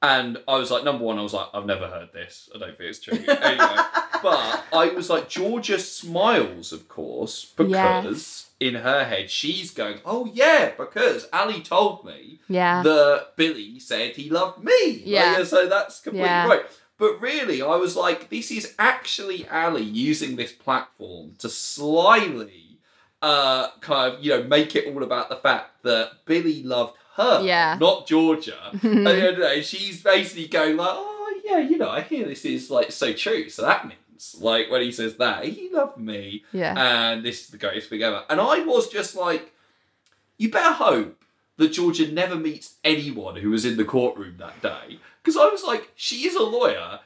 And I was like, number one, I was like, I've never heard this. I don't think it's true. anyway, but I was like, Georgia smiles, of course, because in her head, she's going, oh, yeah, because Ally told me Yeah. that Billy said he loved me. Yeah. Like, so that's completely Yeah. right. But really, I was like, this is actually Ally using this platform to slyly uh, kind of, you know, make it all about the fact that Billy loved her, Yeah. not Georgia. At the end of the day, she's basically going like, oh, yeah, you know, I hear this is like so true. So that means, like, when he says that, he loved me. Yeah. And this is the greatest thing ever. And I was just like, you better hope that Georgia never meets anyone who was in the courtroom that day. Because I was like, she is a lawyer.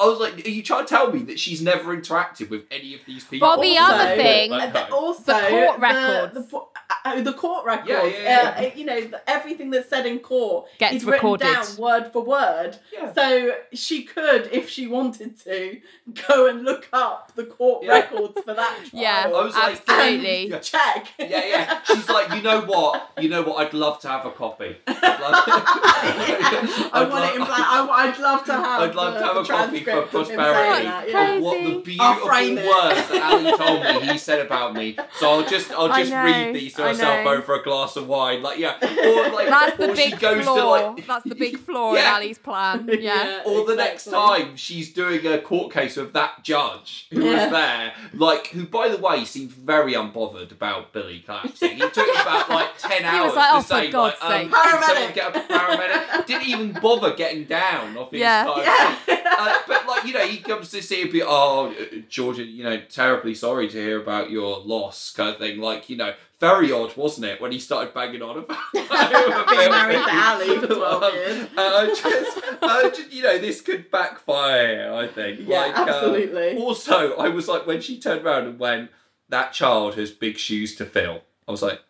I was like, are you trying to tell me that she's never interacted with any of these people? Well, the other thing, Like, And no. also, The court the- records. The, po- uh, the court records. Yeah, yeah, yeah. Uh, you know, everything that's said in court Gets is written recorded. down word for word. Yeah. So she could, if she wanted to, go and look up the court Yeah. records for that trial. yeah, I was like- absolutely. and check. Yeah, yeah. She's like, you know what? You know what? I'd love to have a copy. I'd love I I'd want it in black. I, I'd love to have. I'd love the, to have a copy for transcript of him prosperity saying of what the Crazy. I'll beautiful frame words that Ally told me he said about me. So I'll just I'll just read these to I myself over a glass of wine. Like yeah, or like That's the or she big goes flaw. to like That's the big flaw in Ally's plan. Yeah. Yeah. Or the next time she's doing a court case with that judge who Yeah. was there, like who by the way seemed very unbothered about Billy collapsing. He took about like ten hours was like, to "Oh, for say God's like, um, sake." someone Paramedic. get a paramedic. Didn't even bother getting down off his Yeah. kind Yeah. Uh, but like you know, he comes to see a bit. Oh, Georgia, you know, terribly sorry to hear about your loss, kind of thing. Like you know, very odd, wasn't it, when he started banging on about Being married to Ally for 12 years. And I just, I just, you know, this could backfire. I think. Yeah, like, um, absolutely. also, I was like, when she turned around and went, "That child has big shoes to fill." I was like,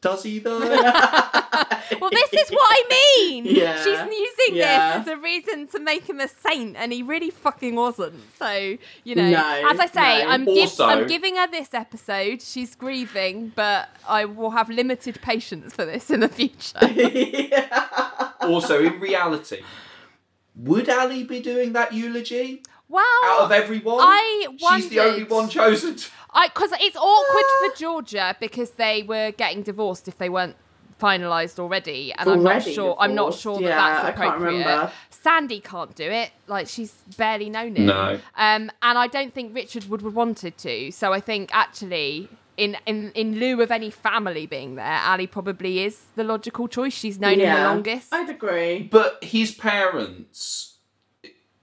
"Does he though?" Well, this is what I mean. Yeah. She's using Yeah. this as a reason to make him a saint, and he really fucking wasn't. So you know, No, as I say, no. I'm, giv- Also- I'm giving her this episode. She's grieving, but I will have limited patience for this in the future. yeah. also, in reality, would Ally be doing that eulogy Well, out of everyone? I She's the only one chosen. to- because it's awkward for ah. Georgia because they were getting divorced if they weren't finalised already, and I'm not Already sure. I'm not sure that yeah, that's I can't appropriate. remember. Sandy can't do it; like she's barely known him. No. Um, and I don't think Richard would have wanted to. So I think actually. In, in in lieu of any family being there, Ally probably is the logical choice. She's known him the longest. I'd agree. But his parents,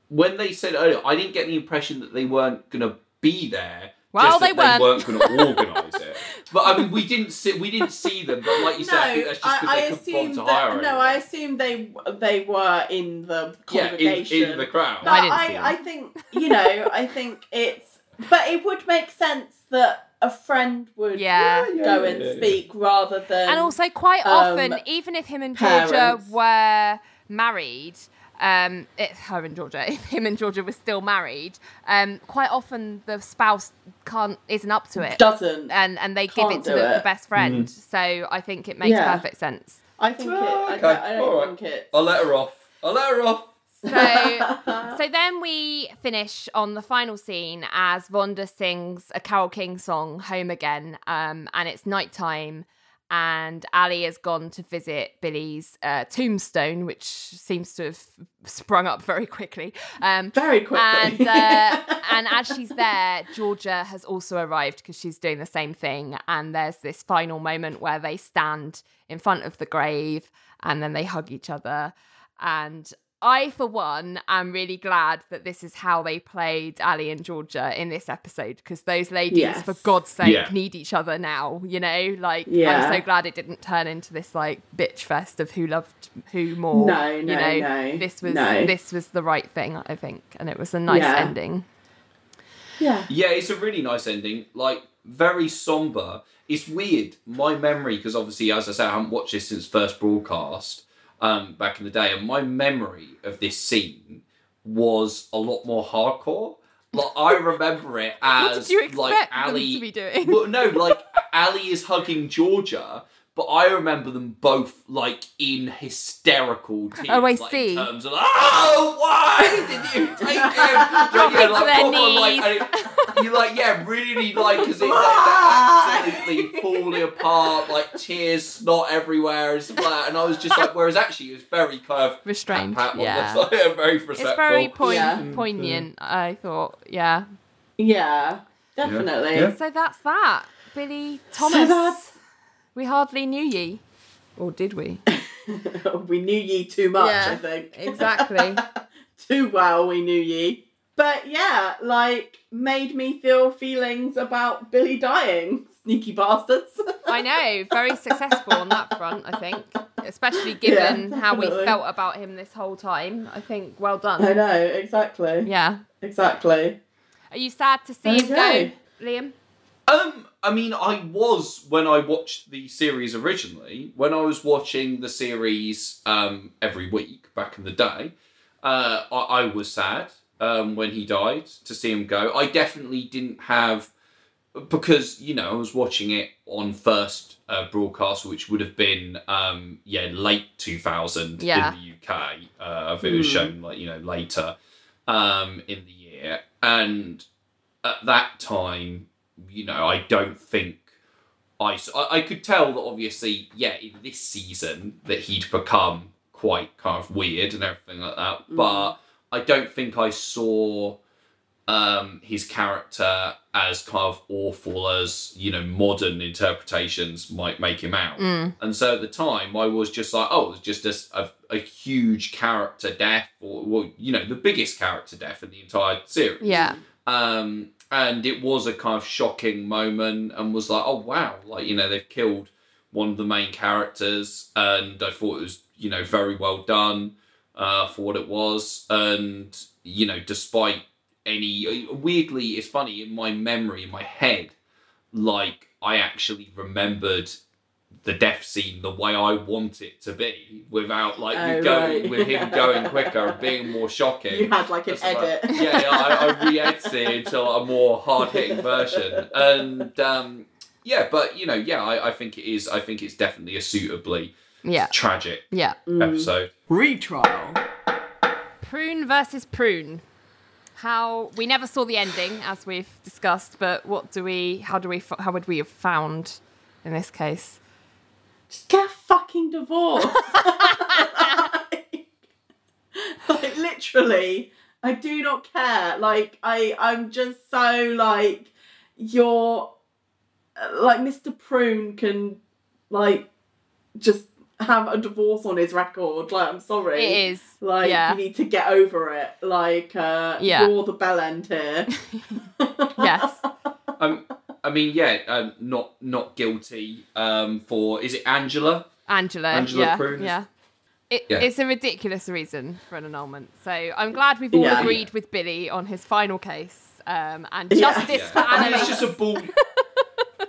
when they said earlier, I didn't get the impression that they weren't going to be there. Well, just that they weren't. weren't going to organise it. But I mean, we didn't see we didn't see them. But like you said, I think that's just because I, I they couldn't assume to hire that, no, anyone. I assume they they were in the congregation yeah, in, congregation. in the crowd. But I didn't I, see. I think you know, I think it's but it would make sense that a friend would Yeah. Yeah, go and yeah, yeah. speak rather than and also quite um, often even if him and georgia parents. were married um it, her and georgia if him and georgia were still married um quite often the spouse can't isn't up to it doesn't. and and they give it to do the, the best friend so i think it makes Yeah. perfect sense I think it. Oh, I okay. don't, I don't All right. think it. I'll let her off. I'll let her off. so so then we finish on the final scene as Vonda sings a Carole King song, Home Again, um, and it's nighttime. And Ally has gone to visit Billy's uh, tombstone, which seems to have sprung up very quickly. Um, Very quickly. and uh, and as she's there, Georgia has also arrived because she's doing the same thing. And there's this final moment where they stand in front of the grave and then they hug each other. And I, for one, am really glad that this is how they played Ally and Georgia in this episode because those ladies, Yes. for God's sake, Yeah. need each other now. You know, like Yeah. I'm so glad it didn't turn into this like bitch fest of who loved who more. No, you no, know, no, This was no. this was the right thing, I think, and it was a nice Yeah. ending. yeah. Yeah, it's a really nice ending. Like very somber. It's weird. My memory, because obviously, as I said, I haven't watched this since first broadcast um, back in the day, and my memory of this scene was a lot more hardcore. Like I remember it as What did you expect like Ally to be doing? Well, no, like Ally is hugging Georgia. But I remember them both like in hysterical tears. Oh, I like, see. In terms of, oh, why did you take him? Like, Dropping yeah, to like, their proper, like, knees. and it- you like yeah really like because it like, they're absolutely falling apart like tears snot everywhere and stuff like that and I was just like whereas actually it was very kind of Restrained, pat, pat on the yeah. side, very respectful It's very poign- Yeah. Mm-hmm. poignant, I thought. Yeah. Yeah. Definitely. Yeah. So that's that. Billy So Thomas. that's- We hardly knew ye. Or did we? we knew ye too much, Yeah, I think. exactly. too well we knew ye. But yeah, like made me feel feelings about Billy dying. Sneaky bastards. I know, very successful on that front, I think. Especially given Yeah, how we felt about him this whole time. I think well done. I know, exactly. Yeah. Exactly. Are you sad to see him go, Liam? Um, I mean, I was when I watched the series originally. When I was watching the series um, every week back in the day, uh, I, I was sad um, when he died to see him go. I definitely didn't have because you know I was watching it on first uh, broadcast, which would have been um, yeah late two thousand Yeah. in the UK. Uh, if it was shown like you know later um, in the year, and at that time, you know, I don't think I, I could tell that obviously, yeah, in this season that he'd become quite kind of weird and everything like that. But I don't think I saw um, his character as kind of awful as you know modern interpretations might make him out. And so at the time, I was just like, oh, it was just a, a, a huge character death, or well, you know, the biggest character death in the entire series. Yeah. Um, and it was a kind of shocking moment, and was like, oh wow, like you know they've killed one of the main characters, and I thought it was you know very well done uh, for what it was, and you know despite any weirdly, it's funny in my memory in my head, like I actually remembered the death scene the way I want it to be, without like Oh, going right. with him going quicker and being more shocking. You had like an That's like- edit. yeah, yeah, I, I re-edited it into a more hard-hitting version, and um, yeah, but you know, yeah, I, I think it is. I think it's definitely a suitably Yeah. tragic Yeah. episode. Retrial. Prune versus prune. How we never saw the ending, as we've discussed, but what do we? How do we? How would we have found in this case? Just get a fucking divorce. like literally, I do not care. Like I, I'm just so like you're like Mr. Prune can like just have a divorce on his record. Like I'm sorry. It is. Like yeah. you need to get over it. Like uh Yeah. you're the bell end here. Yes. Um, I mean, yeah, um, not not guilty um, for is it Angela? Angela. Angela yeah. Prune Yeah. It, Yeah. It's a ridiculous reason for an annulment. So I'm glad we've all Yeah. agreed with Billy on his final case. Um, and justice Yeah. for I Annalise. it's just a bull.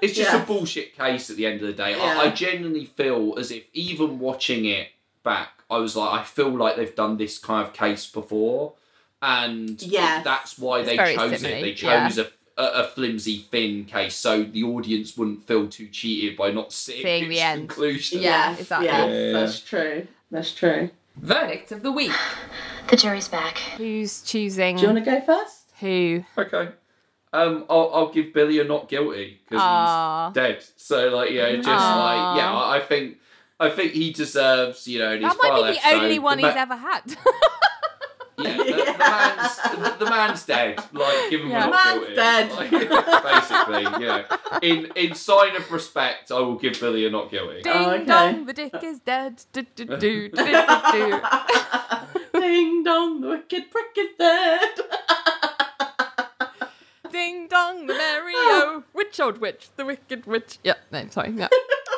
It's just Yes. a bullshit case at the end of the day. Yeah. I, I genuinely feel as if even watching it back, I was like, I feel like they've done this kind of case before, and Yes. that's why It's they chose similar, it. They chose a, a, a flimsy thin case, so the audience wouldn't feel too cheated by not seeing, Seeing the end. conclusion. Yeah, Yes, exactly. Yes, Yeah. that's true. That's true. Verdict of the week. The jury's back. Who's choosing Do you want to go first? who? Okay. Um, I'll, I'll give Billy a not guilty because he's dead. So like, yeah, just Aw. like, yeah, I I think, I think he deserves, you know, in his That might final be the episode, only one the he's ma- ever had. Yeah, the, the man's the, the man's dead. Like, give him Yeah. a not Man's guilty. dead. Like, basically, you know, in in sign of respect, I will give Billy a not guilty. Oh, Ding Oh, okay. dong, the dick is dead. Do, do, do, do, do, do. Ding dong, the wicked prick is dead. Ding dong, the merry o witch old witch, the wicked witch. Yeah, no, sorry. No.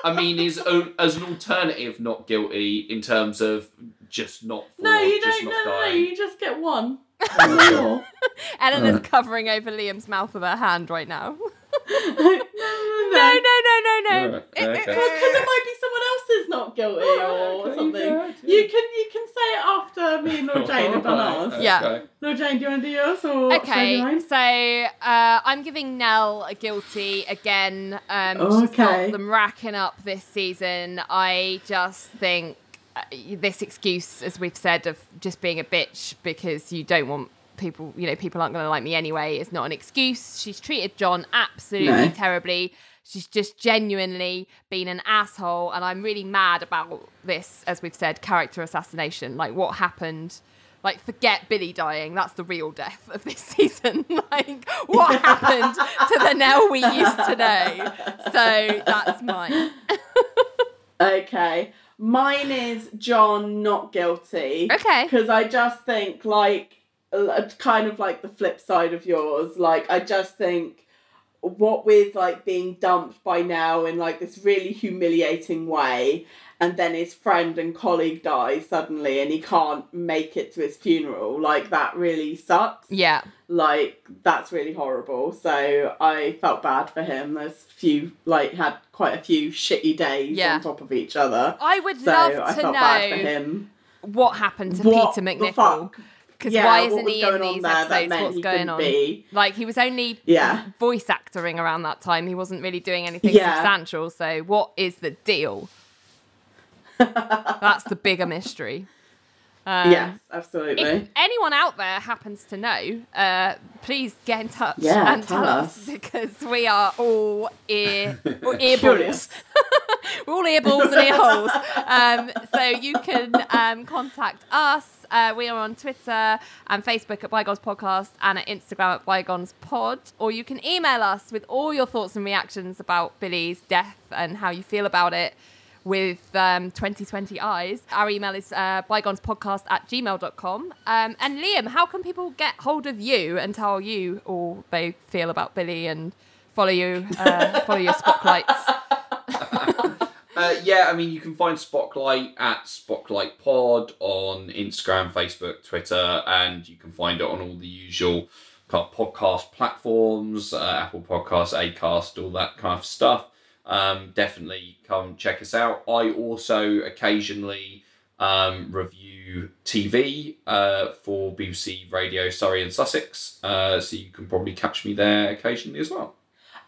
I mean, is as an alternative not guilty in terms of just not for, no, you just don't. not No, no, no, dying. you just get one. Sure. Eleanor's covering over Liam's mouth with her hand right now. no, no, no, No, no, no, no, no. Right, eh, okay. eh, Because it might be someone else's not guilty Oh, or okay, something. yeah, You can you can say it after me and Laura Jane have done ours. Alright, Yeah. okay. Laura Jane, do you want to do yours or should I do Okay, so uh, I'm giving Nelle a guilty again. Um, She's Okay. got them racking up this season. I just think uh, Uh, this excuse, as we've said, of just being a bitch because you don't want people, you know, people aren't going to like me anyway, is not an excuse. She's treated John absolutely No. terribly. She's just genuinely been an asshole, and I'm really mad about this, as we've said, character assassination. Like, what happened? Like, forget Billy dying. That's the real death of this season. like, what happened to the Nelle we used to know? So that's mine. Okay. Mine is John not guilty. Okay. Because I just think like kind of like the flip side of yours. Like I just think what with like being dumped by now in like this really humiliating way and then his friend and colleague dies suddenly and he can't make it to his funeral like that really sucks Yeah. like that's really horrible so i felt bad for him there's few like had quite a few shitty days Yeah. on top of each other I would so love i to felt bad for know him what happened to What Peter MacNicol. Because Yeah, why isn't he in these episodes? What's going on? be? Like he was only Yeah. voice actoring around that time. He wasn't really doing anything Yeah. substantial. So what is the deal? That's the bigger mystery. Um, yes absolutely If anyone out there happens to know, uh, please get in touch Yeah, and tell, us. us. because we are all ear all ear balls. We're all ear balls and ear holes. Um, so you can um, contact us. Uh, we are on Twitter and Facebook at Bygones Podcast and at Instagram at Bygones Pod. Or you can email us with all your thoughts and reactions about Billy's death and how you feel about it. With um, 2020 eyes. Our email is uh, bygonespodcast at gmail.com. Um, and Liam, how can people get hold of you and tell you all they feel about Billy and follow you, uh, follow your spotlights? Uh, yeah, I mean, you can find Spotlight at Spotlight Pod on Instagram, Facebook, Twitter, and you can find it on all the usual kind of podcast platforms, uh, Apple Podcasts, Acast, all that kind of stuff. Um, definitely come check us out. I also occasionally um, review TV uh, for BBC Radio Surrey and Sussex, uh, so you can probably catch me there occasionally as well.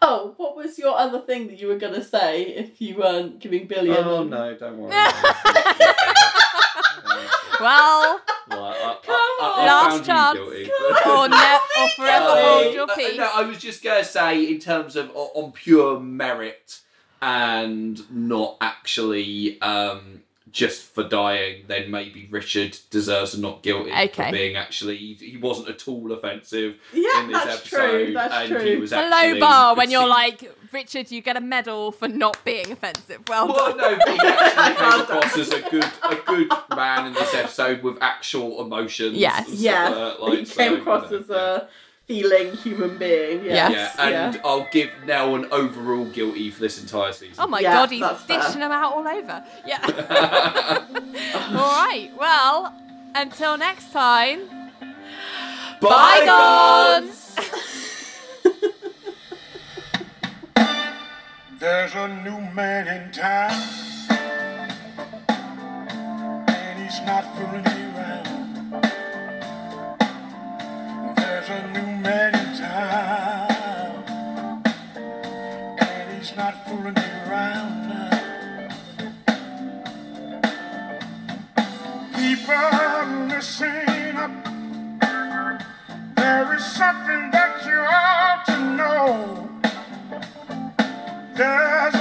Oh, what was your other thing that you were going to say if you weren't giving Billy a Oh no, don't worry. well, Well, I, Come I, I, on. Last found chance. or, ne- or forever hold your peace. No, I was just going to say, in terms of on pure merit and not actually um, just for dying, then maybe Richard deserves a not guilty Okay. for being actually. He, he wasn't at all offensive Yeah, in this that's episode, true, that's and true. he was It's a actually low bar when you're like, Richard, you get a medal for not being offensive. Well, Well, done. no, but he actually came across as a good, a good man in this episode with actual emotions. Yes. and Yes, like that, like, he so, came you across know, as a feeling human being. Yes. Yes. Yeah, and I'll give now an overall guilty for this entire season. Oh my Yeah, god, he's that's fair. dishing them out all over. Yeah. all right. Well, until next time. Bygones! There's a new man in town, and he's not fooling around. There's a new man in town, and he's not fooling around. People, listen up. There is something that you ought to know. There's